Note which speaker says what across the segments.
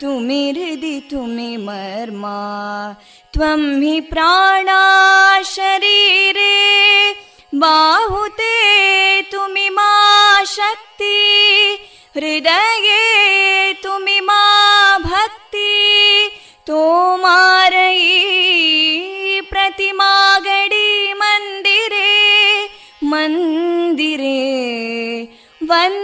Speaker 1: तु हृदि तु मर्मा त्वं हि प्राणा शरीरे बाहुते तु मा शक्ति, हृदये तु मा भक्ति तोमारयी प्रतिमागडी मन्दिरे मन्दिरे वन्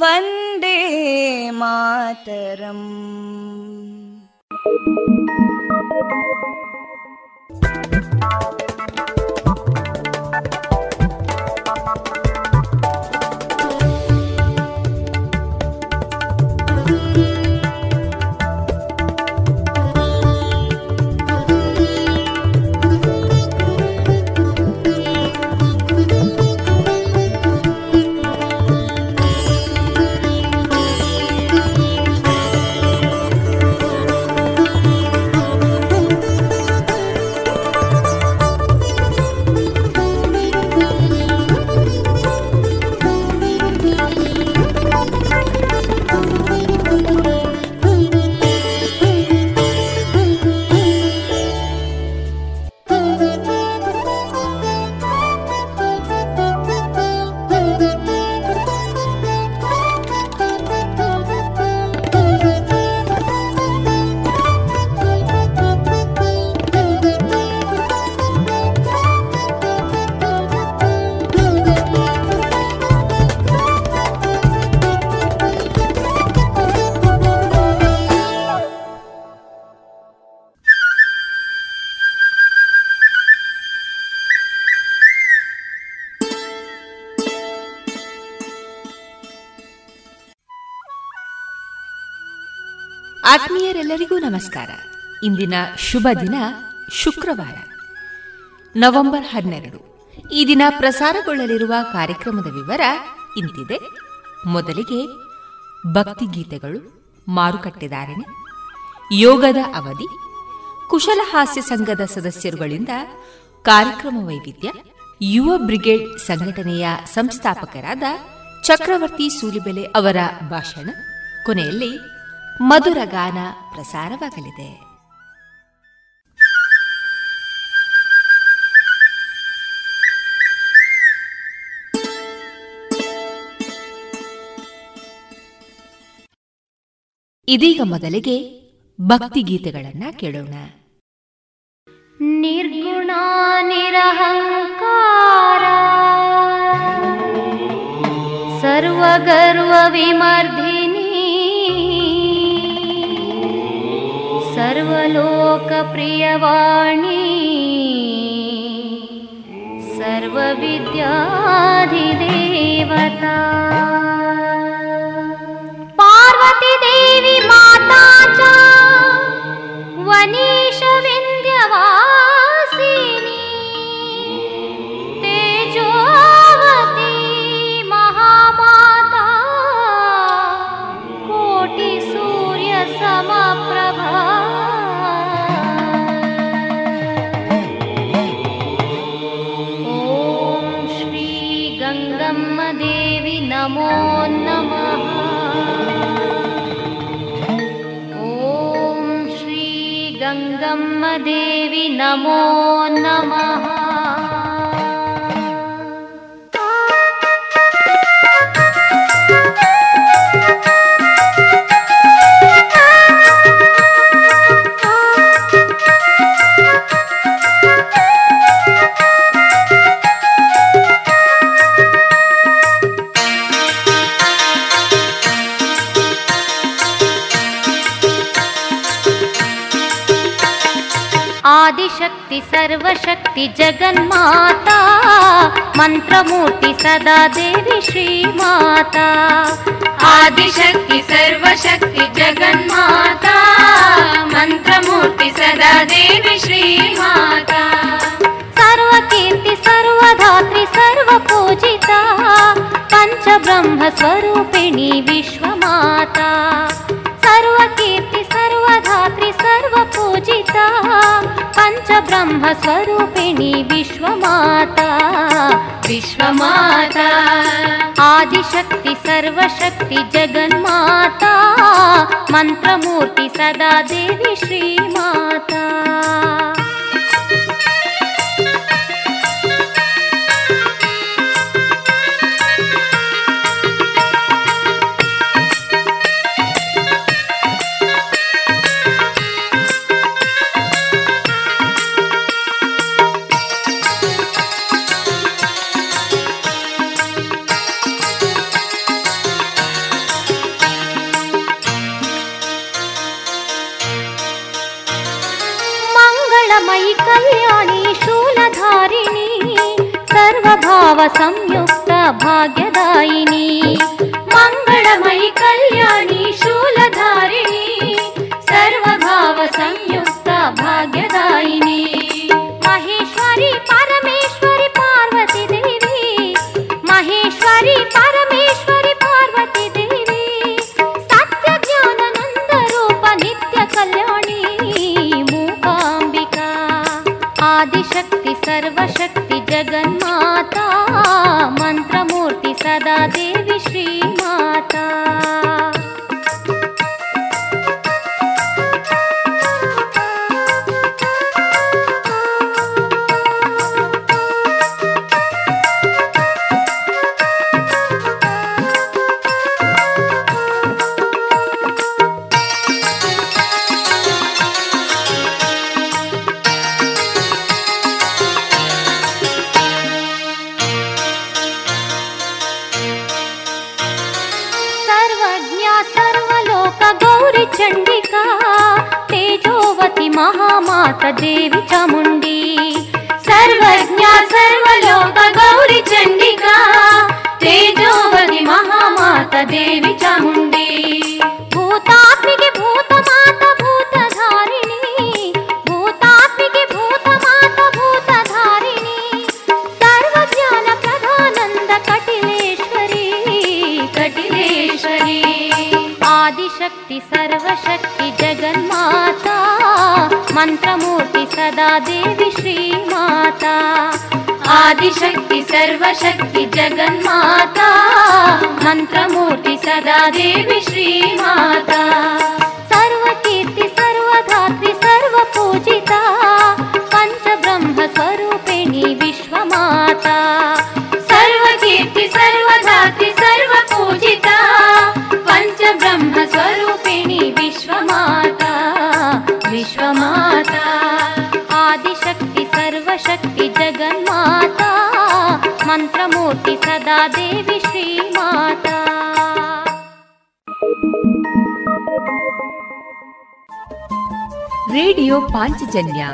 Speaker 1: वन्दे मातरम्
Speaker 2: ನಮಸ್ಕಾರ. ಇಂದಿನ ಶುಭ ದಿನ ಶುಕ್ರವಾರ. ನವೆಂಬರ್ ಹನ್ನೆರಡು. ಈ ದಿನ ಪ್ರಸಾರಗೊಳ್ಳಲಿರುವ ಕಾರ್ಯಕ್ರಮದ ವಿವರ ಇಂತಿದೆ. ಮೊದಲಿಗೆ ಭಕ್ತಿಗೀತೆಗಳು ಮಾರುಕಟ್ಟೆದಾರಣೆ ಯೋಗದ ಅವಧಿ, ಕುಶಲ ಹಾಸ್ಯ ಸಂಘದ ಸದಸ್ಯರುಗಳಿಂದ ಕಾರ್ಯಕ್ರಮ ವೈವಿಧ್ಯ, ಯುವ ಬ್ರಿಗೇಡ್ ಸಂಘಟನೆಯ ಸಂಸ್ಥಾಪಕರಾದ ಚಕ್ರವರ್ತಿ ಸೂಲಿಬೆಲೆ ಅವರ ಭಾಷಣ. ಕೊನೆಯಲ್ಲಿ ಮಧುರ ಗಾನ ಪ್ರಸಾರವಾಗಲಿದೆ. ಇದೀಗ ಮೊದಲಿಗೆ ಭಕ್ತಿ ಗೀತೆಗಳನ್ನ ಕೇಳೋಣ.
Speaker 3: ನಿರ್ಗುಣ ನಿರಹಂಕಾರ ಸರ್ವಗರ್ವ ವಿಮರ್ಧಿನಿ सर्वलोकप्रियवाणी सर्वविद्याधिदेवता। पार्वतीदेवी माता च वनीशविन्द्यवा श्रीगङ्गम्मदेवि नमो नमः आदिशक्ति सर्वशक्ति जगन्माता। मन्त्रमूर्ति सदा देवी श्रीमाता।
Speaker 4: आदिशक्ति सर्वशक्ति जगन्माता। मन्त्रमूर्ति सदा देवी श्रीमाता।
Speaker 3: सर्वकीर्ति सर्वधात्री सर्वपूजिता। पञ्चब्रह्मस्वरूपिणी विश्वमाता। सर्वकीर्ति पञ्चब्रह्मस्वरूपिणी विश्वमाता।
Speaker 4: विश्वमाता।
Speaker 3: आदिशक्ति सर्वशक्ति जगन्माता। मन्त्रमूर्ति सदा देवी श्रीमाता संयुक्त भाग्यदायिनी ಸದಾ ದೇವಿ ಶ್ರೀ ಮಾತಾ.
Speaker 2: ರೇಡಿಯೋ ಪಾಂಚಜನ್ಯ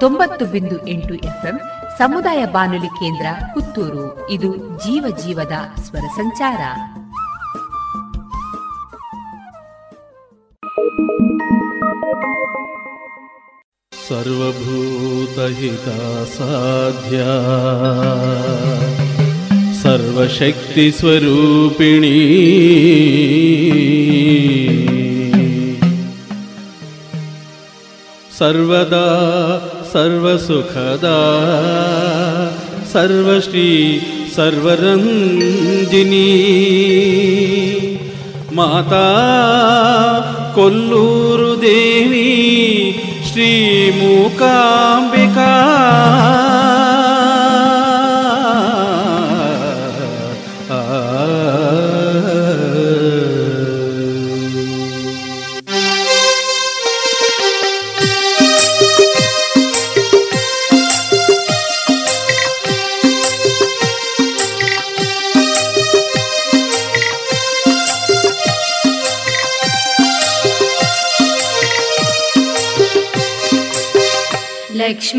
Speaker 2: ತೊಂಬತ್ತು ಬಿಂದು ಎಂಟು ಎಫ್ಎಂ ಸಮುದಾಯ ಬಾನುಲಿ ಕೇಂದ್ರ ಪುತ್ತೂರು. ಇದು ಜೀವ ಜೀವದ ಸ್ವರ ಸಂಚಾರ.
Speaker 5: ಸರ್ವಭೂತಹಿತ ಸಾಧ್ಯ सर्वशक्तिस्वरूपिणी। सर्वदा सर्वसुखदा सर्वश्री सर्वरञ्जिनी। माता कोल्लूरुदेवी श्रीमूकाम्बिका।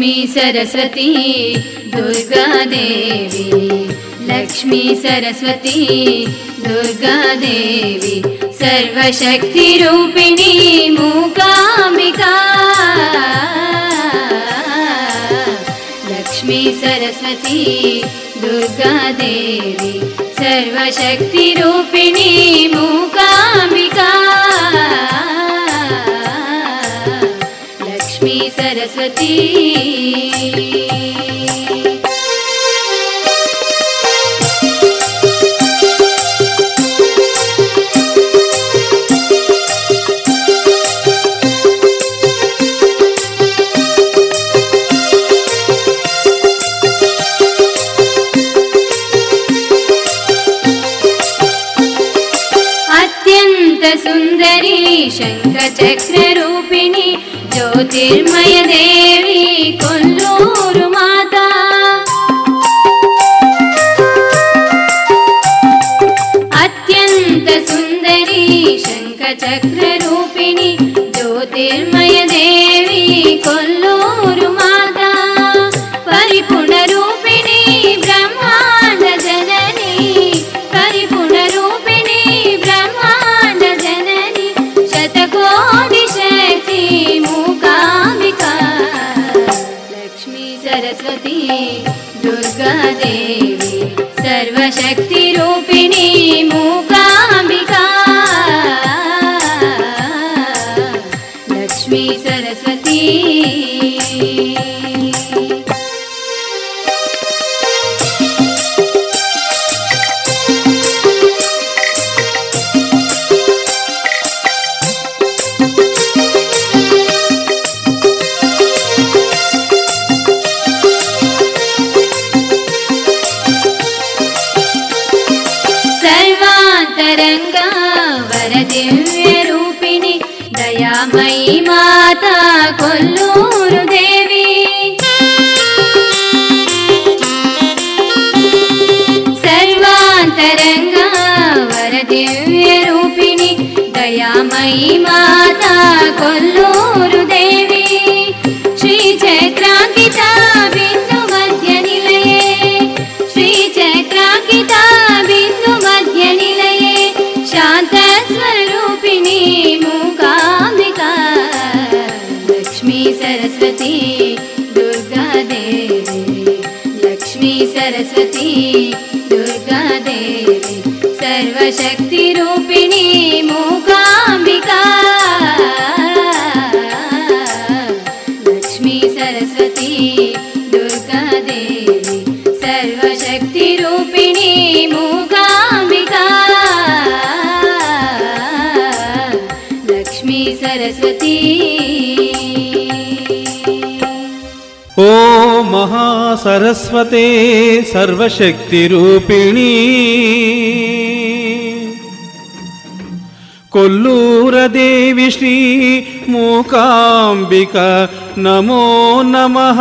Speaker 4: लक्ष्मी सरस्वती दुर्गा देवी। लक्ष्मी सरस्वती दुर्गा देवी। सर्वशक्तिरूपिणी मूकामिका। लक्ष्मी सरस्वती दुर्गा देवी। सर्वशक्तिरूपिणी मूकामिका। सरस्वती। सुन्दरी शङ्खचक्ररूपी ज्योतिर्मय देवी
Speaker 5: കൊല്ലൂരു महासरस्वते सर्वशक्तिरूपिणी। कोल्लूरदेवि श्री मूकाम्बिक नमो नमः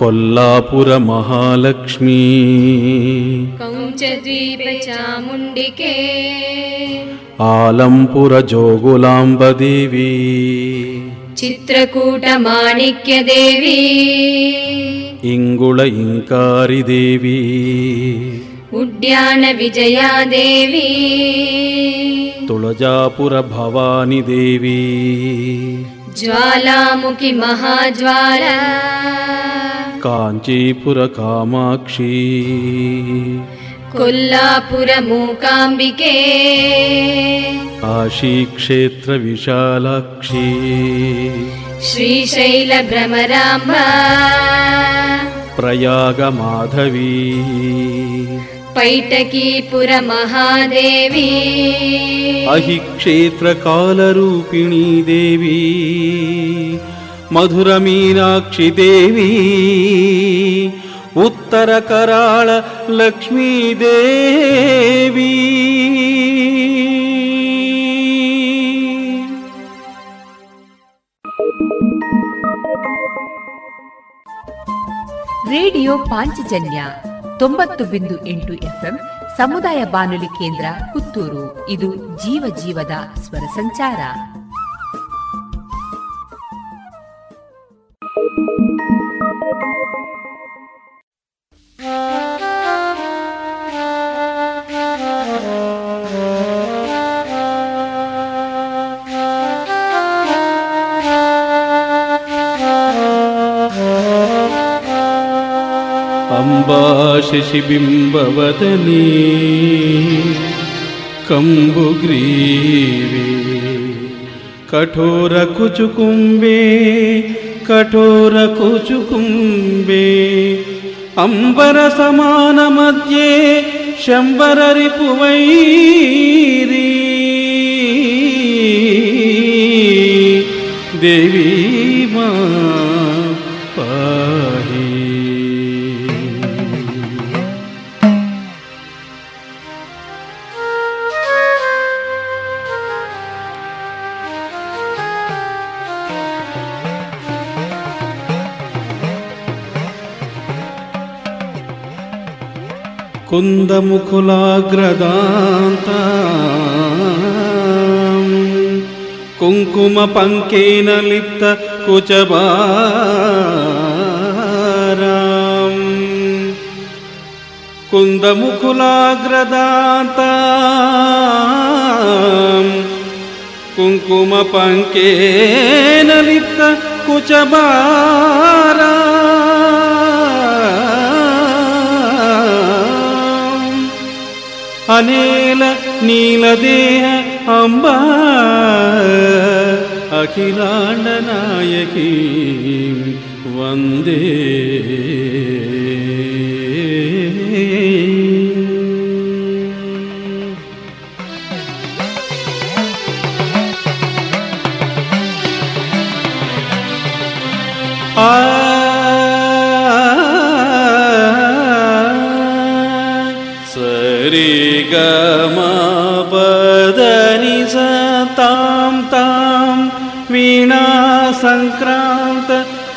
Speaker 5: कोल्लापुरमहालक्ष्मी महालक्ष्मी आलम्पुरजोगुलाम्बदेवी।
Speaker 4: चित्रकूटमाणिक्यदेवी।
Speaker 5: इङ्गुळ इङ्कारिदेवी
Speaker 4: उड्यानविजया
Speaker 5: देवी तुळजापुरभवानी देवी
Speaker 4: ज्वालामुखि महाज्वाला।
Speaker 5: काञ्चीपुरकामाक्षी।
Speaker 4: कोल्लापुरमूकाम्बिके
Speaker 5: काशीक्षेत्रविशालाक्षी।
Speaker 4: मूकाम्बिके
Speaker 5: प्रयागमाधवी।
Speaker 4: पैटकीपुरमहादेवी
Speaker 5: अहि क्षेत्रकालरूपिणी देवी। ಮಧುರ ಮೀನಾಕ್ಷಿ ದೇವಿ, ಉತ್ತರ ಕರಾಳ ಲಕ್ಷ್ಮೀ ದೇವಿ.
Speaker 2: ರೇಡಿಯೋ ಪಾಂಚಜನ್ಯ ತೊಂಬತ್ತು ಬಿಂದು ಎಂಟು ಎಫ್ಎಂ ಸಮುದಾಯ ಬಾನುಲಿ ಕೇಂದ್ರ ಪುತ್ತೂರು. ಇದು ಜೀವ ಜೀವದ ಸ್ವರ ಸಂಚಾರ.
Speaker 5: శశిబింబవదనే కంబుగ్రీవే కఠోరకుచుకుంబే కఠోరకుచుకుంబే అంబరసమాన మధ్యే శంబరరిపువైరీ దేవీ మా పా कुन्दमुकुलाग्रदान्ता कुङ्कुमपङ्केन लिप्तकुचबाराम् कुन्दमुकुलाग्रदान्ता कुङ्कुमपङ्केन लिप्तकुचबारा ಅನೇಲ ನೀಲದೇಹ ಅಂಬ ಅಖಿಲಾಂಡ ನಾಯಕಿ ವಂದೇ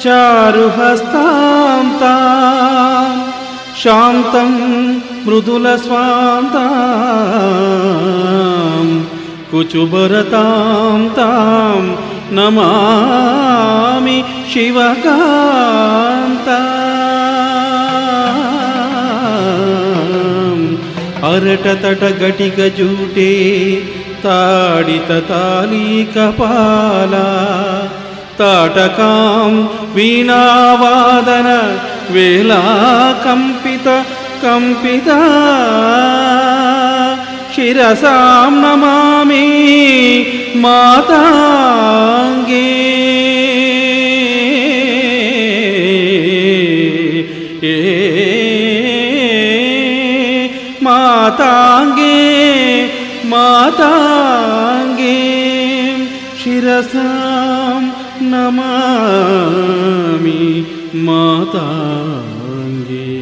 Speaker 5: चारुहस्तां तां शान्तं मृदुलस्वान्तां कुचुबरतां तां नमामि शिवकान्ता अरटतटघटिकजूटे ताडिततालीकपाला ताटकां वीणावादन वादनवेला कम्पित कम्पिता शिरसां नमामि माताङ्गे माताङ्गे माताङ्गे शिरसा నమామి మాతాంగే.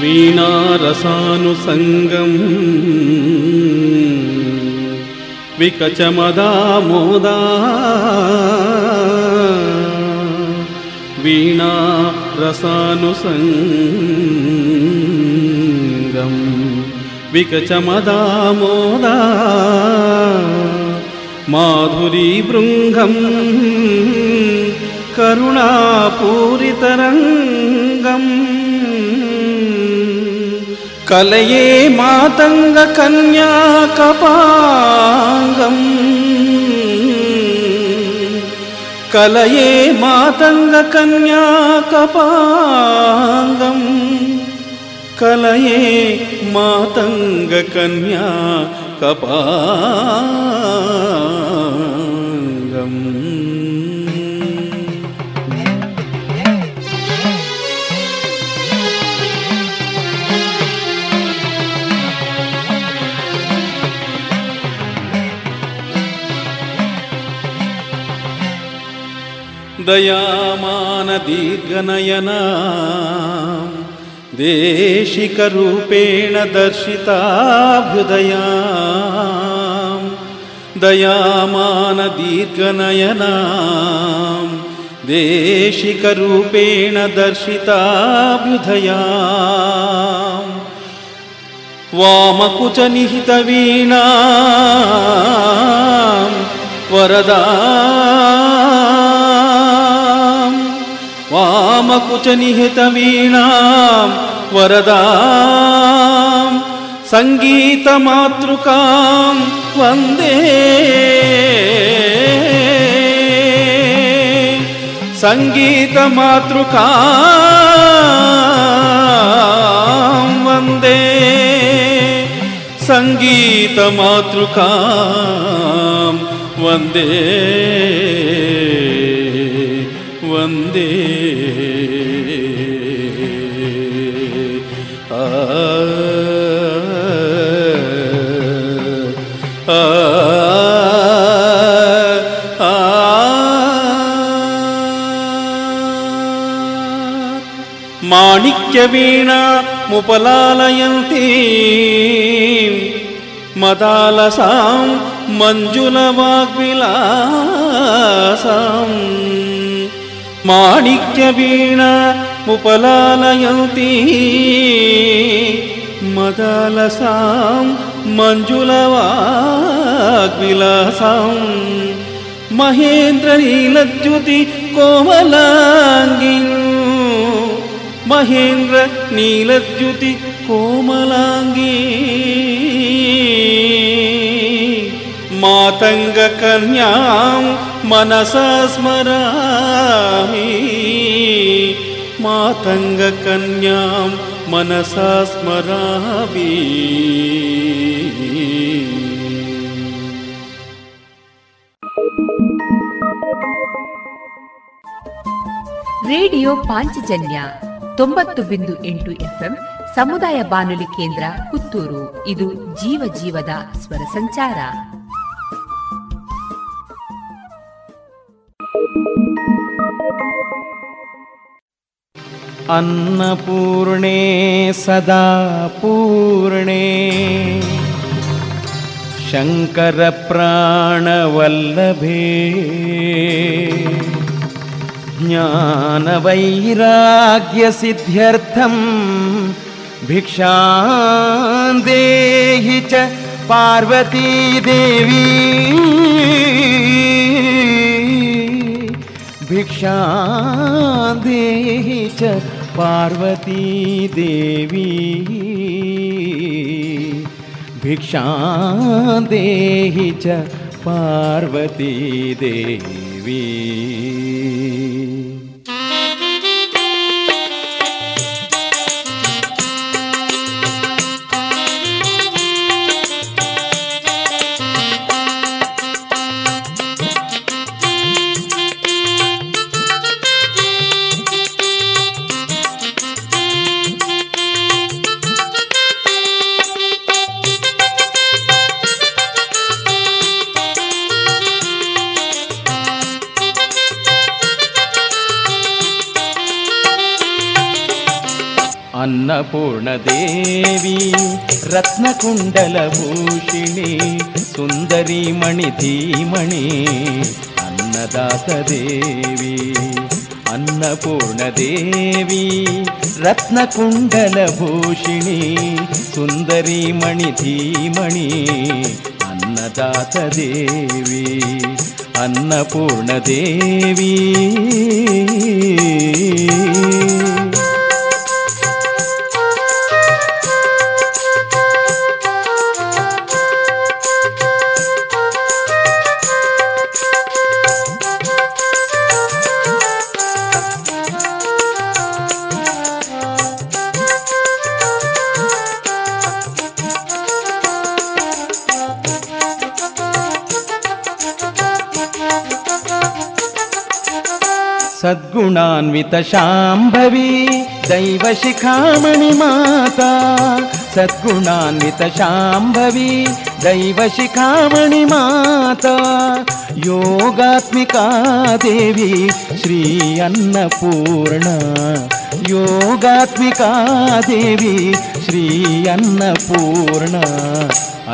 Speaker 5: వీణారసానుసంగం వికచమదామోదా. వీణారసానుసంగం యుగం వికచమదామోదా మాధురీ బృంగం కరుణాపూరితరంగం కలయే మాతంగ కన్యా కపాంగం కలయే మాతంగ కన్యా కపాంగం कलये मातङ्गकन्या कपाङ्गम्। दयामानदीर्घनयना देशिकरूपेण दर्शिताभ्युदया दयामानदीर्घनयना देशिकरूपेण दर्शिताभ्युदया वामकुचनिहितवीणा वरदा वामकुचनिहितवीणां वरदा सङ्गीतमातृकां वन्दे सङ्गीतमातृकां वन्दे सङ्गीतमातृकां वन्दे வந்தே. ஆ மாணிக்க வீணா முபலாலயந்தீ மதாலசாம் மஞ்சுல வாக்விலாசாம். माणिक्यवीणा मुपलालयन्ती मदालसां मञ्जुलवाग्विलासां। महेन्द्रनीलद्युति कोमलाङ्गी महेन्द्र नीलद्युति कोमलाङ्गी मातङ्गकन्यां मनसा स्मरामि मातङ्गकन्यां मनसा स्मरामि
Speaker 2: ರೇಡಿಯೋ ಪಾಂಚಜನ್ಯ ತೊಂಬತ್ತು ಬಿಂದು ಎಂಟು ಎಫ್ಎಂ ಸಮುದಾಯ ಬಾನುಲಿ ಕೇಂದ್ರ ಪುತ್ತೂರು ಇದು ಜೀವ ಜೀವದ ಸ್ವರ ಸಂಚಾರ
Speaker 6: अन्नपूर्णे सदा पूर्णे शङ्करप्राणवल्लभे ज्ञानवैराग्यसिद्ध्यर्थं भिक्षां देहि च पार्वतीदेवी भिक्षां देहि च पार्वतीदेवी भिक्षां देहि च पार्वतीदेवी అన్నపూర్ణదేవి రత్నకుండలభూషిణి సుందరీమణి ధీమణి అన్నదాతదేవి అన్నపూర్ణదేవి రత్నకుండలభూషిణి సుందరీమణి ధీమణి అన్నదాతదేవి అన్నపూర్ణదేవీ. सद्गुणान्वितशाम्भवी दैवशिखामणि माता। सद्गुणान्वितशाम्भवी दैवशिखामणि माता। योगात्मिका देवी श्री अन्नपूर्णा। योगात्मिका देवी श्री अन्नपूर्णा।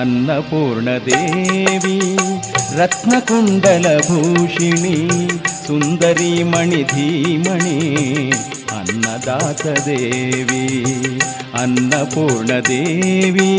Speaker 6: अन्नपूर्णदेवी रत्नकुण्डलभूषिणी ಸುಂದರಿ ಮಣಿ ಧೀಮಣಿ ಅನ್ನದಾತ ದೇವಿ ಅನ್ನಪೂರ್ಣ ದೇವಿ.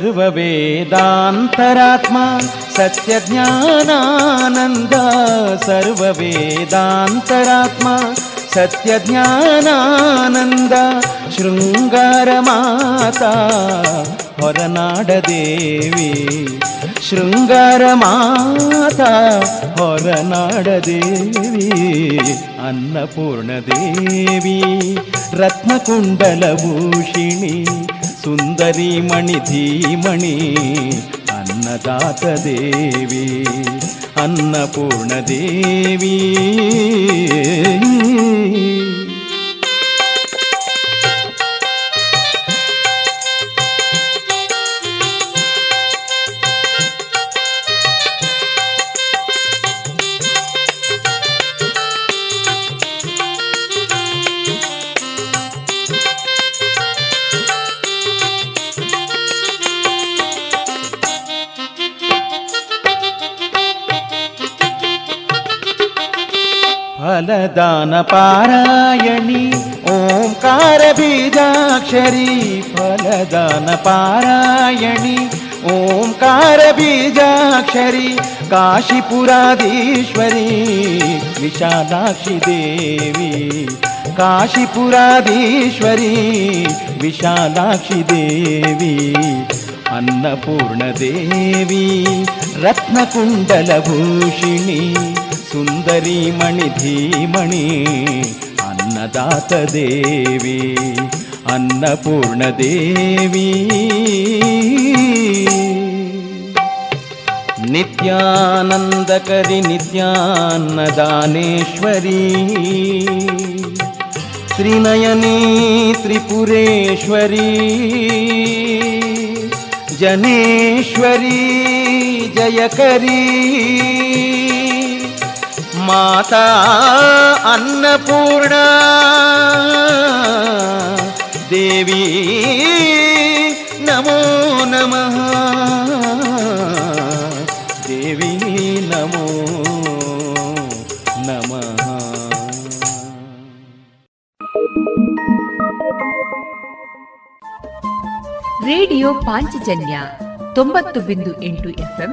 Speaker 6: सर्ववेदान्तरात्मा सत्यज्ञानानन्द सर्ववेदान्तरात्मा सत्यज्ञानानन्द शृङ्गारमाता होरनाडदेवी शृङ्गारमाता होरनाडदेवी अन्नपूर्णदेवी। रत्नकुण्डलभूषिणि सुन्दरीमणिधीमणि अन्नदातदेवी अन्नपूर्णदेवी। फलदानपारायणि। ॐकार फलदानपारायणि। फलदानपारायणी काशीपुराधीश्वरी विशालाक्षि देवी। काशीपुराधीश्वरी विशालाक्षि देवी। अन्नपूर्णदेवी रत्नकुण्डलभूषिणी। ವಿಶಾಲಾಕ್ಷಿ ದೇವಿ ಅನ್ನಪೂರ್ಣ ದೇವಿ ರತ್ನಕುಂಡಲಭೂಷಿಣಿ ಸುಂದರಿ ಮಣಿ ಧೀಮಣಿ ಅನ್ನದಾತ ದೇವಿ ಅನ್ನಪೂರ್ಣ ದೇವಿ ನಿತ್ಯಾನಂದಕರಿ ನಿತ್ಯಾನ್ನದಾನೇಶ್ವರಿ ಶ್ರೀನಯನಿ ತ್ರಿಪುರೇಶ್ವರಿ ಜನೇಶ್ವರಿ ಜಯಕರಿ ಮಾತಾ ಅನ್ನಪೂರ್ಣ ದೇವಿ ನಮೋ ನಮಃ ದೇವಿ ನಮೋ ನಮಃ
Speaker 3: ರೇಡಿಯೋ ಪಾಂಚಜನ್ಯ ತೊಂಬತ್ತು ಬಿಂದು ಎಂಟು ಎಫ್ಎಂ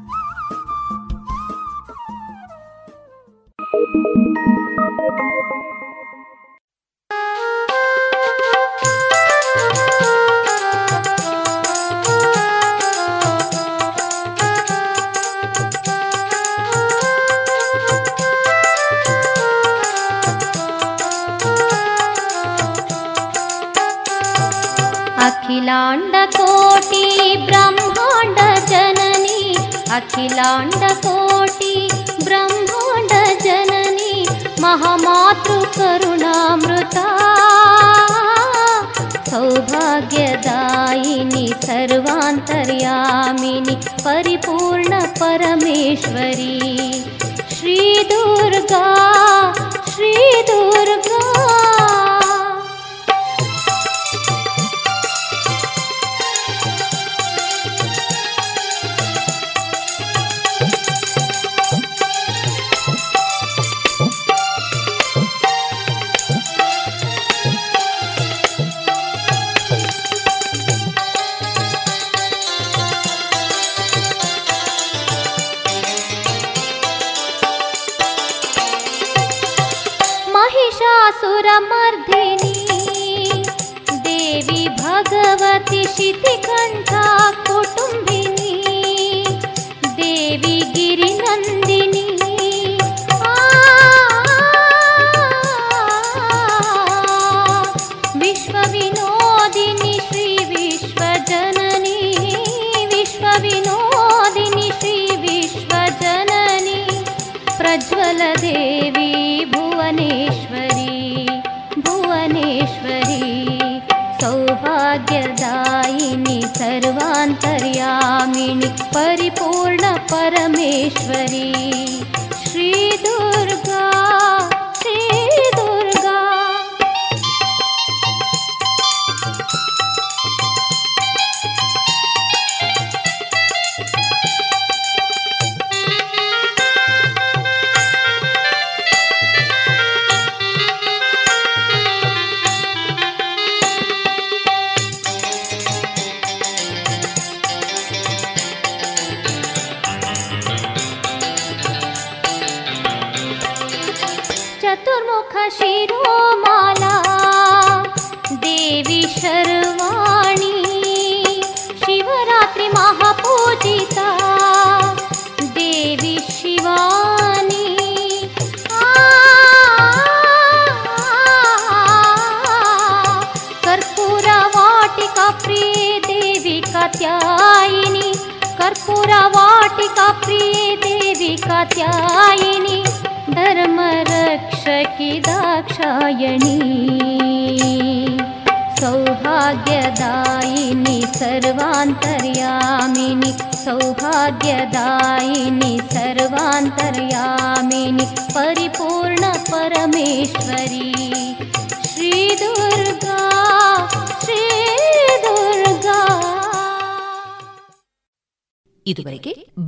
Speaker 2: सर्वेश्वरी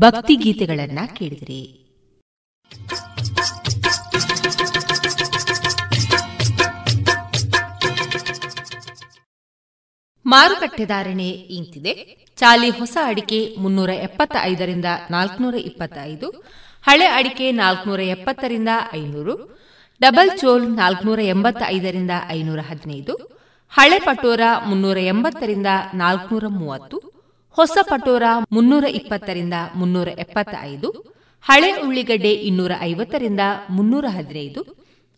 Speaker 2: ಭಕ್ತಿ ಗೀತೆಗಳನ್ನ ಕೇಳಿದ್ರಿ. ಮಾರುಕಟ್ಟೆ ಧಾರಣೆ ಇಂತಿದೆ. ಚಾಲಿ ಹೊಸ ಅಡಿಕೆ ಮುನ್ನೂರ ಎಪ್ಪತ್ತ ಐದರಿಂದ ನಾಲ್ಕನೂರ ಇಪ್ಪತ್ತೈದು, ಹಳೆ ಅಡಿಕೆ ನಾಲ್ಕನೂರ ಎಪ್ಪತ್ತರಿಂದ ಐನೂರು, ಡಬಲ್ ಚೋಲ್ ನಾಲ್ಕನೂರ ಎಂಬತ್ತ ಐದರಿಂದ ಐನೂರ ಹದಿನೈದು, ಹಳೆ ಪಟೋರ ಮುನ್ನೂರ ಎಂಬತ್ತರಿಂದ ನಾಲ್ಕನೂರ ಮೂವತ್ತು. ಹೊಸ ಪಟೋರ ಮುನ್ನೂರ ಇಪ್ಪತ್ತರಿಂದ ಮುನ್ನೂರ ಎಪ್ಪತ್ತ ಐದು ಹಳೆ ಉಳ್ಳಿಗಡ್ಡೆ ಇನ್ನೂರ ಐವತ್ತರಿಂದ ಮುನ್ನೂರ ಹದಿನೈದು,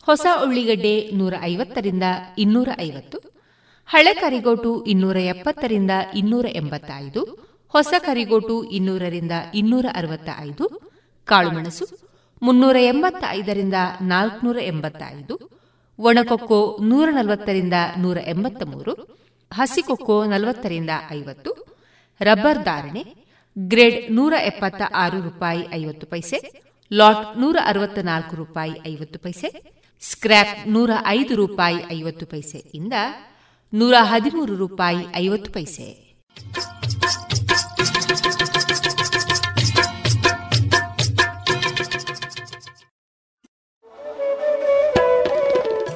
Speaker 2: ಹೊಸ ಉಳ್ಳಿಗಡ್ಡೆ ನೂರ ಐವತ್ತರಿಂದ ಇನ್ನೂರ ಐವತ್ತು, ಹಳೆ ಕರಿಗೋಟು ಇನ್ನೂರ ಎಪ್ಪತ್ತರಿಂದ ಇನ್ನೂರ ಎಂಬತ್ತೈದು, ಹೊಸ ಕರಿಗೋಟು ಇನ್ನೂರರಿಂದ ಇನ್ನೂರ ಅರವತ್ತ ಐದು ಕಾಳುಮೆಣಸು ಮುನ್ನೂರ ಎಂಬತ್ತ ಐದರಿಂದ ನಾಲ್ಕುನೂರ ಎಂಬತ್ತೈದು, ಒಣಕೊಕ್ಕೋ ನೂರ ನಲವತ್ತರಿಂದ ನೂರ ಎಂಬತ್ತ ಮೂರು ಹಸಿಕೊಕ್ಕೋ ನಲವತ್ತರಿಂದ ಐವತ್ತು ರಬ್ಬರ್ ಧಾರಣೆ, ಗ್ರೇಡ್ ನೂರ ಎಪ್ಪತ್ತ ಆರು ರೂಪಾಯಿ ಐವತ್ತು ಪೈಸೆ, ಲಾಟ್ ನೂರ ಅರವತ್ತ ನಾಲ್ಕು ರೂಪಾಯಿ ಐವತ್ತು ಪೈಸೆ, ಸ್ಕ್ರ್ಯಾಪ್ ನೂರ ಐದು ರೂಪಾಯಿ ಐವತ್ತು ಪೈಸೆ ಇಂದ ನೂರ ಹದಿಮೂರು ರೂಪಾಯಿ ಐವತ್ತು ಪೈಸೆ.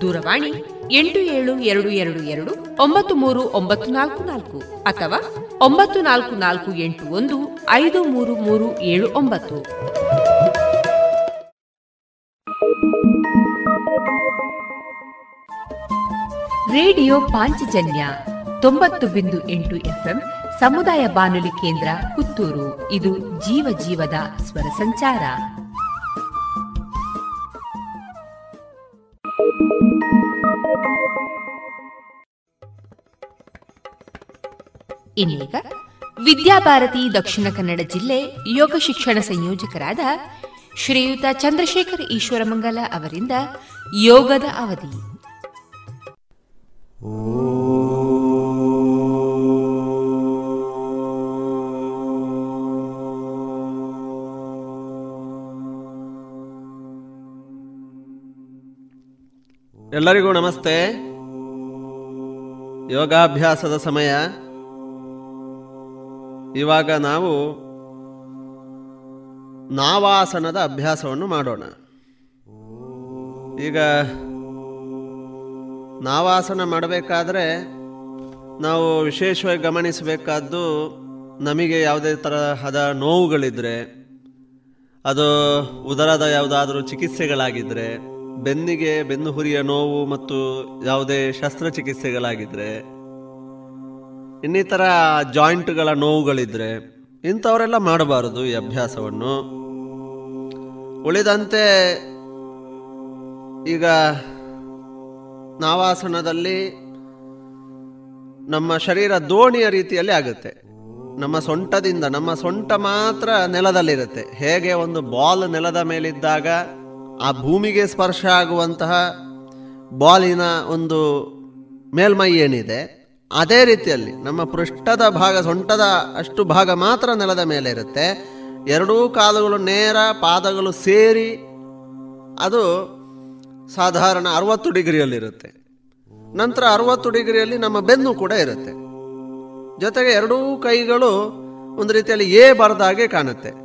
Speaker 2: ದೂರವಾಣಿ ಎಂಟು ಏಳು ಎರಡು ಎರಡು ಎರಡು ಒಂಬತ್ತು ಮೂರು ಒಂಬತ್ತು ನಾಲ್ಕು ನಾಲ್ಕು ಅಥವಾ ಒಂಬತ್ತು ನಾಲ್ಕು ನಾಲ್ಕು ಎಂಟು ಒಂದು ಐದು ಮೂರು ಮೂರು ಏಳು ಒಂಬತ್ತು. ರೇಡಿಯೋ ಪಾಂಚಜನ್ಯ ತೊಂಬತ್ತು ಬಿಂದು ಎಂಟು ಎಫ್ಎಂ ಸಮುದಾಯ ಬಾನುಲಿ ಕೇಂದ್ರ ಪುತ್ತೂರು. ಇದು ಜೀವ ಜೀವದ ಸ್ವರ ಸಂಚಾರ. ಇನ್ನೀಗ ವಿದ್ಯಾಭಾರತಿ ದಕ್ಷಿಣ ಕನ್ನಡ ಜಿಲ್ಲೆ ಯೋಗ ಶಿಕ್ಷಣ ಸಂಯೋಜಕರಾದ ಶ್ರೀಯುತ ಚಂದ್ರಶೇಖರ್ ಈಶ್ವರಮಂಗಲ ಅವರಿಂದ ಯೋಗದ ಅವಧಿ.
Speaker 7: ಎಲ್ಲರಿಗೂ ನಮಸ್ತೆ. ಯೋಗಾಭ್ಯಾಸದ ಸಮಯ. ಇವಾಗ ನಾವು ನಾವಾಸನದ ಅಭ್ಯಾಸವನ್ನು ಮಾಡೋಣ. ಈಗ ನಾವಾಸನ ಮಾಡಬೇಕಾದ್ರೆ ನಾವು ವಿಶೇಷವಾಗಿ ಗಮನಿಸಬೇಕಾದ್ದು ನಮಗೆ ಯಾವುದೇ ತರಹದ ನೋವುಗಳಿದ್ರೆ, ಅದು ಉದರದ ಯಾವುದಾದ್ರೂ ಚಿಕಿತ್ಸೆಗಳಾಗಿದ್ದರೆ ಬೆನ್ನಿಗೆ ಬೆನ್ನು ಹುರಿಯ ನೋವು ಮತ್ತು ಯಾವುದೇ ಶಸ್ತ್ರಚಿಕಿತ್ಸೆಗಳಾಗಿದ್ರೆ, ಇನ್ನಿತರ ಜಾಯಿಂಟ್ಗಳ ನೋವುಗಳಿದ್ರೆ, ಇಂಥವರೆಲ್ಲ ಮಾಡಬಾರದು ಈ ಅಭ್ಯಾಸವನ್ನು. ಉಳಿದಂತೆ ಈಗ ನಾವಾಸನದಲ್ಲಿ ನಮ್ಮ ಶರೀರ ದೋಣಿಯ ರೀತಿಯಲ್ಲಿ ಆಗುತ್ತೆ. ನಮ್ಮ ಸೊಂಟದಿಂದ, ನಮ್ಮ ಸೊಂಟ ಮಾತ್ರ ನೆಲದಲ್ಲಿರುತ್ತೆ. ಹೇಗೆ ಒಂದು ಬಾಲ್ ನೆಲದ ಮೇಲಿದ್ದಾಗ ಆ ಭೂಮಿಗೆ ಸ್ಪರ್ಶ ಆಗುವಂತಹ ಬಾಲಿನ ಒಂದು ಮೇಲ್ಮೈ ಏನಿದೆ, ಅದೇ ರೀತಿಯಲ್ಲಿ ನಮ್ಮ ಪೃಷ್ಠದ ಭಾಗ, ಸೊಂಟದ ಅಷ್ಟು ಭಾಗ ಮಾತ್ರ ನೆಲದ ಮೇಲೆ ಇರುತ್ತೆ. ಎರಡೂ ಕಾಲುಗಳು ನೇರ ಪಾದಗಳು ಸೇರಿ ಅದು ಸಾಧಾರಣ ಅರವತ್ತು ಡಿಗ್ರಿಯಲ್ಲಿರುತ್ತೆ. ನಂತರ ಅರವತ್ತು ಡಿಗ್ರಿಯಲ್ಲಿ ನಮ್ಮ ಬೆನ್ನು ಕೂಡ ಇರುತ್ತೆ. ಜೊತೆಗೆ ಎರಡೂ ಕೈಗಳು ಒಂದು ರೀತಿಯಲ್ಲಿ ಏ ಬರದಾಗೆ ಕಾಣುತ್ತೆ.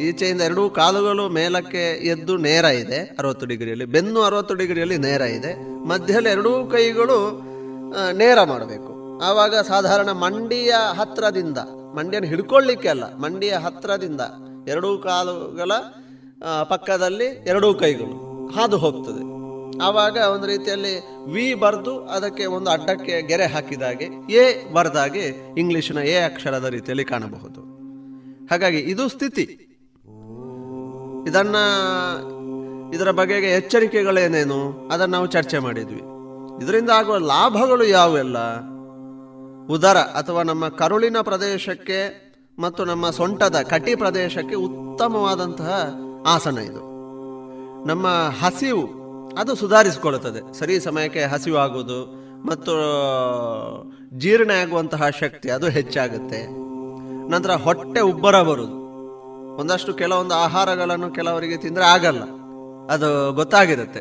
Speaker 7: ಈಚೆಯಿಂದ ಎರಡೂ ಕಾಲುಗಳು ಮೇಲಕ್ಕೆ ಎದ್ದು ನೇರ ಇದೆ, ಅರವತ್ತು ಡಿಗ್ರಿಯಲ್ಲಿ. ಬೆನ್ನು ಅರವತ್ತು ಡಿಗ್ರಿಯಲ್ಲಿ ನೇರ ಇದೆ. ಮಧ್ಯದಲ್ಲಿ ಎರಡೂ ಕೈಗಳು ನೇರ ಮಾಡಬೇಕು. ಆವಾಗ ಸಾಧಾರಣ ಮಂಡಿಯ ಹತ್ರದಿಂದ, ಮಂಡಿಯನ್ನು ಹಿಡ್ಕೊಳ್ಳಿಕ್ಕೆ ಅಲ್ಲ, ಮಂಡಿಯ ಹತ್ರದಿಂದ ಎರಡೂ ಕಾಲುಗಳ ಪಕ್ಕದಲ್ಲಿ ಎರಡೂ ಕೈಗಳು ಹಾದು ಹೋಗ್ತದೆ. ಆವಾಗ ಒಂದು ರೀತಿಯಲ್ಲಿ ವಿ ಬರೆದು ಅದಕ್ಕೆ ಒಂದು ಅಡ್ಡಕ್ಕೆ ಗೆರೆ ಹಾಕಿದಾಗೆ, ಎ ಬರೆದಾಗೆ ಇಂಗ್ಲಿಷ್ನ ಎ ಅಕ್ಷರದ ರೀತಿಯಲ್ಲಿ ಕಾಣಬಹುದು. ಹಾಗಾಗಿ ಇದು ಸ್ಥಿತಿ. ಇದನ್ನ ಇದರ ಬಗೆಗೆ ಎಚ್ಚರಿಕೆಗಳೇನೇನು ಅದನ್ನು ನಾವು ಚರ್ಚೆ ಮಾಡಿದ್ವಿ. ಇದರಿಂದ ಆಗುವ ಲಾಭಗಳು ಯಾವೆಲ್ಲ ಉದರ ಅಥವಾ ನಮ್ಮ ಕರುಳಿನ ಪ್ರದೇಶಕ್ಕೆ ಮತ್ತು ನಮ್ಮ ಸೊಂಟದ ಕಟಿ ಪ್ರದೇಶಕ್ಕೆ ಉತ್ತಮವಾದಂತಹ ಆಸನ ಇದು. ನಮ್ಮ ಹಸಿವು ಅದು ಸುಧಾರಿಸಿಕೊಳ್ಳುತ್ತದೆ. ಸರಿ ಸಮಯಕ್ಕೆ ಹಸಿವು ಆಗುವುದು ಮತ್ತು ಜೀರ್ಣ ಆಗುವಂತಹ ಶಕ್ತಿ ಅದು ಹೆಚ್ಚಾಗುತ್ತೆ. ನಂತರ ಹೊಟ್ಟೆ ಉಬ್ಬರ ಬರುವುದು. ಒಂದಷ್ಟು ಕೆಲವೊಂದು ಆಹಾರಗಳನ್ನು ಕೆಲವರಿಗೆ ತಿಂದರೆ ಆಗಲ್ಲ. ಅದು ಗೊತ್ತಾಗಿರುತ್ತೆ.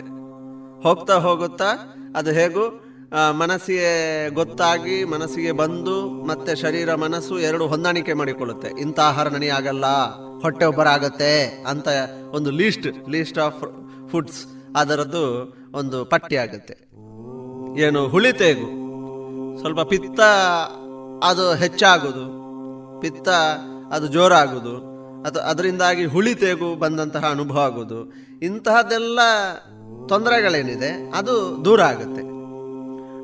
Speaker 7: ಹೋಗ್ತಾ ಹೋಗುತ್ತಾ ಅದು ಹೇಗೂ ಮನಸ್ಸಿಗೆ ಗೊತ್ತಾಗಿ, ಮನಸ್ಸಿಗೆ ಬಂದು, ಮತ್ತೆ ಶರೀರ, ಮನಸ್ಸು ಎರಡು ಹೊಂದಾಣಿಕೆ ಮಾಡಿಕೊಳ್ಳುತ್ತೆ. ಇಂಥ ಆಹಾರ ನನಗೆ ಆಗಲ್ಲ, ಹೊಟ್ಟೆ ಒಬ್ಬರ ಆಗುತ್ತೆ ಅಂತ ಒಂದು ಲೀಸ್ಟ್ ಲೀಸ್ಟ್ ಆಫ್ ಫುಡ್ಸ್ ಅದರದ್ದು ಒಂದು ಪಟ್ಟಿ ಆಗುತ್ತೆ. ಏನು ಹುಳಿತೇಗು ಸ್ವಲ್ಪ ಪಿತ್ತ ಅದು ಹೆಚ್ಚಾಗುದು. ಪಿತ್ತ ಅದು ಜೋರಾಗುದು. ಅದು ಅದರಿಂದಾಗಿ ಹುಳಿ ತೇಗು ಬಂದಂತಹ ಅನುಭವ ಆಗುವುದು ಇಂತಹದ್ದೆಲ್ಲ ತೊಂದರೆಗಳೇನಿದೆ, ಅದು ದೂರ ಆಗುತ್ತೆ.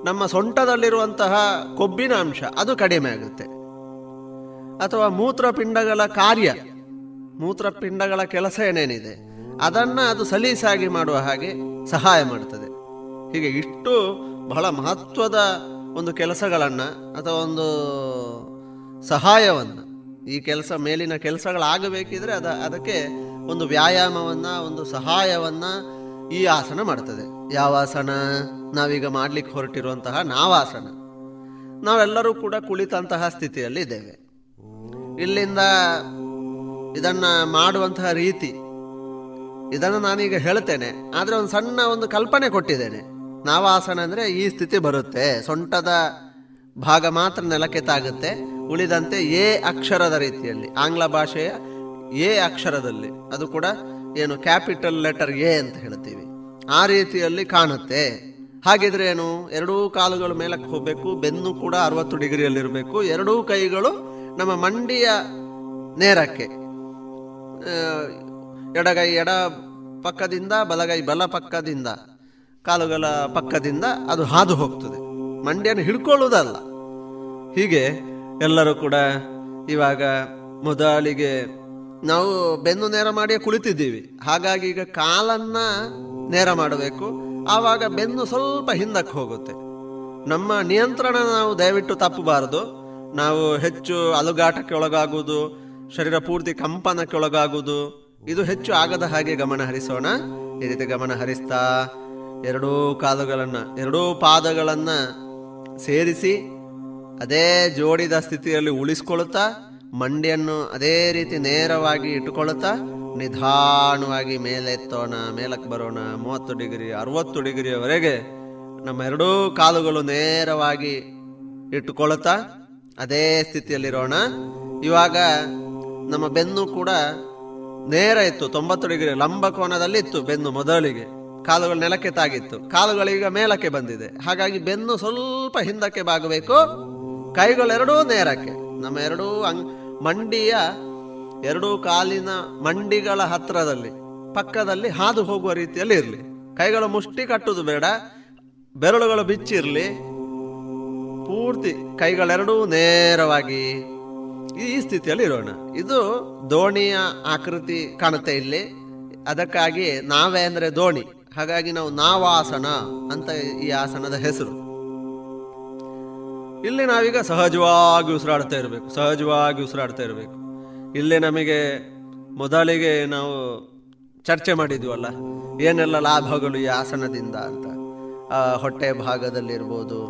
Speaker 7: ನಮ್ಮ ಸೊಂಟದಲ್ಲಿರುವಂತಹ ಕೊಬ್ಬಿನ ಅಂಶ, ಅದು ಕಡಿಮೆ ಆಗುತ್ತೆ. ಅಥವಾ ಮೂತ್ರಪಿಂಡಗಳ ಕಾರ್ಯ, ಮೂತ್ರಪಿಂಡಗಳ ಕೆಲಸ ಏನೇನಿದೆ, ಅದನ್ನು ಅದು ಸಲೀಸಾಗಿ ಮಾಡುವ ಹಾಗೆ ಸಹಾಯ ಮಾಡುತ್ತದೆ ಹೀಗೆ ಇಷ್ಟು ಬಹಳ ಮಹತ್ವದ ಒಂದು ಕೆಲಸಗಳನ್ನು ಅಥವಾ ಒಂದು ಸಹಾಯವನ್ನು ಈ ಕೆಲಸ ಮೇಲಿನ ಕೆಲಸಗಳಾಗಬೇಕಿದ್ರೆ ಅದ, ಅದಕ್ಕೆ ಒಂದು ವ್ಯಾಯಾಮವನ್ನು, ಒಂದು ಸಹಾಯವನ್ನು ಈ ಆಸನ ಮಾಡ್ತದೆ. ಯಾವ ಆಸನ? ನಾವೀಗ ಮಾಡ್ಲಿಕ್ಕೆ ಹೊರಟಿರುವಂತಹ ನಾವಾಸನ. ನಾವೆಲ್ಲರೂ ಕೂಡ ಕುಳಿತಂತಹ ಸ್ಥಿತಿಯಲ್ಲಿ ಇದ್ದೇವೆ. ಇಲ್ಲಿಂದ ಇದನ್ನ ಮಾಡುವಂತಹ ರೀತಿ, ಇದನ್ನು ನಾನೀಗ ಹೇಳ್ತೇನೆ. ಆದರೆ ಒಂದು ಸಣ್ಣ ಒಂದು ಕಲ್ಪನೆ ಕೊಟ್ಟಿದ್ದೇನೆ. ನಾವಾಸನ ಅಂದರೆ ಈ ಸ್ಥಿತಿ ಬರುತ್ತೆ. ಸೊಂಟದ ಭಾಗ ಮಾತ್ರ ನೆಲಕ್ಕೆ ತಾಗುತ್ತೆ. ಉಳಿದಂತೆ ಎ ಅಕ್ಷರದ ರೀತಿಯಲ್ಲಿ, ಆಂಗ್ಲ ಭಾಷೆಯ ಎ ಅಕ್ಷರದಲ್ಲಿ. ಅದು ಕೂಡ ಏನು ಕ್ಯಾಪಿಟಲ್ ಲೆಟರ್ ಎ ಅಂತ ಹೇಳ್ತೀವಿ. ಆ ರೀತಿಯಲ್ಲಿ ಕಾಣುತ್ತೆ. ಹಾಗಿದ್ರೆ ಏನು, ಎರಡೂ ಕಾಲುಗಳು ಮೇಲಕ್ಕೆ ಹೋಗಬೇಕು, ಬೆನ್ನು ಕೂಡ ಅರವತ್ತು ಡಿಗ್ರಿಯಲ್ಲಿರಬೇಕು. ಎರಡೂ ಕೈಗಳು ನಮ್ಮ ಮಂಡಿಯ ನೇರಕ್ಕೆ. ಎಡಗೈ ಎಡ ಪಕ್ಕದಿಂದ, ಬಲಗೈ ಬಲ ಪಕ್ಕದಿಂದ, ಕಾಲುಗಳ ಪಕ್ಕದಿಂದ ಅದು ಹಾದು ಹೋಗ್ತದೆ. ಮಂಡಿಯನ್ನು ಹಿಡ್ಕೊಳ್ಳುವುದಲ್ಲ. ಹೀಗೆ ಎಲ್ಲರೂ ಕೂಡ ಇವಾಗ ಮೊದಲಿಗೆ ನಾವು ಬೆನ್ನು ನೇರ ಮಾಡಿ ಕುಳಿತಿದ್ದೀವಿ. ಹಾಗಾಗಿ ಈಗ ಕಾಲನ್ನ ನೇರ ಮಾಡಬೇಕು. ಆವಾಗ ಬೆನ್ನು ಸ್ವಲ್ಪ ಹಿಂದಕ್ಕೆ ಹೋಗುತ್ತೆ. ನಮ್ಮ ನಿಯಂತ್ರಣ ನಾವು ದಯವಿಟ್ಟು ತಪ್ಪಬಾರದು. ನಾವು ಹೆಚ್ಚು ಅಲುಗಾಟಕ್ಕೆ ಒಳಗಾಗುವುದು, ಶರೀರ ಪೂರ್ತಿ ಕಂಪನಕ್ಕೆ ಒಳಗಾಗುವುದು. ಇದು ಹೆಚ್ಚು ಆಗದ ಹಾಗೆ ಗಮನ ಹರಿಸೋಣ. ಈ ರೀತಿ ಗಮನ ಹರಿಸ್ತಾ ಎರಡೂ ಕಾಲುಗಳನ್ನ, ಎರಡೂ ಪಾದಗಳನ್ನ ಸೇರಿಸಿ ಅದೇ ಜೋಡಿದ ಸ್ಥಿತಿಯಲ್ಲಿ ಉಳಿಸ್ಕೊಳ್ಳುತ್ತಾ ಮಂಡಿಯನ್ನು ಅದೇ ರೀತಿ ನೇರವಾಗಿ ಇಟ್ಟುಕೊಳ್ಳುತ್ತಾ, ನಿಧಾನವಾಗಿ ಮೇಲೆ ಎತ್ತೋಣ ಮೇಲಕ್ಕೆ ಬರೋಣ, ಮೂವತ್ತು ಡಿಗ್ರಿ, ಅರವತ್ತು ಡಿಗ್ರಿಯವರೆಗೆ ನಮ್ಮ ಎರಡೂ ಕಾಲುಗಳು ನೇರವಾಗಿ ಇಟ್ಟುಕೊಳ್ಳುತ್ತಾ, ಅದೇ ಸ್ಥಿತಿಯಲ್ಲಿರೋಣ. ಇವಾಗ ನಮ್ಮ ಬೆನ್ನು ಕೂಡ ನೇರ ಇತ್ತು, ತೊಂಬತ್ತು ಡಿಗ್ರಿ ಲಂಬ ಕೋನದಲ್ಲಿ ಇತ್ತು ಬೆನ್ನು ಮೊದಲಿಗೆ. ಕಾಲುಗಳು ನೆಲಕ್ಕೆ ತಾಗಿತ್ತು. ಕಾಲುಗಳೀಗ ಮೇಲಕ್ಕೆ ಬಂದಿದೆ. ಹಾಗಾಗಿ ಬೆನ್ನು ಸ್ವಲ್ಪ ಹಿಂದಕ್ಕೆ ಬಾಗಬೇಕು. ಕೈಗಳೆರಡೂ ನೇರಕ್ಕೆ. ನಮ್ಮ ಎರಡೂ ಅಂಗ್, ಮಂಡಿಯ ಎರಡೂ ಕಾಲಿನ ಮಂಡಿಗಳ ಹತ್ರದಲ್ಲಿ, ಪಕ್ಕದಲ್ಲಿ ಹಾದು ಹೋಗುವ ರೀತಿಯಲ್ಲಿ ಇರಲಿ. ಕೈಗಳು ಮುಷ್ಟಿ ಕಟ್ಟುದು ಬೇಡ, ಬೆರಳುಗಳು ಬಿಚ್ಚಿರಲಿ. ಪೂರ್ತಿ ಕೈಗಳೆರಡೂ ನೇರವಾಗಿ ಈ ಸ್ಥಿತಿಯಲ್ಲಿ ಇರೋಣ. ಇದು ದೋಣಿಯ ಆಕೃತಿ ಕಾಣುತ್ತೆ ಇಲ್ಲಿ. ಅದಕ್ಕಾಗಿ ನಾವೇ ಅಂದರೆ ದೋಣಿ. ಹಾಗಾಗಿ ನಾವು ನಾವಾಸನ ಅಂತ ಈ ಆಸನದ ಹೆಸರು. ಇಲ್ಲಿ ನಾವೀಗ ಸಹಜವಾಗಿ ಉಸಿರಾಡ್ತಾ ಇರಬೇಕು, ಸಹಜವಾಗಿ ಉಸಿರಾಡ್ತಾ ಇರಬೇಕು. ಇಲ್ಲಿ ನಮಗೆ ಮೊದಲಿಗೆ ನಾವು ಚರ್ಚೆ ಮಾಡಿದ್ವಲ್ಲ, ಏನೆಲ್ಲ ಲಾಭಗಳು ಈ ಆಸನದಿಂದ ಅಂತ. ಹೊಟ್ಟೆ ಭಾಗದಲ್ಲಿರ್ಬೋದು,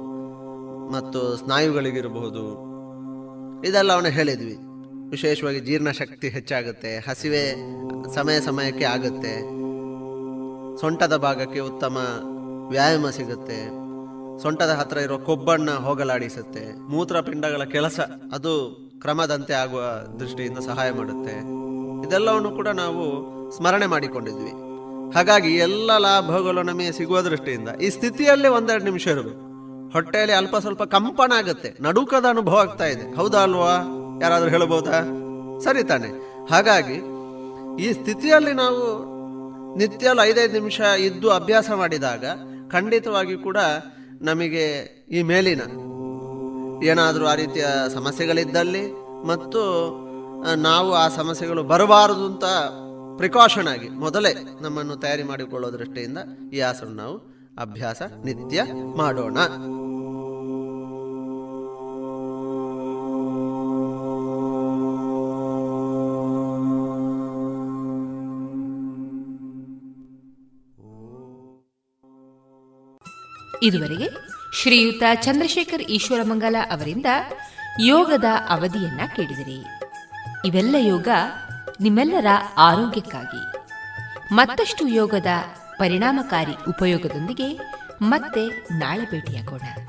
Speaker 7: ಮತ್ತು ಸ್ನಾಯುಗಳಿಗಿರ್ಬೋದು ಇದೆಲ್ಲ ಅವನು ಹೇಳಿದ್ವಿ. ವಿಶೇಷವಾಗಿ ಜೀರ್ಣಶಕ್ತಿ ಹೆಚ್ಚಾಗುತ್ತೆ, ಹಸಿವೆ ಸಮಯ ಸಮಯಕ್ಕೆ ಆಗುತ್ತೆ, ಸೊಂಟದ ಭಾಗಕ್ಕೆ ಉತ್ತಮ ವ್ಯಾಯಾಮ ಸಿಗುತ್ತೆ. ಸೊಂಟದ ಹತ್ರ ಇರೋ ಕೊಬ್ಬಣ್ಣ ಹೋಗಲಾಡಿಸುತ್ತೆ. ಮೂತ್ರಪಿಂಡಗಳ ಕೆಲಸ, ಅದು ಕ್ರಮದಂತೆ ಆಗುವ ದೃಷ್ಟಿಯಿಂದ ಸಹಾಯ ಮಾಡುತ್ತೆ. ಇದೆಲ್ಲವನ್ನು ಕೂಡ ನಾವು ಸ್ಮರಣೆ ಮಾಡಿಕೊಂಡಿದ್ವಿ. ಹಾಗಾಗಿ ಎಲ್ಲ ಲಾಭಗಳು ನಮಗೆ ಸಿಗುವ ದೃಷ್ಟಿಯಿಂದ ಈ ಸ್ಥಿತಿಯಲ್ಲಿ ಒಂದೆರಡು ನಿಮಿಷ ಇರಬೇಕು. ಹೊಟ್ಟೆಯಲ್ಲಿ ಅಲ್ಪ ಸ್ವಲ್ಪ ಕಂಪನ ಆಗುತ್ತೆ ನಡುಕದ ಅನುಭವ ಆಗ್ತಾ ಇದೆ. ಹೌದಾ ಅಲ್ವಾ? ಯಾರಾದರೂ ಹೇಳ್ಬೋದಾ? ಸರಿ ತಾನೆ. ಹಾಗಾಗಿ ಈ ಸ್ಥಿತಿಯಲ್ಲಿ ನಾವು ನಿತ್ಯ ಐದೈದು ನಿಮಿಷ ಇದ್ದು ಅಭ್ಯಾಸ ಮಾಡಿದಾಗ ಖಂಡಿತವಾಗಿ ಕೂಡ ನಮಗೆ ಈ ಮೇಲಿನ ಏನಾದರೂ ಆ ರೀತಿಯ ಸಮಸ್ಯೆಗಳಿದ್ದಲ್ಲಿ ಮತ್ತು ನಾವು ಆ ಸಮಸ್ಯೆಗಳು ಬರಬಾರದು ಅಂತ ಪ್ರಿಕಾಷನ್ ಆಗಿ ಮೊದಲೇ ನಮ್ಮನ್ನು ತಯಾರಿ ಮಾಡಿಕೊಳ್ಳೋ ದೃಷ್ಟಿಯಿಂದ ಈ ಆಸನ ನಾವು ಅಭ್ಯಾಸ, ನಿತ್ಯ ಮಾಡೋಣ.
Speaker 2: ಇದುವರೆಗೆ ಶ್ರೀಯುತ ಚಂದ್ರಶೇಖರ್ ಈಶ್ವರಮಂಗಲ ಅವರಿಂದ ಯೋಗದ ಅವಧಿಯನ್ನ ಕೇಳಿದಿರಿ. ಇವೆಲ್ಲ ಯೋಗ ನಿಮ್ಮೆಲ್ಲರ ಆರೋಗ್ಯಕ್ಕಾಗಿ. ಮತ್ತಷ್ಟು ಯೋಗದ ಪರಿಣಾಮಕಾರಿ ಉಪಯೋಗದೊಂದಿಗೆ ಮತ್ತೆ ನಾಳೆ ಭೇಟಿಯಾಗೋಣ.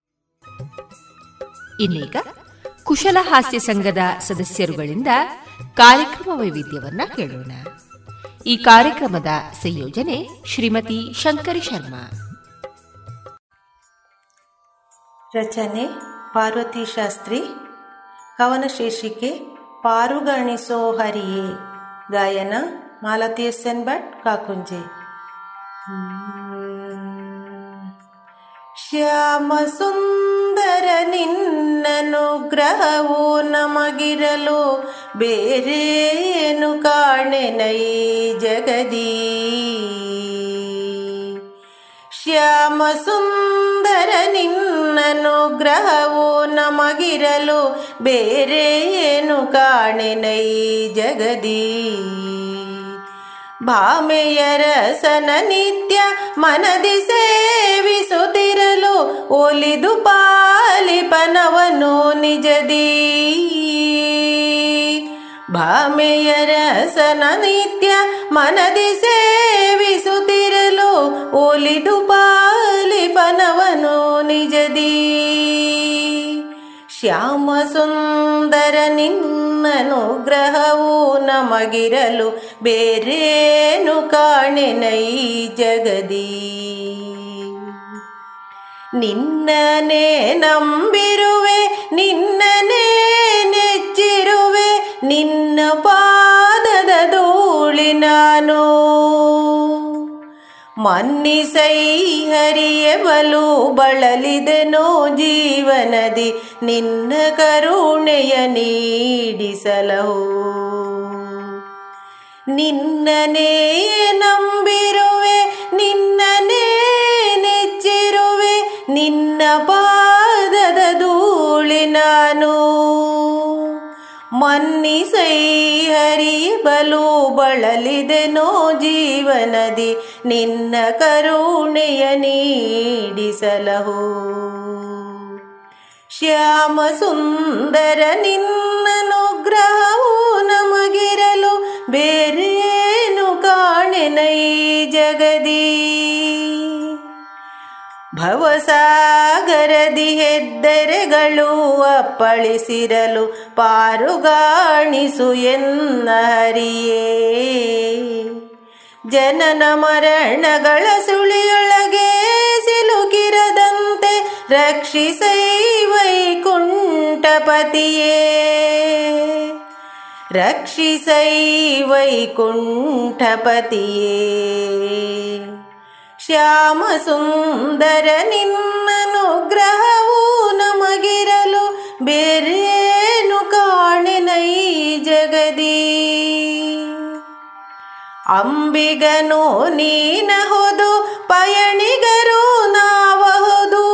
Speaker 2: ಇನ್ನೀಗ ಕುಶಲ ಹಾಸ್ಯ ಸಂಘದ ಸದಸ್ಯರುಗಳಿಂದ ಕಾರ್ಯಕ್ರಮ ವೈವಿಧ್ಯವನ್ನ ಕೇಳೋಣ. ಈ ಕಾರ್ಯಕ್ರಮದ ಸಂಯೋಜನೆ ಶ್ರೀಮತಿ ಶಂಕರಿ ಶರ್ಮಾ.
Speaker 8: ರಚನೆ ಪಾರ್ವತಿ ಶಾಸ್ತ್ರಿ. ಕವನ ಶೀರ್ಷಿಕೆ ಪಾರುಗಣಿಸೋ ಹರಿಯೇ. ಗಾಯನ ಮಾಲತಿ ಎಸ್ ಎನ್ ಭಟ್ ಕಾಕುಂಜೆ. ಶ್ಯಾಮ ಸುಂದರ ನಿನ್ನನುಗ್ರಹವು ನಮಗಿರಲು ಬೇರೇನು ಕಾಣೆನೈ ಜಗದೀ? ಶ್ಯಾಮ ಸುಂದರ ನಿನ್ನನುಗ್ರಹವು ನಮಗಿರಲು ಬೇರೆ ಏನು ಕಾಣೆನೈ ಜಗದೀ? ಭಾಮೆಯ ರಸನ ನಿತ್ಯ ಮನದಿ ಸೇವಿಸುತ್ತಿರಲು ಒಲಿದು ಪಾಲಿಪನವನು ನಿಜದೀ ಭಾಮೆಯ ರಸನ ನಿತ್ಯ ಮನದಿ ಸೇವಿಸುತ್ತಿರಲು ಒಲಿದು ಪಾಲಿಪನವನು ನಿಜದೀ ಶ್ಯಾಮ ಸುಂದರ ನಿನ್ನನುಗ್ರಹವು ನಮಗಿರಲು ಬೇರೇನು ಕಾಣೆನೈ ಜಗದೀ. ನಿನ್ನನೇ ನಂಬಿರುವೆ, ನಿನ್ನನೇ ನೆಚ್ಚಿರುವೆ, ನಿನ್ನ ಪಾದದ ಧೂಳಿ ನಾನು. ಮನ್ನಿಸೈ ಹರಿಯವಲು ಬಳಲಿದೆನೋ ಜೀವನದಿ ನಿನ್ನ ಕರುಣೆಯ ನೀಡಿಸಲಹೋ. ನಿನ್ನನೇ ನಂಬಿರುವೆ, ನಿನ್ನನೇ ನೆಚ್ಚಿರುವೆ, ನಿನ್ನ ಪಾದದ ಧೂಳಿ ನಾನು. ಮನ್ನಿಸೈ ಹರಿ ಬಲು ಬಳಲಿದೆನೋ ಜೀವನದಿ ನಿನ್ನ ಕರುಣೆಯ ನೀಡಿಸಲಹು. ಶ್ಯಾಮ ಸುಂದರ ನಿನ್ನನುಗ್ರಹವು ನಮಗಿರಲು ಬೇರೇನು ಕಾಣೆನೈ ಜಗದೀ? ಭವಸಾಗರದಿ ಹೆದ್ದರೆಗಳು ಅಪ್ಪಳಿಸಿರಲು ಪಾರುಗಾಣಿಸು ಎನ್ನ ಹರಿಯೇ. ಜನನ ಮರಣಗಳ ಸುಳಿಯೊಳಗೆ ಸಿಲುಕಿರದಂತೆ ರಕ್ಷಿಸೈ ವೈಕುಂಠಪತಿಯೇ. ರಕ್ಷಿಸೈ ವೈಕುಂಠಪತಿಯೇ. ಶ್ಯಾಮ ಸುಂದರ ನಿನ್ನನುಗ್ರಹವು ನಮಗಿರಲು ಬೇರೇನು ಕಾಣೆನೈ ಜಗದೀ. ಅಂಬಿಗನು ನೀನಹುದು ಪಯಣಿಗರು ನಾವಹುದು.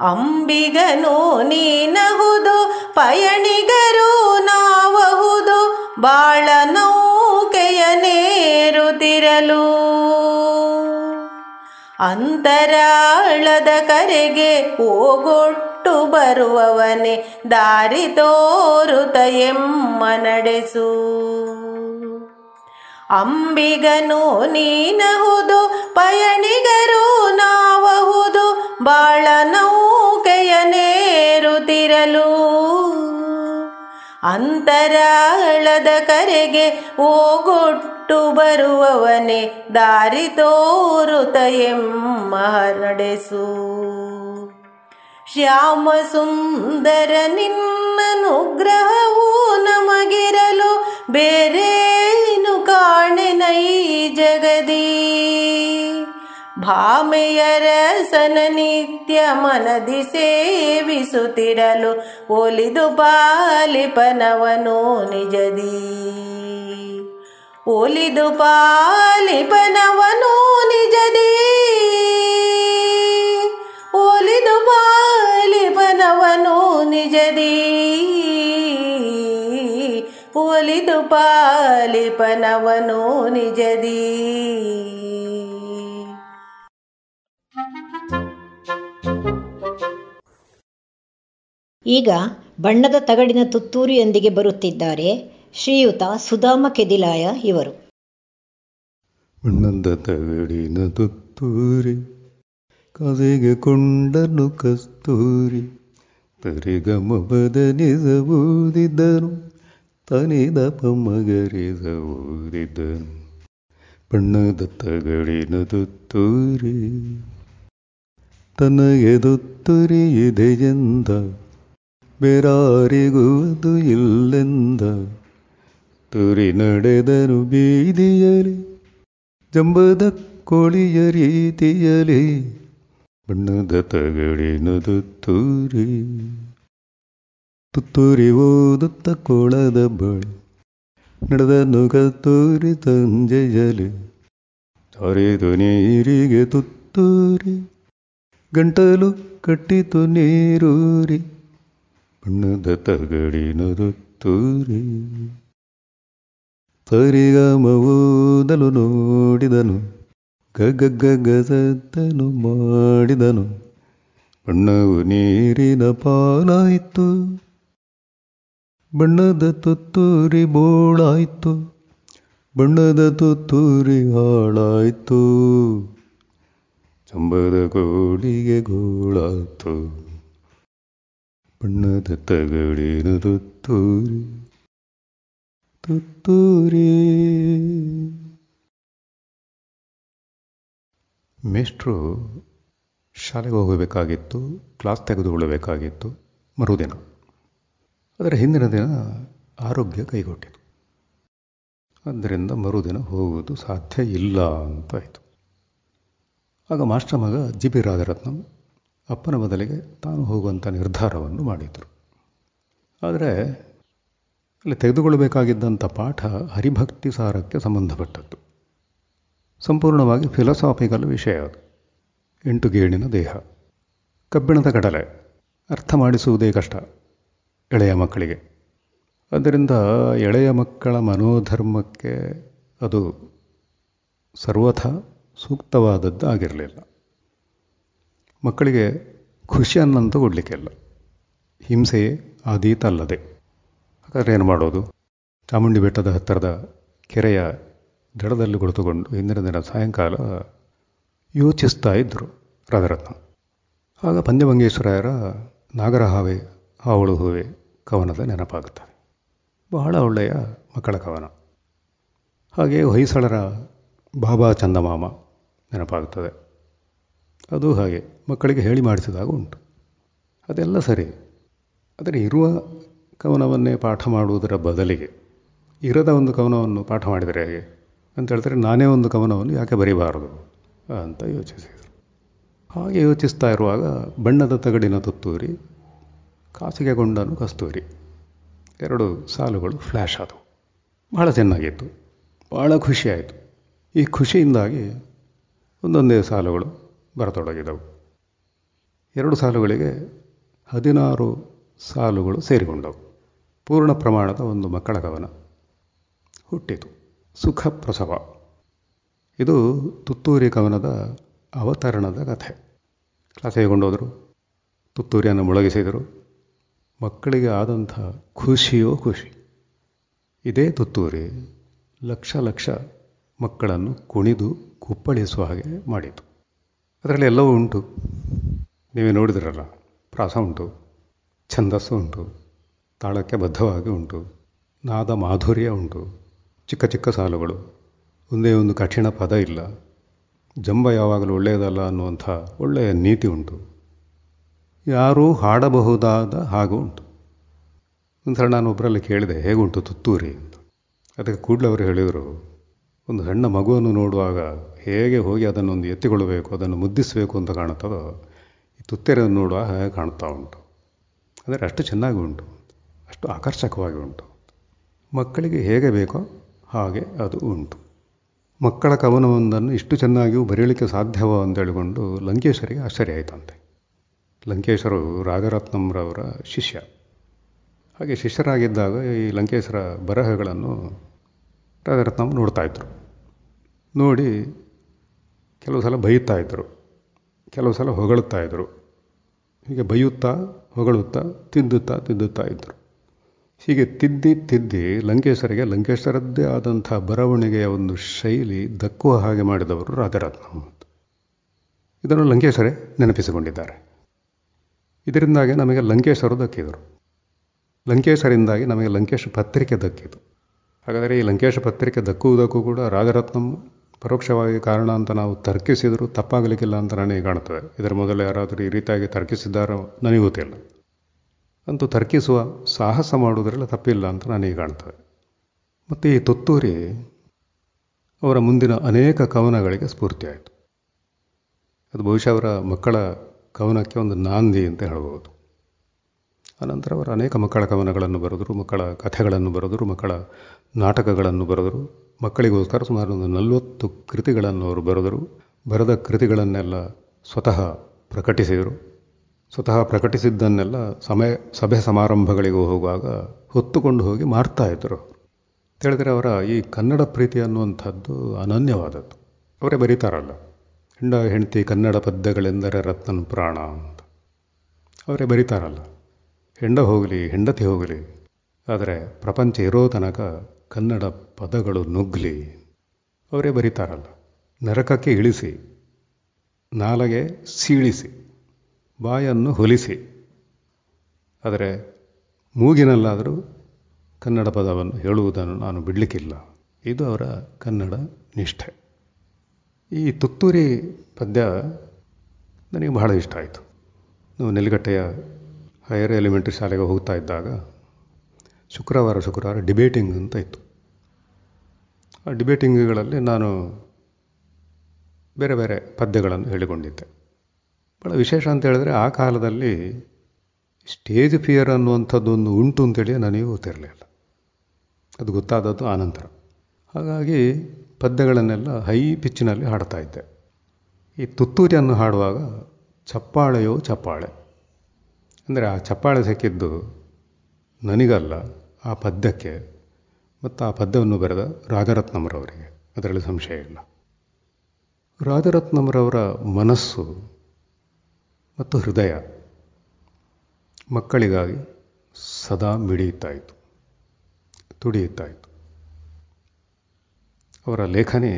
Speaker 8: ಅಂಬಿಗನು ನೀನಹುದು ಪಯಣಿಗರು ನಾವಹುದು ಬಾಳ ನೌಕೆಯ ನೇರುತ್ತಿರಲು ಅಂತರಾಳದ ಕರೆಗೆ ಹೋಗೊಟ್ಟು ಬರುವವನೇ ದಾರಿ ತೋರುತ ಎಮ್ಮ ನಡೆಸು. ಅಂಬಿಗನು ನೀನಹುದು, ಪಯಣಿಗರು ನಾವಹುದು, ಬಾಳ ನೌಕೆಯ ನೇರುತ್ತಿರಲು ಅಂತರಾಳದ ಕರೆಗೆ ಓಗೊಟ್ಟು ಬರುವವನೇ ದಾರಿ ತೋರುತ ಎಮ್ಮ ನಡೆಸು. ಶ್ಯಾಮ ಸುಂದರ ನಿನ್ನನುಗ್ರಹವು ನಮಗಿರಲು ಬೇರೆ ಕಾಣೆನೈ ಜಗದಿ? ಭಾಮೆಯರಸನ ನಿತ್ಯ ಮನದಿ ಸೇವಿಸುತ್ತಿರಲು ಒಲಿದು ಪಾಲಿಪನವನು ನಿಜದಿ ಒಲಿದು ಪಾಲಿಪನವನು ನಿಜದಿ ಒಲಿದು ಪಾಲಿಪನವನು ನಿಜದಿ ಒಲಿದು ಪಾಲಿಪನವನು ನಿಜದಿ
Speaker 9: ಈಗ ಬಣ್ಣದ ತಗಡಿನ ತುತ್ತೂರಿಯೊಂದಿಗೆ ಬರುತ್ತಿದ್ದಾರೆ ಶ್ರೀಯುತ ಸುಧಾಮ ಕೆದಿಲಾಯ ಇವರು.
Speaker 10: ಬಣ್ಣದ ತಗಡಿನ ತುತ್ತೂರಿ ಕಸೆಗೆ ಕೊಂಡನು ಕಸ್ತೂರಿ ತರಿಗಮ ಬದನಿಸ ಊದಿದ್ದನು ತನಿದ ಪಮಗರಿಸ ಬಣ್ಣದ ತಗಡಿನ ತುತ್ತೂರಿ, ತನಗೆ ತುತ್ತೂರಿ ಇದೆ ಎಂದ ಬೇರಾರಿಗೂ ಇಲ್ಲೆಂದ ತುರಿ ನಡೆದನು ಬೀದಿಯಲಿ ಜಂಬದ ಕೋಳಿಯ ರೀತಿಯಲಿ ಬಣ್ಣದ ತಗಡಿನದು ತೂರಿ. ತುತ್ತೂರಿ ಓದುತ್ತ ಕೋಳದ ಬಳಿ ನಡೆದನು ತೂರಿ ತಂಜೆಯಲಿ ಹರಿದು ನೀರಿಗೆ ತುತ್ತೂರಿ, ಗಂಟಲು ಕಟ್ಟಿತು ನೀರೂರಿ. ಬಣ್ಣದ ತಗಡಿನ ತುತ್ತೂರಿ ನೋಡಿದನು ಗಗ ಮಾಡಿದನು, ಬಣ್ಣವು ನೀರಿನ ಪಾಲಾಯಿತು, ಬಣ್ಣದ ತುತ್ತೂರಿ ಬೋಳಾಯಿತು, ಬಣ್ಣದ ತುತ್ತೂರಿ ಹಾಳಾಯಿತು, ಚಂಬದ ಕೋಳಿಗೆ ಗೋಳಾತು. ಬಣ್ಣದ ತಗಡಿನ ತುತ್ತೂರಿ ತುತ್ತೂರಿ ಮೇಷ್ಟ್ರು ಶಾಲೆಗೆ ಹೋಗಬೇಕಾಗಿತ್ತು ಕ್ಲಾಸ್ ತೆಗೆದುಕೊಳ್ಳಬೇಕಾಗಿತ್ತು, ಮರುದಿನ. ಅದರ ಹಿಂದಿನ ದಿನ ಆರೋಗ್ಯ ಕೈಗೊಟ್ಟಿತು. ಆದ್ದರಿಂದ ಮರುದಿನ ಹೋಗುವುದು ಸಾಧ್ಯ ಇಲ್ಲ ಅಂತಾಯಿತು ಆಗ ಮಾಸ್ಟರ್ ಮಗ ಜಿ ಪಿ ರಾಜರತ್ನಂ ಅಪ್ಪನ ಬದಲಿಗೆ ತಾನು ಹೋಗುವಂಥ ನಿರ್ಧಾರವನ್ನು ಮಾಡಿದರು. ಆದರೆ ಅಲ್ಲಿ ತೆಗೆದುಕೊಳ್ಳಬೇಕಾಗಿದ್ದಂಥ ಪಾಠ ಹರಿಭಕ್ತಿ ಸಾರಕ್ಕೆ ಸಂಬಂಧಪಟ್ಟದ್ದು. ಸಂಪೂರ್ಣವಾಗಿ ಫಿಲಸಾಫಿಕಲ್ ವಿಷಯ ಅದು. ಎಂಟು ಗೇಣಿನ ದೇಹ. ಕಬ್ಬಿಣದ ಕಡಲೆ. ಅರ್ಥ ಮಾಡಿಸುವುದೇ ಕಷ್ಟ ಎಳೆಯ ಮಕ್ಕಳಿಗೆ. ಅದರಿಂದ ಎಳೆಯ ಮಕ್ಕಳ ಮನೋಧರ್ಮಕ್ಕೆ ಅದು ಸರ್ವಥ ಸೂಕ್ತವಾದದ್ದು ಆಗಿರಲಿಲ್ಲ ಮಕ್ಕಳಿಗೆ ಖುಷಿಯನ್ನಂತೂ ಕೊಡಲಿಕ್ಕಿಲ್ಲ. ಹಿಂಸೆಯೇ ಆದೀತಲ್ಲದೆ ಹಾಗಾದರೆ ಏನು ಮಾಡೋದು? ಚಾಮುಂಡಿ ಬೆಟ್ಟದ ಹತ್ತಿರದ ಕೆರೆಯ ದಡದಲ್ಲಿ ಕುಳಿತುಕೊಂಡು ಹಿಂದಿನ ದಿನ ಸಾಯಂಕಾಲ ಯೋಚಿಸ್ತಾ ಇದ್ದರು ರಾಧರತ್ನ ಆಗ ಪಂಚಮಂಗೇಶ್ವರಾಯರ ನಾಗರಹಾವೆ, ಹಾವಳು ಹೂವೆ ಕವನದ ನೆನಪಾಗುತ್ತದೆ. ಬಹಳ ಒಳ್ಳೆಯ ಮಕ್ಕಳ ಕವನ. ಹಾಗೆಯೇ ಹೊಯ್ಸಳರ ಬಾಬಾ ಚಂದಮಾಮ ನೆನಪಾಗುತ್ತದೆ. ಅದು ಹಾಗೆ. ಮಕ್ಕಳಿಗೆ ಹೇಳಿ ಮಾಡಿಸಿದಾಗ ಉಂಟು. ಅದೆಲ್ಲ ಸರಿ. ಆದರೆ ಇರುವ ಕವನವನ್ನೇ ಪಾಠ ಮಾಡುವುದರ ಬದಲಿಗೆ, ಇರದ ಒಂದು ಕವನವನ್ನು ಪಾಠ ಮಾಡಿದರೆ ಹೇಗೆ? ಅಂತ ಹೇಳ್ತಾರೆ ನಾನೇ ಒಂದು ಕವನವನ್ನು ಯಾಕೆ ಬರೀಬಾರದು? ಅಂತ ಯೋಚಿಸಿದರು. ಹಾಗೆ ಯೋಚಿಸ್ತಾ ಇರುವಾಗ ಬಣ್ಣದ ತಗಡಿನ ತುತ್ತೂರಿ ಕಾಸಿಗೆಗೊಂಡನು ಕಸ್ತೂರಿ, ಎರಡು ಸಾಲುಗಳು ಫ್ಲ್ಯಾಶ್ ಆದವು. ಬಹಳ ಚೆನ್ನಾಗಿತ್ತು. ಭಾಳ ಖುಷಿಯಾಯಿತು. ಈ ಖುಷಿಯಿಂದಾಗಿ ಒಂದೊಂದೇ ಸಾಲುಗಳು ಬರತೊಡಗಿದವು. ಎರಡು ಸಾಲುಗಳಿಗೆ ಹದಿನಾರು ಸಾಲುಗಳು ಸೇರಿಕೊಂಡವು. ಪೂರ್ಣ ಪ್ರಮಾಣದ ಒಂದು ಮಕ್ಕಳ ಕವನ ಹುಟ್ಟಿತು. ಸುಖ ಪ್ರಸವ ಇದು ತುತ್ತೂರಿ ಕವನದ ಅವತರಣದ ಕಥೆ. ಕ್ಲಾಸಿಗೆ ಕೊಂಡೋದರು? ತುತ್ತೂರಿಯನ್ನು ಮುಳಗಿಸಿದರು. ಮಕ್ಕಳಿಗೆ ಆದಂಥ ಖುಷಿಯೋ ಖುಷಿ. ಇದೇ ತುತ್ತೂರಿ ಲಕ್ಷ ಲಕ್ಷ ಮಕ್ಕಳನ್ನು ಕುಣಿದು ಕುಪ್ಪಳಿಸುವ ಹಾಗೆ ಮಾಡಿತು. ಅದರಲ್ಲಿ ಎಲ್ಲವೂ ಉಂಟು. ನೀವೇ ನೋಡಿದ್ರಲ್ಲ, ಪ್ರಾಸ ಉಂಟು, ಛಂದಸ್ಸು ಉಂಟು, ತಾಳಕ್ಕೆ ಬದ್ಧವಾಗಿ ಉಂಟು, ನಾದ ಮಾಧುರ್ಯ ಉಂಟು, ಚಿಕ್ಕ ಚಿಕ್ಕ ಸಾಲುಗಳು, ಒಂದೇ ಒಂದು ಕಠಿಣ ಪದ ಇಲ್ಲ, ಜಂಬ ಯಾವಾಗಲೂ ಒಳ್ಳೆಯದಲ್ಲ ಅನ್ನುವಂಥ ಒಳ್ಳೆಯ ನೀತಿ ಉಂಟು. ಯಾರೂ ಹಾಡಬಹುದಾದ ಹಾಗೂ ಉಂಟು. ಒಂಥರ ನಾನು ಒಬ್ಬರಲ್ಲಿ ಕೇಳಿದೆ, ಹೇಗುಂಟು ತುತ್ತೂರಿ ಅಂತ. ಅದಕ್ಕೆ ಕೂಡಲೇ ಹೇಳಿದರು ಒಂದು ಸಣ್ಣ ಮಗುವನ್ನು ನೋಡುವಾಗ ಹೇಗೆ ಹೋಗಿ ಅದನ್ನೊಂದು ಎತ್ತಿಕೊಳ್ಳಬೇಕು, ಅದನ್ನು ಮುದ್ದಿಸಬೇಕು ಅಂತ ಕಾಣುತ್ತದೋ, ಈ ತುತ್ತೆರೆಯನ್ನು ನೋಡುವ ಹಾಗೆ ಕಾಣ್ತಾ ಉಂಟು. ಅಂದರೆ ಅಷ್ಟು ಚೆನ್ನಾಗಿ ಉಂಟು, ಅಷ್ಟು ಆಕರ್ಷಕವಾಗಿ ಉಂಟು. ಮಕ್ಕಳಿಗೆ ಹೇಗೆ ಬೇಕೋ ಹಾಗೆ ಅದು ಉಂಟು. ಮಕ್ಕಳ ಕವನವೊಂದನ್ನು ಇಷ್ಟು ಚೆನ್ನಾಗಿಯೂ ಬರೆಯಲಿಕ್ಕೆ ಸಾಧ್ಯವ ಅಂತ ಹೇಳಿಕೊಂಡು ಲಂಕೇಶ್ವರಿಗೆ ಆಶ್ಚರ್ಯ ಆಯಿತಂತೆ. ಲಂಕೇಶರು ರಾಗರತ್ನಂರವರ ಶಿಷ್ಯ. ಹಾಗೆ ಶಿಷ್ಯರಾಗಿದ್ದಾಗ ಈ ಲಂಕೇಶ್ವರ ಬರಹಗಳನ್ನು ರಾಗರತ್ನಂ ನೋಡ್ತಾಯಿದ್ರು ನೋಡಿ ಕೆಲವು ಸಲ ಬೈಯುತ್ತಾ ಇದ್ದರು ಕೆಲವು ಸಲ ಹೊಗಳುತ್ತಾ ಇದ್ದರು ಹೀಗೆ ಬೈಯುತ್ತಾ, ಹೊಗಳುತ್ತಾ ತಿದ್ದುತ್ತಾ ತಿದ್ದುತ್ತಾ ಇದ್ದರು ಹೀಗೆ ತಿದ್ದಿ ತಿದ್ದಿ ಲಂಕೇಶ್ವರಿಗೆ, ಲಂಕೇಶ್ವರದ್ದೇ ಆದಂಥ ಬರವಣಿಗೆಯ ಒಂದು ಶೈಲಿ ದಕ್ಕುವ ಹಾಗೆ ಮಾಡಿದವರು ರಾಧಾರತ್ನ ಇದನ್ನು ಲಂಕೇಶ್ವರೇ ನೆನಪಿಸಿಕೊಂಡಿದ್ದಾರೆ. ಇದರಿಂದಾಗಿ ನಮಗೆ ಲಂಕೇಶ್ವರು ದಕ್ಕಿದರು. ಲಂಕೇಶ್ವರಿಂದಾಗಿ ನಮಗೆ ಲಂಕೇಶ್ ಪತ್ರಿಕೆ ದಕ್ಕಿತು ಹಾಗಾದರೆ ಈ ಲಂಕೇಶ ಪತ್ರಿಕೆ ದಕ್ಕುವುದಕ್ಕೂ ಕೂಡ ರಾಜರತ್ನಂ ಪರೋಕ್ಷವಾಗಿ ಕಾರಣ ಅಂತ ನಾವು ತರ್ಕಿಸಿದರೂ ತಪ್ಪಾಗಲಿಕ್ಕಿಲ್ಲ ಅಂತ ನನಗೆ ಕಾಣುತ್ತದೆ ಇದರ ಮೊದಲು ಯಾರಾದರೂ ಈ ರೀತಿಯಾಗಿ ತರ್ಕಿಸಿದ್ದಾರೋ ನನಗೆ ಗೊತ್ತಿಲ್ಲ. ಅಂತೂ ತರ್ಕಿಸುವ ಸಾಹಸ ಮಾಡುವುದರಲ್ಲಿ ತಪ್ಪಿಲ್ಲ ಅಂತ ನನಗೆ ಕಾಣ್ತದೆ ಮತ್ತು ಈ ತುತ್ತೂರಿ ಅವರ ಮುಂದಿನ ಅನೇಕ ಕವನಗಳಿಗೆ ಸ್ಫೂರ್ತಿಯಾಯಿತು. ಅದು ಬಹುಶಃ ಅವರ ಮಕ್ಕಳ ಕವನಕ್ಕೆ ಒಂದು ನಾಂದಿ ಅಂತ ಹೇಳ್ಬೋದು. ಅನಂತರ ಅವರು ಅನೇಕ ಮಕ್ಕಳ ಕವನಗಳನ್ನು ಬರೆದರು, ಮಕ್ಕಳ ಕಥೆಗಳನ್ನು ಬರೆದರು, ಮಕ್ಕಳ ನಾಟಕಗಳನ್ನು ಬರೆದರು. ಮಕ್ಕಳಿಗೋಸ್ಕರ ಸುಮಾರು ಒಂದು ನಲವತ್ತು ಕೃತಿಗಳನ್ನು ಅವರು ಬರೆದರು. ಬರೆದ ಕೃತಿಗಳನ್ನೆಲ್ಲ ಸ್ವತಃ ಪ್ರಕಟಿಸಿದರು. ಸ್ವತಃ ಪ್ರಕಟಿಸಿದ್ದನ್ನೆಲ್ಲ ಸಮಯ, ಸಭೆ ಸಮಾರಂಭಗಳಿಗೂ ಹೋಗುವಾಗ ಹೊತ್ತುಕೊಂಡು ಹೋಗಿ ಮಾಡ್ತಾ ಇದ್ದರು. ಅವರ ಈ ಕನ್ನಡ ಪ್ರೀತಿ ಅನ್ನುವಂಥದ್ದು ಅನನ್ಯವಾದದ್ದು. ಅವರೇ ಬರೀತಾರಲ್ಲ, ಹೆಂಡ, ಹೆಂಡತಿ, ಕನ್ನಡ ಪದ್ಯಗಳೆಂದರೆ ರತ್ನನ ಪ್ರಾಣ ಅಂತ. ಅವರೇ ಬರೀತಾರಲ್ಲ ಹೆಂಡ ಹೋಗಲಿ, ಹೆಂಡತಿ ಹೋಗಲಿ, ಆದರೆ ಪ್ರಪಂಚ ಇರೋ ತನಕ ಕನ್ನಡ ಪದಗಳು ನುಗ್ಗಲಿ ಅವರೇ ಬರೀತಾರಲ್ಲ, ನರಕಕ್ಕೆ ಇಳಿಸಿ, ನಾಲಗೆ ಸೀಳಿಸಿ, ಬಾಯನ್ನು ಹೊಲಿಸಿ. ಆದರೆ ಮೂಗಿನಲ್ಲಾದರೂ ಕನ್ನಡ ಪದವನ್ನು ಹೇಳುವುದನ್ನು ನಾನು ಬಿಡಲಿಕ್ಕಿಲ್ಲ. ಇದು ಅವರ ಕನ್ನಡ ನಿಷ್ಠೆ. ಈ ತುತ್ತೂರಿ ಪದ್ಯ ನನಗೆ ಬಹಳ ಇಷ್ಟ ಆಯಿತು. ನಾವು ನೆಲಗಟ್ಟೆಯ ಹೈಯರ್ ಎಲಿಮೆಂಟ್ರಿ ಶಾಲೆಗೆ ಹೋಗ್ತಾ ಇದ್ದಾಗ ಶುಕ್ರವಾರ ಶುಕ್ರವಾರ ಡಿಬೇಟಿಂಗ್ ಅಂತ ಇತ್ತು. ಆ ಡಿಬೇಟಿಂಗ್ಗಳಲ್ಲಿ ನಾನು ಬೇರೆ ಬೇರೆ ಪದ್ಯಗಳನ್ನು ಹೇಳಿಕೊಂಡಿದ್ದೆ. ಭಾಳ ವಿಶೇಷ ಅಂತ ಹೇಳಿದ್ರೆ ಆ ಕಾಲದಲ್ಲಿ ಸ್ಟೇಜ್ ಫಿಯರ್ ಅನ್ನುವಂಥದ್ದೊಂದು ಉಂಟು ಅಂತೇಳಿ ನನಗೆ ಗೊತ್ತಿರಲಿಲ್ಲ ಅದು ಗೊತ್ತಾದದ್ದು ಆನಂತರ. ಹಾಗಾಗಿ ಪದ್ಯಗಳನ್ನೆಲ್ಲ ಹೈ ಪಿಚ್ಚಿನಲ್ಲಿ ಹಾಡ್ತಾ ಇದ್ದೆ. ಈ ತುತ್ತೂರಿಯನ್ನು ಹಾಡುವಾಗ ಚಪ್ಪಾಳೆಯೋ ಚಪ್ಪಾಳೆ. ಅಂದರೆ ಆ ಚಪ್ಪಾಳೆ ಸಿಕ್ಕಿದ್ದು ನನಗಲ್ಲ, ಆ ಪದ್ಯಕ್ಕೆ, ಮತ್ತು ಆ ಪದ್ಯವನ್ನು ಬರೆದ ರಾಜರತ್ನಂರವರಿಗೆ ಅದರಲ್ಲಿ ಸಂಶಯ ಇಲ್ಲ. ರಾಜರತ್ನಂರವರ ಮನಸ್ಸು ಮತ್ತು ಹೃದಯ ಮಕ್ಕಳಿಗಾಗಿ ಸದಾ ಮಿಡಿಯುತ್ತಾಯಿತು ತುಡಿಯುತ್ತಾಯಿತು ಅವರ ಲೇಖನೆ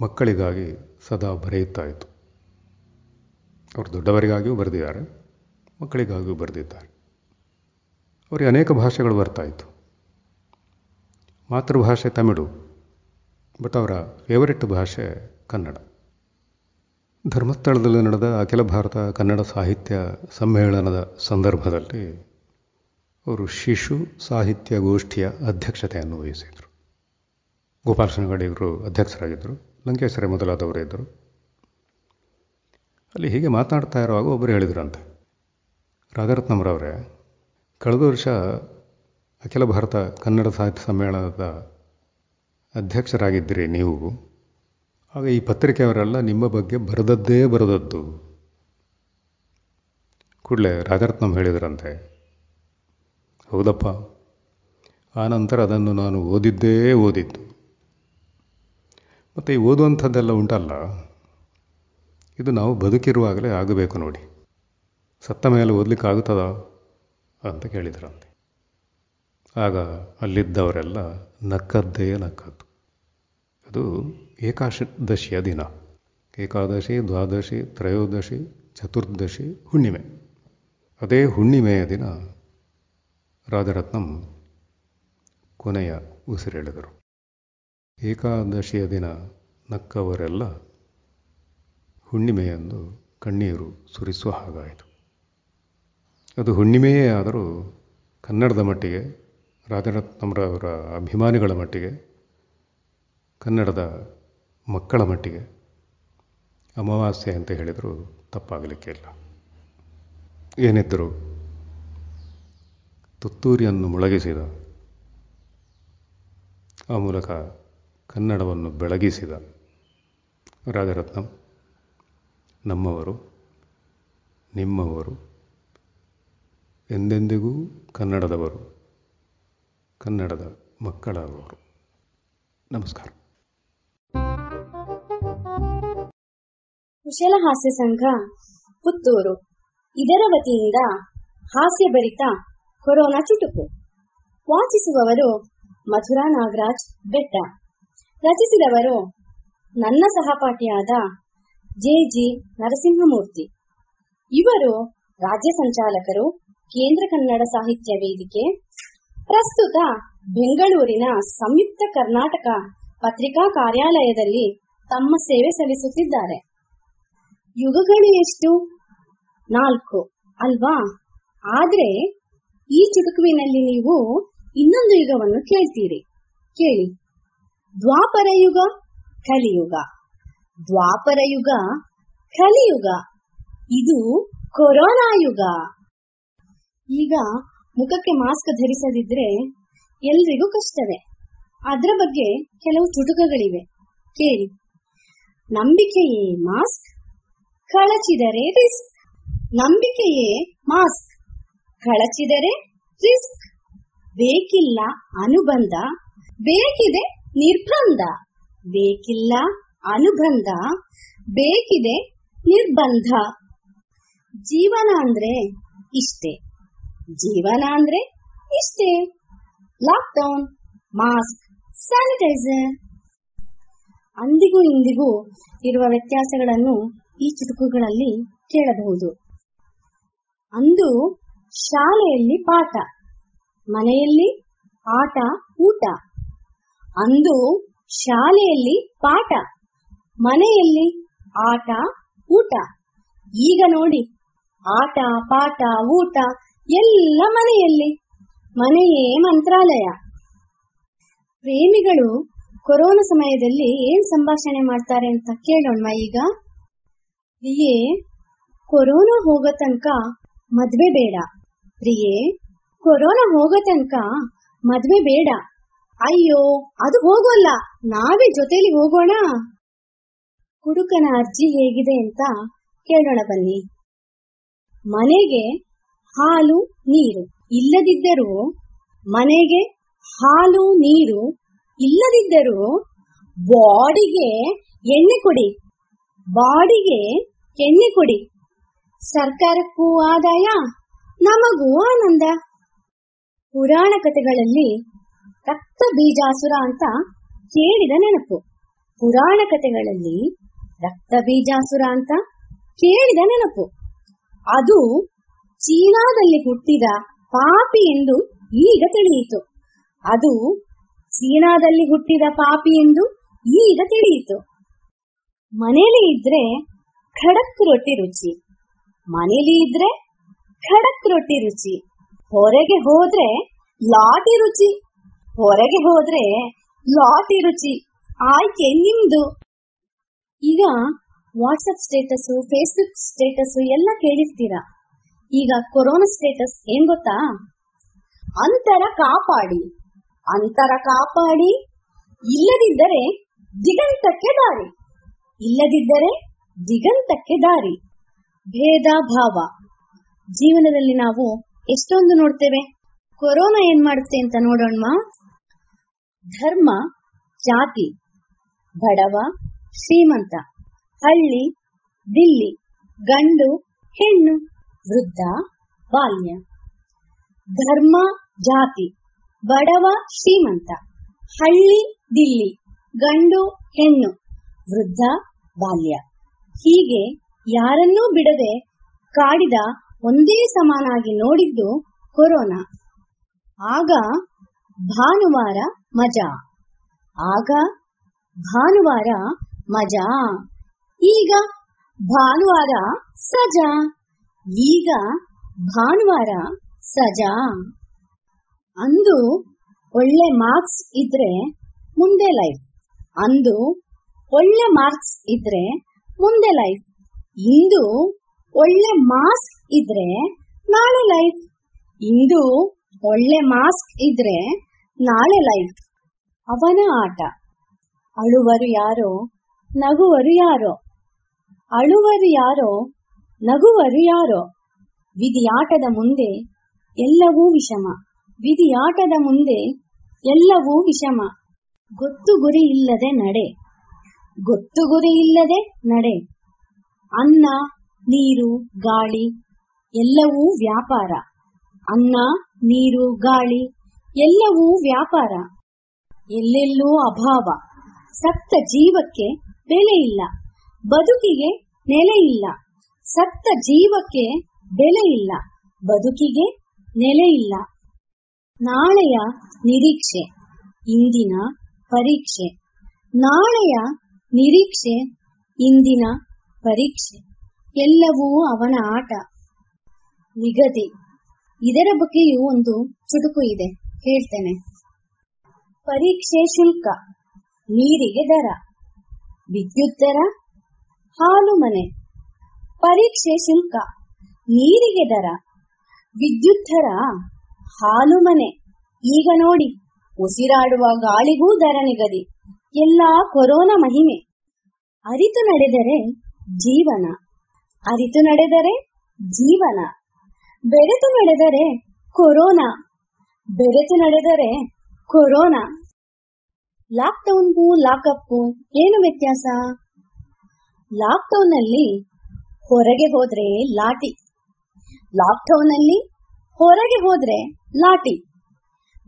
Speaker 10: ಮಕ್ಕಳಿಗಾಗಿ ಸದಾ ಬರೆಯುತ್ತಾಯಿತು ಅವರು ದೊಡ್ಡವರಿಗಾಗಿಯೂ ಬರೆದಿದ್ದಾರೆ. ಮಕ್ಕಳಿಗಾಗಿಯೂ ಬರೆದಿದ್ದಾರೆ. ಅವರಿಗೆ ಅನೇಕ ಭಾಷೆಗಳು ಬರ್ತಾಯಿತ್ತು ಮಾತೃಭಾಷೆ ತಮಿಳು, ಬಟ್ ಅವರ ಫೇವರೆಟ್ ಭಾಷೆ ಕನ್ನಡ. ಧರ್ಮಸ್ಥಳದಲ್ಲಿ ನಡೆದ ಅಖಿಲ ಭಾರತ ಕನ್ನಡ ಸಾಹಿತ್ಯ ಸಮ್ಮೇಳನದ ಸಂದರ್ಭದಲ್ಲಿ ಅವರು ಶಿಶು ಸಾಹಿತ್ಯ ಗೋಷ್ಠಿಯ ಅಧ್ಯಕ್ಷತೆಯನ್ನು ವಹಿಸಿದರು. ಗೋಪಾಲ ಇವರು ಅಧ್ಯಕ್ಷರಾಗಿದ್ದರು, ಲಂಕೇಶ್ವರ ಮೊದಲಾದವರು ಇದ್ದರು. ಅಲ್ಲಿ ಹೀಗೆ ಮಾತನಾಡ್ತಾ ಇರುವಾಗ ಒಬ್ಬರು ಹೇಳಿದ್ರಂತೆ ರಾಧಾರತ್ನಂರವರೇ ಕಳೆದ ವರ್ಷ ಅಖಿಲ ಭಾರತ ಕನ್ನಡ ಸಾಹಿತ್ಯ ಸಮ್ಮೇಳನದ ಅಧ್ಯಕ್ಷರಾಗಿದ್ದಿರಿ ನೀವು. ಆಗ ಈ ಪತ್ರಿಕೆಯವರೆಲ್ಲ ನಿಮ್ಮ ಬಗ್ಗೆ ಬರೆದದ್ದೇ ಬರೆದದ್ದು. ಕೂಡಲೇ ರಾಜರತ್ನಂ ಹೇಳಿದ್ರಂತೆ, ಹೌದಪ್ಪ, ಆ ನಂತರ ಅದನ್ನು ನಾನು ಓದಿದ್ದೇ ಓದಿದ್ದು. ಮತ್ತು ಈ ಓದುವಂಥದ್ದೆಲ್ಲ ಉಂಟಲ್ಲ, ಇದು ನಾವು ಬದುಕಿರುವಾಗಲೇ ಆಗಬೇಕು ನೋಡಿ. ಸತ್ತ ಮೇಲೆ ಓದಲಿಕ್ಕೆ ಆಗುತ್ತದ ಅಂತ ಕೇಳಿದ್ರಂತೆ. ಆಗ ಅಲ್ಲಿದ್ದವರೆಲ್ಲ ನಕ್ಕದ್ದೇ ನಕ್ಕದ್ದು. ಅದು ಏಕಾದಶಿಯ ದಿನ. ಏಕಾದಶಿ, ದ್ವಾದಶಿ, ತ್ರಯೋದಶಿ, ಚತುರ್ದಶಿ, ಹುಣ್ಣಿಮೆ. ಅದೇ ಹುಣ್ಣಿಮೆಯ ದಿನ ರಾಜರತ್ನಂ ಕೊನೆಯ ಉಸಿರೆಳೆದರು. ಏಕಾದಶಿಯ ದಿನ ನಕ್ಕವರೆಲ್ಲ ಹುಣ್ಣಿಮೆಯಂದು ಕಣ್ಣೀರು ಸುರಿಸುವ ಹಾಗಾಯಿತು. ಅದು ಹುಣ್ಣಿಮೆಯೇ ಆದರೂ ಕನ್ನಡದ ಮಟ್ಟಿಗೆ, ರಾಜರತ್ನಂರವರ ಅಭಿಮಾನಿಗಳ ಮಟ್ಟಿಗೆ, ಕನ್ನಡದ ಮಕ್ಕಳ ಮಟ್ಟಿಗೆ ಅಮಾವಾಸ್ಯೆ ಅಂತ ಹೇಳಿದರೂ ತಪ್ಪಾಗಲಿಕ್ಕಿಲ್ಲ ಏನಿದ್ದರೂ ತುತ್ತೂರಿಯನ್ನು ಮುಳಗಿಸಿದ, ಆ ಮೂಲಕ ಕನ್ನಡವನ್ನು ಬೆಳಗಿಸಿದ ರಾಜರತ್ನಂ ನಮ್ಮವರು, ನಿಮ್ಮವರು ಎಂದೆಂದಿಗೂ ಕನ್ನಡದವರು, ಕನ್ನಡದ ಮಕ್ಕಳವರು ನಮಸ್ಕಾರ.
Speaker 11: ಕುಶಲ ಹಾಸ್ಯ ಸಂಘ, ಪುತ್ತೂರು. ಇದರ ವತಿಯಿಂದ ಹಾಸ್ಯಭರಿತ ಕೊರೋನಾ ಚುಟುಕು. ವಾಚಿಸುವವರು ಮಧುರಾ ನಾಗರಾಜ್ ಬೆಟ್ಟ. ರಚಿಸಿದವರು ನನ್ನ ಸಹಪಾಠಿಯಾದ ಜೆ ಜಿ ನರಸಿಂಹಮೂರ್ತಿ. ಇವರು ರಾಜ್ಯ ಸಂಚಾಲಕರು ಕೇಂದ್ರ ಕನ್ನಡ ಸಾಹಿತ್ಯ ವೇದಿಕೆ, ಪ್ರಸ್ತುತ ಬೆಂಗಳೂರಿನ ಸಂಯುಕ್ತ ಕರ್ನಾಟಕ ಪತ್ರಿಕಾ ಕಾರ್ಯಾಲಯದಲ್ಲಿ ತಮ್ಮ ಸೇವೆ ಸಲ್ಲಿಸುತ್ತಿದ್ದಾರೆ. ಯುಗಗಳು ಎಷ್ಟು? ನಾಲ್ಕು, ಅಲ್ವಾ? ಆದ್ರೆ ಈ ಚುಟುಕುವಿನಲ್ಲಿ ನೀವು ಇನ್ನೊಂದು ಯುಗವನ್ನು ಕೇಳ್ತೀರಿ. ಕೇಳಿ. ದ್ವಾಪರ ಯುಗ, ಕಲಿಯುಗ. ದ್ವಾಪರ ಯುಗ, ಕಲಿಯುಗ. ಇದು ಕೊರೋನಾ ಯುಗ. ಈಗ ಮುಖಕ್ಕೆ ಮಾಸ್ಕ್ ಧರಿಸದಿದ್ರೆ ಎಲ್ರಿಗೂ ಕಷ್ಟವೇ. ಅದರ ಬಗ್ಗೆ ಕೆಲವು ಚುಟುಕಗಳಿವೆ ಕೇಳಿ. ನಂಬಿಕೆಯೇ ಮಾಸ್ಕ್? ಕಳಚಿದರೆ ರಿಸ್ಕ್. ನಂಬಿಕೆಯೇ ಮಾಸ್ಕ್? ಕಳಚಿದರೆ ರಿಸ್ಕ್. ಬೇಕಿಲ್ಲ ಅನುಬಂಧ. ಬೇಕಿದೆ ನಿರ್ಬಂಧ. ಬೇಕಿಲ್ಲ ಅನುಬಂಧ. ಬೇಕಿದೆ ನಿರ್ಬಂಧ. ಜೀವನ ಅಂದ್ರೆ ಇಷ್ಟೇ. ಜೀವನ ಅಂದ್ರೆ ಇಷ್ಟೇ ಲಾಕ್ಡೌನ್ ಮಾಸ್ಕ್ ಸ್ಯಾನಿಟೈಸರ್ ಅಂದಿಗೂ ಇಂದಿಗೂ ಇರುವ ವ್ಯತ್ಯಾಸಗಳನ್ನು ಈ ಚುಟುಕುಗಳಲ್ಲಿ ಕೇಳಬಹುದು ಅಂದು ಶಾಲೆಯಲ್ಲಿ ಪಾಠ, ಮನೆಯಲ್ಲಿ ಆಟ, ಊಟ. ಅಂದು ಶಾಲೆಯಲ್ಲಿ ಪಾಠ, ಮನೆಯಲ್ಲಿ ಆಟ, ಊಟ. ಈಗ ನೋಡಿ, ಆಟ, ಪಾಠ, ಊಟ ಎಲ್ಲ ಮನೆಯಲ್ಲಿ. ಮನೆಯೇ ಮಂತ್ರಾಲಯ. ಪ್ರೇಮಿಗಳು ಕೊರೋನಾ ಸಮಯದಲ್ಲಿ ಏನ್ ಸಂಭಾಷಣೆ ಮಾಡ್ತಾರೆ ಅಂತ ಕೇಳೋಣ ಈಗ. ಪ್ರಿಯೆ, ಕೊರೋನಾ ಹೋಗೋ ತನಕ ಮದ್ವೆ ಬೇಡ. ಪ್ರಿಯೆ, ಕೊರೋನಾ ಹೋಗೋ ತನಕ ಮದ್ವೆ ಬೇಡ. ಅಯ್ಯೋ, ಅದು ಹೋಗೋಲ್ಲ. ನಾವೇ ಜೊತೆಲಿ ಹೋಗೋಣ. ಹುಡುಕನ ಅರ್ಜಿ ಹೇಗಿದೆ ಅಂತ ಕೇಳೋಣ ಬನ್ನಿ. ಮನೆಗೆ ಹಾಲು, ನೀರು. ಇಲ್ಲದಿದ್ದರೂ ಮನೆಗೆ ಹಾಲು, ನೀರು ಇಲ್ಲದಿದ್ದರೂ ಬಾಡಿಗೆ ಎಣ್ಣೆ ಕೊಡಿ. ಬಾಡಿಗೆ ಎಣ್ಣೆ ಕೊಡಿ. ಸರ್ಕಾರಕ್ಕೂ ಆದಾಯ, ನಮಗೂ ಆನಂದ. ಪುರಾಣ ಕಥೆಗಳಲ್ಲಿ ರಕ್ತ ಬೀಜಾಸುರ ಅಂತ ಕೇಳಿದ ನೆನಪು. ಪುರಾಣ ಕಥೆಗಳಲ್ಲಿ ರಕ್ತ ಬೀಜಾಸುರ ಅಂತ ಕೇಳಿದ ನೆನಪು. ಅದು ಚೀನಾದಲ್ಲಿ ಹುಟ್ಟಿದ ಪಾಪಿ ಎಂದು ಈಗ ತಿಳಿಯಿತು. ಅದು ಚೀನಾದಲ್ಲಿ ಹುಟ್ಟಿದ ಪಾಪಿ ಎಂದು ಈಗ ತಿಳಿಯಿತು. ಮನೇಲಿ ಇದ್ರೆ ಖಡಕ್ ರೊಟ್ಟಿ ರುಚಿ. ಮನೇಲಿ ಇದ್ರೆ ಖಡಕ್ ರೊಟ್ಟಿ ರುಚಿ. ಹೊರಗೆ ಹೋದ್ರೆ ಲಾಟಿ ರುಚಿ. ಹೊರಗೆ ಹೋದ್ರೆ ಲಾಟಿ ರುಚಿ. ಆಯ್ಕೆ ನಿಮ್ದು. ಈಗ ವಾಟ್ಸಪ್ ಸ್ಟೇಟಸ್ ಫೇಸ್ಬುಕ್ ಸ್ಟೇಟಸ್ ಎಲ್ಲ ಕೇಳಿರ್ತೀರಾ? ಈಗ ಕೊರೋನಾ ಸ್ಟೇಟಸ್ ಏನ್ ಗೊತ್ತಾ? ಅಂತರ ಕಾಪಾಡಿ. ಅಂತರ ಕಾಪಾಡಿ. ಇಲ್ಲದಿದ್ದರೆ ದಿಗಂತಕ್ಕೆ ದಾರಿ. ಇಲ್ಲದಿದ್ದರೆ ದಿಗಂತಕ್ಕೆ ದಾರಿ. ಭೇದ ಭಾವ. ಜೀವನದಲ್ಲಿ ನಾವು ಎಷ್ಟೊಂದು ನೋಡ್ತೇವೆ. ಕೊರೋನಾ ಏನ್ ಮಾಡುತ್ತೆ ಅಂತ ನೋಡೋಣ ಧರ್ಮ, ಜಾತಿ, ಬಡವ, ಶ್ರೀಮಂತ, ಹಳ್ಳಿ, ದಿಲ್ಲಿ, ಗಂಡು, ಹೆಣ್ಣು. ವೃದ್ಧ, ಬಾಲ್ಯ. ಧರ್ಮ, ಜಾತಿ. ಬಡವ, ಶ್ರೀಮಂತ. ಹಳ್ಳಿ, ದಿಲ್ಲಿ. ಗಂಡು, ಹೆಣ್ಣು. ವೃದ್ಧ, ಬಾಲ್ಯ. ಹೀಗೆ ಯಾರನ್ನೂ ಬಿಡದೆ ಕಾಡಿದ ಒಂದೇ ಸಮಾನಾಗಿ ನೋಡಿದ್ದು ಕೊರೋನಾ. ಆಗ ಭಾನುವಾರ ಮಜಾ. ಆಗ ಭಾನುವಾರ ಮಜಾ. ಈಗ ಭಾನುವಾರ ಸಜಾ. ಈಗ ಭಾನುವಾರ ಸಜಾ. ಅಂದು ಒಳ್ಳೆ ಮಾರ್ಕ್ಸ್ ಇದ್ರೆ ಮುಂದೆ ಲೈಫ್ ಅಂದು ಒಳ್ಳೆ ಮಾರ್ಕ್ಸ್ ಇದ್ರೆ ಮುಂದೆ ಲೈಫ್ ಇಂದು ಒಳ್ಳೆ ಮಾಸ್ಕ್ ಇದ್ರೆ ನಾಳೆ ಲೈಫ್ ಇಂದು ಒಳ್ಳೆ ಮಾಸ್ಕ್ ಇದ್ರೆ ನಾಳೆ ಲೈಫ್ ಅವನ ಆಟ. ಅಳುವರು ಯಾರೋ, ನಗುವರು ಯಾರೋ. ಅಳುವರು ಯಾರೋ ನಗುವರು ಯಾರೋ? ವಿಧಿಯಾಟದ ಮುಂದೆ ಎಲ್ಲವೂ ವಿಷಮ. ವಿಧಿಯಾಟದ ಮುಂದೆ ಎಲ್ಲವೂ ವಿಷಮ. ಗೊತ್ತು ಗುರಿ ಇಲ್ಲದೆ ನಡೆ. ಗೊತ್ತು ಗುರಿ ಇಲ್ಲದೆ ನಡೆ. ಅನ್ನ, ನೀರು, ಗಾಳಿ ಎಲ್ಲವೂ ವ್ಯಾಪಾರ. ಅನ್ನ, ನೀರು, ಗಾಳಿ ಎಲ್ಲವೂ ವ್ಯಾಪಾರ. ಎಲ್ಲೆಲ್ಲೂ ಅಭಾವ. ಸತ್ತ ಜೀವಕ್ಕೆ ಬೆಲೆ ಇಲ್ಲ. ಬದುಕಿಗೆ ನೆಲೆ ಇಲ್ಲ. ಸತ್ತ ಜೀವಕ್ಕೆ ಬೆಲೆ ಇಲ್ಲ, ಬದುಕಿಗೆ ನೆಲೆ ಇಲ್ಲ. ನಾಳೆಯ ನಿರೀಕ್ಷೆ, ಇಂದಿನ ಪರೀಕ್ಷೆ. ನಾಳೆಯ ನಿರೀಕ್ಷೆ, ಇಂದಿನ ಪರೀಕ್ಷೆ. ಎಲ್ಲವೂ ಅವನ ಆಟ. ನಿಗದಿ. ಇದರ ಬಗ್ಗೆಯೂ ಒಂದು ಚುಟುಕು ಇದೆ. ಹೇಳ್ತೇನೆ. ಪರೀಕ್ಷೆ ಶುಲ್ಕ, ನೀರಿಗೆ ದರ, ವಿದ್ಯುತ್ ದರ, ಹಾಲು ಮನೆ. ಪರೀಕ್ಷೆ ಶುಲ್ಕ ನೀರಿಗೆ ದರ ವಿದ್ಯುತ್ ದರ ಹಾಲು ಮನೆ. ಈಗ ನೋಡಿ, ಉಸಿರಾಡುವ ಗಾಳಿಗೂ ದರ ನಿಗದಿ. ಎಲ್ಲ ಕೊರೋನಾ ಮಹಿಮೆ. ಅರಿತು ನಡೆದರೆ ಜೀವನ. ಅರಿತು ನಡೆದರೆ ಜೀವನ. ಬೆರೆತು ನಡೆದರೆ ಕೊರೋನಾ. ಬೆರೆತು ನಡೆದರೆ ಕೊರೋನಾ. ಲಾಕ್ಡೌನ್ಗೂ ಲಾಕಪ್ಗೂ ಏನು ವ್ಯತ್ಯಾಸ? ಲಾಕ್ಡೌನ್ನಲ್ಲಿ ಹೊರಗೆ ಹೋದ್ರೆ ಲಾಟಿ ಲಾಕ್ಡೌನ್ ಅಲ್ಲಿ ಹೊರಗೆ ಹೋದ್ರೆ ಲಾಟಿ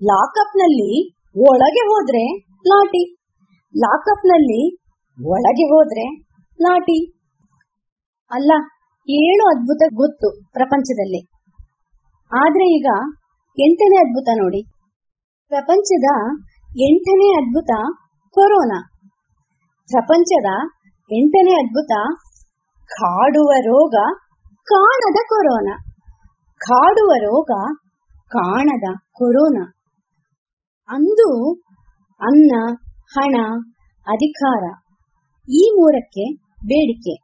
Speaker 11: ಲಾಕಪ್ನಲ್ಲಿ ಒಳಗೆ ಹೋದ್ರೆ ಲಾಟಿ ಲಾಕಪ್ನಲ್ಲಿ ಒಳಗೆ ಹೋದ್ರೆ ಲಾಟಿ ಅಲ್ಲ, ಏಳು ಅದ್ಭುತ ಗೊತ್ತು ಪ್ರಪಂಚದಲ್ಲಿ. ಆದ್ರೆ ಈಗ ಎಂಟನೇ ಅದ್ಭುತ ನೋಡಿ. ಪ್ರಪಂಚದ ಎಂಟನೇ ಅದ್ಭುತ ಕೊರೋನಾ. ಪ್ರಪಂಚದ ಎಂಟನೇ ಅದ್ಭುತ ಕಾಡುವ ರೋಗ ಕಾಣದ ಕೊರೋನಾ. ಕಾಡುವ ರೋಗ ಕಾಣದ ಕೊರೋನಾ. ಅಂದು ಅನ್ನ, ಹಣ, ಅಧಿಕಾರ ಈ ಮೂರಕ್ಕೆ ಬೇಡಿಕೆ.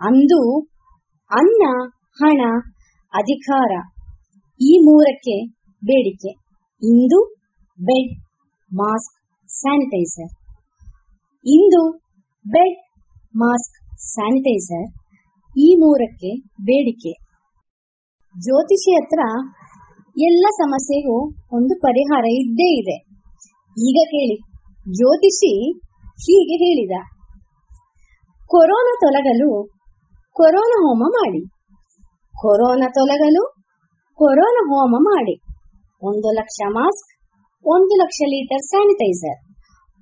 Speaker 11: ಅಂದು ಅನ್ನ, ಹಣ, ಅಧಿಕಾರ ಈ ಮೂರಕ್ಕೆ ಬೇಡಿಕೆ. ಇಂದು ಬೆಡ್, ಮಾಸ್ಕ್, ಸ್ಯಾನಿಟೈಸರ್. ಇಂದು ಬೆಡ್, ಮಾಸ್ಕ್ ಸ್ಯಾನಿಟೈಸರ್ ಈ ಮೂರಕ್ಕೆ ಬೇಡಿಕೆ. ಜ್ಯೋತಿಷಿ ಹತ್ರ ಎಲ್ಲ ಸಮಸ್ಯೆಗೂ ಒಂದು ಪರಿಹಾರ ಇದ್ದೇ ಇದೆ. ಈಗ ಕೇಳಿ, ಜ್ಯೋತಿಷಿ ಹೀಗೆ ಹೇಳಿದ. ಕೊರೋನಾ ತೊಲಗಲು ಕೊರೋನಾ ಹೋಮ ಮಾಡಿ. ಕೊರೋನಾ ತೊಲಗಲು ಕೊರೋನಾ ಹೋಮ ಮಾಡಿ. ಒಂದು ಲಕ್ಷ ಮಾಸ್ಕ್, ಒಂದು ಲಕ್ಷ ಲೀಟರ್ ಸ್ಯಾನಿಟೈಸರ್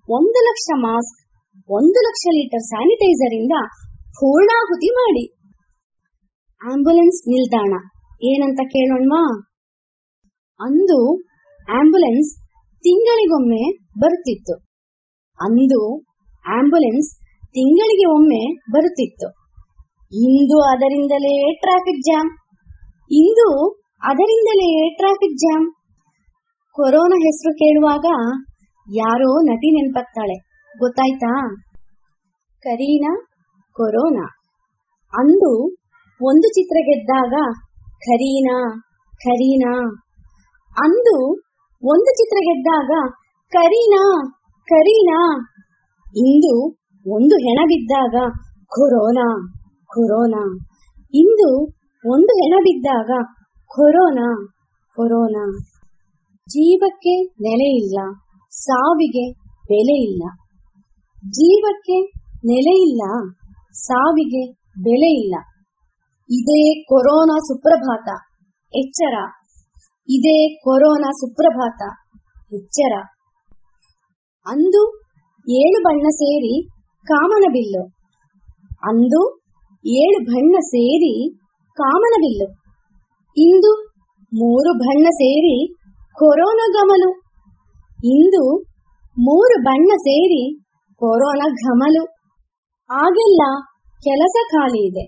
Speaker 11: ಒಂದು ಲಕ್ಷ ಮಾಸ್ಕ್, ಒಂದು ಲಕ್ಷ ಲೀಟರ್ ಸ್ಯಾನಿಟೈಸರ್ ಇಂದ ಪೂರ್ಣಾಹುತಿ ಮಾಡಿ. ಆಂಬ್ಯುಲೆನ್ಸ್ ನಿಲ್ದಾಣ. ಏನಂತ ಕೇಳೋಣ್ವಾ ಅಂದು ಆಂಬ್ಯುಲೆನ್ಸ್ ತಿಂಗಳಿಗೊಮ್ಮೆ ಬರುತ್ತಿತ್ತು. ಅಂದು ಆಂಬ್ಯುಲೆನ್ಸ್ ತಿಂಗಳಿಗೆ ಒಮ್ಮೆ ಬರುತ್ತಿತ್ತು. ಇಂದು ಅದರಿಂದಲೇ ಟ್ರಾಫಿಕ್ ಜಾಮ್. ಇಂದು ಅದರಿಂದಲೇ ಟ್ರಾಫಿಕ್ ಜಾಮ್. ಕೊರೋನಾ ಹೆಸರು ಕೇಳುವಾಗ ಯಾರೋ ನಟಿ ನೆನ್ಪತ್ತಾಳೆ. ಗೊತ್ತಾಯ್ತಾ? ಕರೀನಾ ಕೊರೋನಾ. ಅಂದು ಒಂದು ಚಿತ್ರ ಗೆದ್ದಾಗ, ಕರೀನಾ ಕರೀನಾ. ಅಂದು ಒಂದು ಚಿತ್ರ ಗೆದ್ದಾಗ, ಕರೀನಾ ಕರೀನಾ. ಇಂದು ಒಂದು ಹೆಣ ಬಿದ್ದಾಗ ಕೊರೋನಾ ಕೊರೋನಾ. ಇಂದು ಒಂದು ಹೆಣ ಬಿದ್ದಾಗ ಕೊರೋನಾ ಕೊರೋನಾ. ಜೀವಕ್ಕೆ ನೆಲೆ ಇಲ್ಲ, ಸಾವಿಗೆ ಬೆಲೆ ಇಲ್ಲ. ಜೀವಕ್ಕೆ ನೆಲೆ ಇಲ್ಲ. ಸಾವಿಗೆ ಬೆಲೆ ಇಲ್ಲ. ಇದೇ ಕೊರೋನಾ ಸುಪ್ರಭಾತ, ಎಚ್ಚರ. ಇದೇ ಕೊರೋನಾ ಸುಪ್ರಭಾತ, ಎಚ್ಚರ. ಅಂದು ಏಳು ಬಣ್ಣ ಸೇರಿ ಕಾಮನಬಿಲ್ಲು ಅಂದು ಏಳು ಬಣ್ಣ ಸೇರಿ ಕಾಮನಬಿಲ್ಲು ಇಂದು ಮೂರು ಬಣ್ಣ ಸೇರಿ ಕೊರೋನಾ ಗಮಲು. ಇಂದು ಮೂರು ಬಣ್ಣ ಸೇರಿ ಕೊರೋನಾ ಘಮಲು. ಆಗೆಲ್ಲ ಕೆಲಸ ಖಾಲಿ ಇದೆ.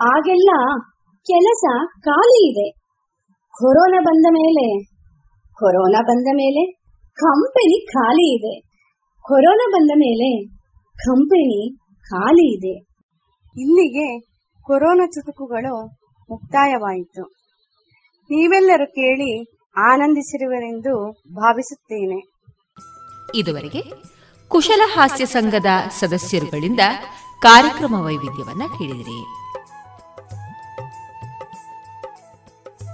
Speaker 11: ಆಗೆಲ್ಲ ಕೆಲಸ ಖಾಲಿ ಇದೆ. ಕೊರೋನಾ ಬಂದ ಮೇಲೆ, ಕೊರೋನಾ ಬಂದ ಮೇಲೆ ಕಂಪನಿ ಖಾಲಿ ಇದೆ. ಕೊರೋನಾ ಬಂದ ಮೇಲೆ ಕಂಪನಿ ಖಾಲಿ ಇದೆ.
Speaker 12: ಇಲ್ಲಿಗೆ ಕೊರೋನಾ ಚುಟುಕುಗಳು ಮುಕ್ತಾಯವಾಯಿತು. ನೀವೆಲ್ಲರೂ ಕೇಳಿ ಆನಂದಿಸಿರುವರೆಂದು ಭಾವಿಸುತ್ತೇನೆ.
Speaker 2: ಇದುವರೆಗೆ ಕುಶಲ ಹಾಸ್ಯ ಸಂಘದ ಸದಸ್ಯರುಗಳಿಂದ ಕಾರ್ಯಕ್ರಮ ವೈವಿಧ್ಯವನ್ನ ಕೇಳಿದಿರಿ.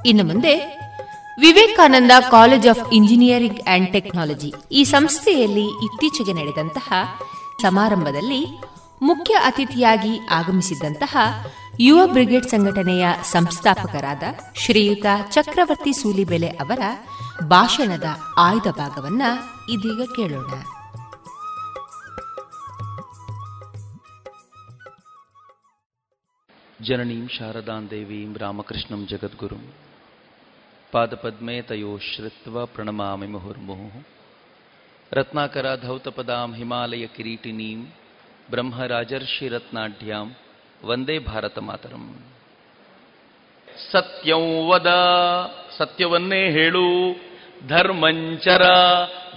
Speaker 2: ಇನ್ನು ಮುಂದೆ Vivekananda college of engineering and technology ಈ ಸಂಸ್ಥೆಯಲ್ಲಿ ಇತ್ತೀಚೆಗೆ ನಡೆದಂತಹ ಸಮಾರಂಭದಲ್ಲಿ ಮುಖ್ಯ ಅತಿಥಿಯಾಗಿ ಆಗಮಿಸಿದ್ದಂತಹ ಯುವ ಬ್ರಿಗೇಡ್ ಸಂಘಟನೆಯ ಸಂಸ್ಥಾಪಕರಾದ ಶ್ರೀಯುತ ಚಕ್ರವರ್ತಿ ಸೂಲಿಬೆಲೆ ಅವರ ಭಾಷಣದ ಆಯ್ದ ಭಾಗವನ್ನ ಇದೀಗ ಕೇಳೋಣ.
Speaker 13: ಜನನೀಂ ಶಾರದಾಂ ದೇವೀಂ ರಾಮಕೃಷ್ಣಂ ಜಗದ್ಗುರುಂ ಪಾದಪದ್ಮೇ ತಯೋ ಶ್ರಿತ್ವ ಪ್ರಣಮಾಮಿ ಮುಹುರ್ಮುಹುಃ ರತ್ನಾಕರಾಧೌತಪದಾಂ ಹಿಮಾಲಯ ಕಿರೀಟಿನೀಂ ಬ್ರಹ್ಮರಾಜರ್ಷಿರತ್ನಾಢ್ಯಾಂ ವಂದೇ ಭಾರತ ಮಾತರಂ ಸತ್ಯಂ ವದ ಸತ್ಯವನ್ನೇ ಹೇಳು ಧರ್ಮಂಚರ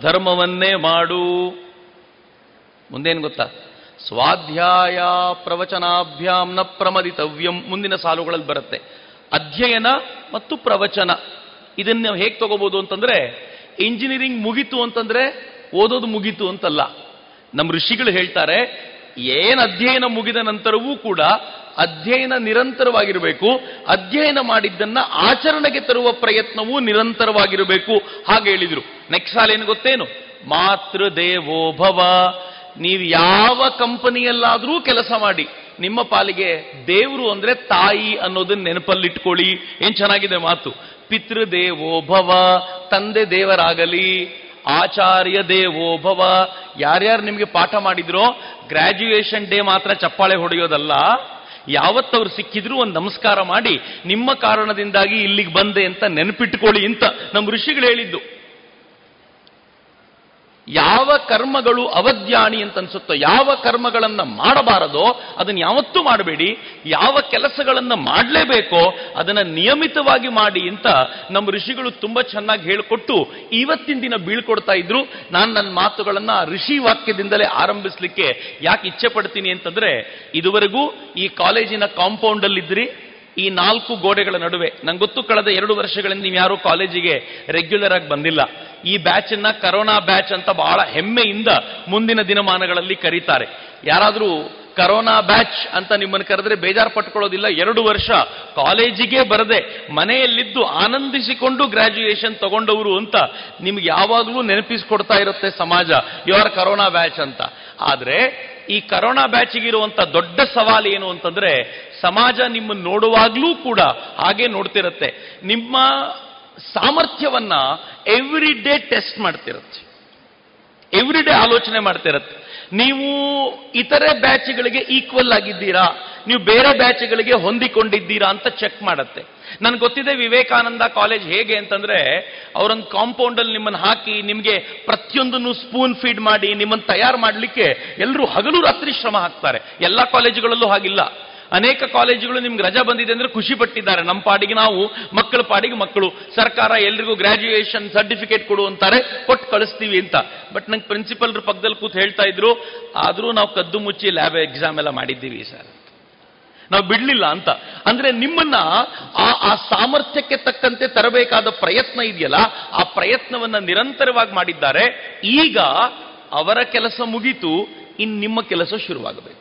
Speaker 13: ಧರ್ಮವನ್ನೇ ಮಾಡು ಮುಂದೇನು ಗೊತ್ತಾ? ಸ್ವಾಧ್ಯಾಯ ಪ್ರವಚನಾಭ್ಯಾಮ್ನ ಪ್ರಮದಿತವ್ಯಂ ಮುಂದಿನ ಸಾಲುಗಳಲ್ಲಿ ಬರುತ್ತೆ. ಅಧ್ಯಯನ ಮತ್ತು ಪ್ರವಚನ. ಇದನ್ನ ಹೇಗೆ ತಗೋಬಹುದು ಅಂತಂದ್ರೆ ಇಂಜಿನಿಯರಿಂಗ್ ಮುಗಿತು ಅಂತಂದ್ರೆ ಓದೋದು ಮುಗಿತು ಅಂತಲ್ಲ. ನಮ್ಮ ಋಷಿಗಳು ಹೇಳ್ತಾರೆ, ಏನ್ ಅಧ್ಯಯನ ಮುಗಿದ ನಂತರವೂ ಕೂಡ ಅಧ್ಯಯನ ನಿರಂತರವಾಗಿರಬೇಕು. ಅಧ್ಯಯನ ಮಾಡಿದ್ದನ್ನ ಆಚರಣೆಗೆ ತರುವ ಪ್ರಯತ್ನವೂ ನಿರಂತರವಾಗಿರಬೇಕು. ಹಾಗೆ ಹೇಳಿದ್ರು. ನೆಕ್ಸ್ಟ್ ಸಾಲ ಏನು ಗೊತ್ತೇನು? ಮಾತೃ ದೇವೋಭವ ನೀವು ಯಾವ ಕಂಪನಿಯಲ್ಲಾದರೂ ಕೆಲಸ ಮಾಡಿ, ನಿಮ್ಮ ಪಾಲಿಗೆ ದೇವರು ಅಂದ್ರೆ ತಾಯಿ ಅನ್ನೋದನ್ನ ನೆನಪಲ್ಲಿಟ್ಕೊಳ್ಳಿ. ಏನ್ ಚೆನ್ನಾಗಿದೆ ಮಾತು? ಪಿತೃ ದೇವೋಭವ ತಂದೆ ದೇವರಾಗಲಿ, ಆಚಾರ್ಯ ದೇವೋಭವ ಯಾರ್ಯಾರು ನಿಮಗೆ ಪಾಠ ಮಾಡಿದ್ರೋ ಗ್ರಾಜ್ಯುಯೇಷನ್ ಡೇ ಮಾತ್ರ ಚಪ್ಪಾಳೆ ಹೊಡೆಯೋದಲ್ಲ. ಯಾವತ್ತವ್ರು ಸಿಕ್ಕಿದ್ರು ಒಂದು ನಮಸ್ಕಾರ ಮಾಡಿ, ನಿಮ್ಮ ಕಾರಣದಿಂದಾಗಿ ಇಲ್ಲಿಗೆ ಬಂದೆ ಅಂತ ನೆನಪಿಟ್ಕೊಳ್ಳಿ ಅಂತ ನಮ್ಮ ಋಷಿಗಳು ಹೇಳಿದ್ದು. ಯಾವ ಕರ್ಮಗಳು ಅವಧ್ಯಾಣಿ ಅಂತ ಅನ್ಸುತ್ತೋ ಯಾವ ಕರ್ಮಗಳನ್ನು ಮಾಡಬಾರದೋ, ಅದನ್ನ ಯಾವತ್ತೂ ಮಾಡಬೇಡಿ. ಯಾವ ಕೆಲಸಗಳನ್ನು ಮಾಡಲೇಬೇಕೋ, ಅದನ್ನ ನಿಯಮಿತವಾಗಿ ಮಾಡಿ ಅಂತ ನಮ್ಮ ಋಷಿಗಳು ತುಂಬಾ ಚೆನ್ನಾಗಿ ಹೇಳಿಕೊಟ್ಟು ಇವತ್ತಿನ ದಿನ ಬೀಳ್ಕೊಡ್ತಾ ಇದ್ರು. ನಾನು ನನ್ನ ಮಾತುಗಳನ್ನ ಋಷಿ ವಾಕ್ಯದಿಂದಲೇ ಆರಂಭಿಸ್ಲಿಕ್ಕೆ ಯಾಕೆ ಇಚ್ಛೆ ಪಡ್ತೀನಿ ಅಂತಂದ್ರೆ, ಇದುವರೆಗೂ ಈ ಕಾಲೇಜಿನ ಕಾಂಪೌಂಡ್ ಈ ನಾಲ್ಕು ಗೋಡೆಗಳ ನಡುವೆ, ನಂಗೆ ಗೊತ್ತು ಕಳೆದ ಎರಡು ವರ್ಷಗಳಿಂದ ನೀವು ಯಾರು ಕಾಲೇಜಿಗೆ ರೆಗ್ಯುಲರ್ ಆಗಿ ಬಂದಿಲ್ಲ. ಈ ಬ್ಯಾಚ್ ಅನ್ನ ಕರೋನಾ ಬ್ಯಾಚ್ ಅಂತ ಬಹಳ ಹೆಮ್ಮೆಯಿಂದ ಮುಂದಿನ ದಿನಮಾನಗಳಲ್ಲಿ ಕರೀತಾರೆ. ಯಾರಾದರೂ ಕರೋನಾ ಬ್ಯಾಚ್ ಅಂತ ನಿಮ್ಮನ್ನು ಕರೆದ್ರೆ ಬೇಜಾರು ಪಟ್ಕೊಳ್ಳೋದಿಲ್ಲ. ಎರಡು ವರ್ಷ ಕಾಲೇಜಿಗೆ ಬರದೆ ಮನೆಯಲ್ಲಿದ್ದು ಆನಂದಿಸಿಕೊಂಡು ಗ್ರಾಜ್ಯುಯೇಷನ್ ತಗೊಂಡವರು ಅಂತ ನಿಮ್ಗೆ ಯಾವಾಗಲೂ ನೆನಪಿಸ್ಕೊಡ್ತಾ ಇರುತ್ತೆ ಸಮಾಜ. ಇವರ ಕರೋನಾ ಬ್ಯಾಚ್ ಅಂತ. ಆದ್ರೆ ಈ ಕರೋನಾ ಬ್ಯಾಚ್ಗಿರುವಂತ ದೊಡ್ಡ ಸವಾಲು ಏನು ಅಂತಂದ್ರೆ ಸಮಾಜ ನಿಮ್ಮನ್ನು ನೋಡುವಾಗ್ಲೂ ಕೂಡ ಹಾಗೆ ನೋಡ್ತಿರುತ್ತೆ. ನಿಮ್ಮ ಸಾಮರ್ಥ್ಯವನ್ನ ಎವ್ರಿ ಡೇ ಟೆಸ್ಟ್ ಮಾಡ್ತಿರುತ್ತೆ. ಎವ್ರಿ ಡೇ ಆಲೋಚನೆ ಮಾಡ್ತಿರತ್ತೆ. ನೀವು ಇತರೆ ಬ್ಯಾಚ್ಗಳಿಗೆ ಈಕ್ವಲ್ ಆಗಿದ್ದೀರಾ? ನೀವು ಬೇರೆ ಬ್ಯಾಚ್ಗಳಿಗೆ ಹೊಂದಿಕೊಂಡಿದ್ದೀರಾ ಅಂತ ಚೆಕ್ ಮಾಡತ್ತೆ. ನನ್ಗೆ ಗೊತ್ತಿದೆ ವಿವೇಕಾನಂದ ಕಾಲೇಜ್ ಹೇಗೆ ಅಂತಂದ್ರೆ ಅವರೊಂದು ಕಾಂಪೌಂಡ್ ಅಲ್ಲಿ ನಿಮ್ಮನ್ನು ಹಾಕಿ ನಿಮಗೆ ಪ್ರತಿಯೊಂದನ್ನು ಸ್ಪೂನ್ ಫೀಡ್ ಮಾಡಿ ನಿಮ್ಮನ್ನು ತಯಾರು ಮಾಡಲಿಕ್ಕೆ ಎಲ್ಲರೂ ಹಗಲು ರಾತ್ರಿ ಶ್ರಮ ಹಾಕ್ತಾರೆ. ಎಲ್ಲ ಕಾಲೇಜುಗಳಲ್ಲೂ ಹಾಗಿಲ್ಲ. ಅನೇಕ ಕಾಲೇಜುಗಳು ನಿಮ್ಗೆ ರಜಾ ಬಂದಿದೆ ಅಂದ್ರೆ ಖುಷಿ ಪಟ್ಟಿದ್ದಾರೆ. ನಮ್ಮ ಪಾಡಿಗೆ ನಾವು, ಮಕ್ಕಳ ಪಾಡಿಗೆ ಮಕ್ಕಳು. ಸರ್ಕಾರ ಎಲ್ರಿಗೂ ಗ್ರಾಜ್ಯುಯೇಷನ್ ಸರ್ಟಿಫಿಕೇಟ್ ಕೊಡು ಅಂತಾರೆ, ಕೊಟ್ಟು ಕಳಿಸ್ತೀವಿ ಅಂತ. ಬಟ್ ನಂಗೆ ಪ್ರಿನ್ಸಿಪಲ್ರ ಪಕ್ಕದಲ್ಲಿ ಕೂತ್ ಹೇಳ್ತಾ ಇದ್ರು, ಆದ್ರೂ ನಾವು ಕದ್ದು ಮುಚ್ಚಿ ಲ್ಯಾಬ್ ಎಕ್ಸಾಮ್ ಎಲ್ಲ ಮಾಡಿದ್ದೀವಿ ಸರ್. ನಾವು ಬಿಡ್ಲಿಲ್ಲ ಅಂತ. ಅಂದ್ರೆ ನಿಮ್ಮನ್ನ ಆ ಆ ಸಾಮರ್ಥ್ಯಕ್ಕೆ ತಕ್ಕಂತೆ ತರಬೇಕಾದ ಪ್ರಯತ್ನ ಇದೆಯಲ್ಲ, ಆ ಪ್ರಯತ್ನವನ್ನ ನಿರಂತರವಾಗಿ ಮಾಡಿದ್ದಾರೆ. ಈಗ ಅವರ ಕೆಲಸ ಮುಗಿತು, ಇನ್ ನಿಮ್ಮ ಕೆಲಸ ಶುರುವಾಗಬೇಕು.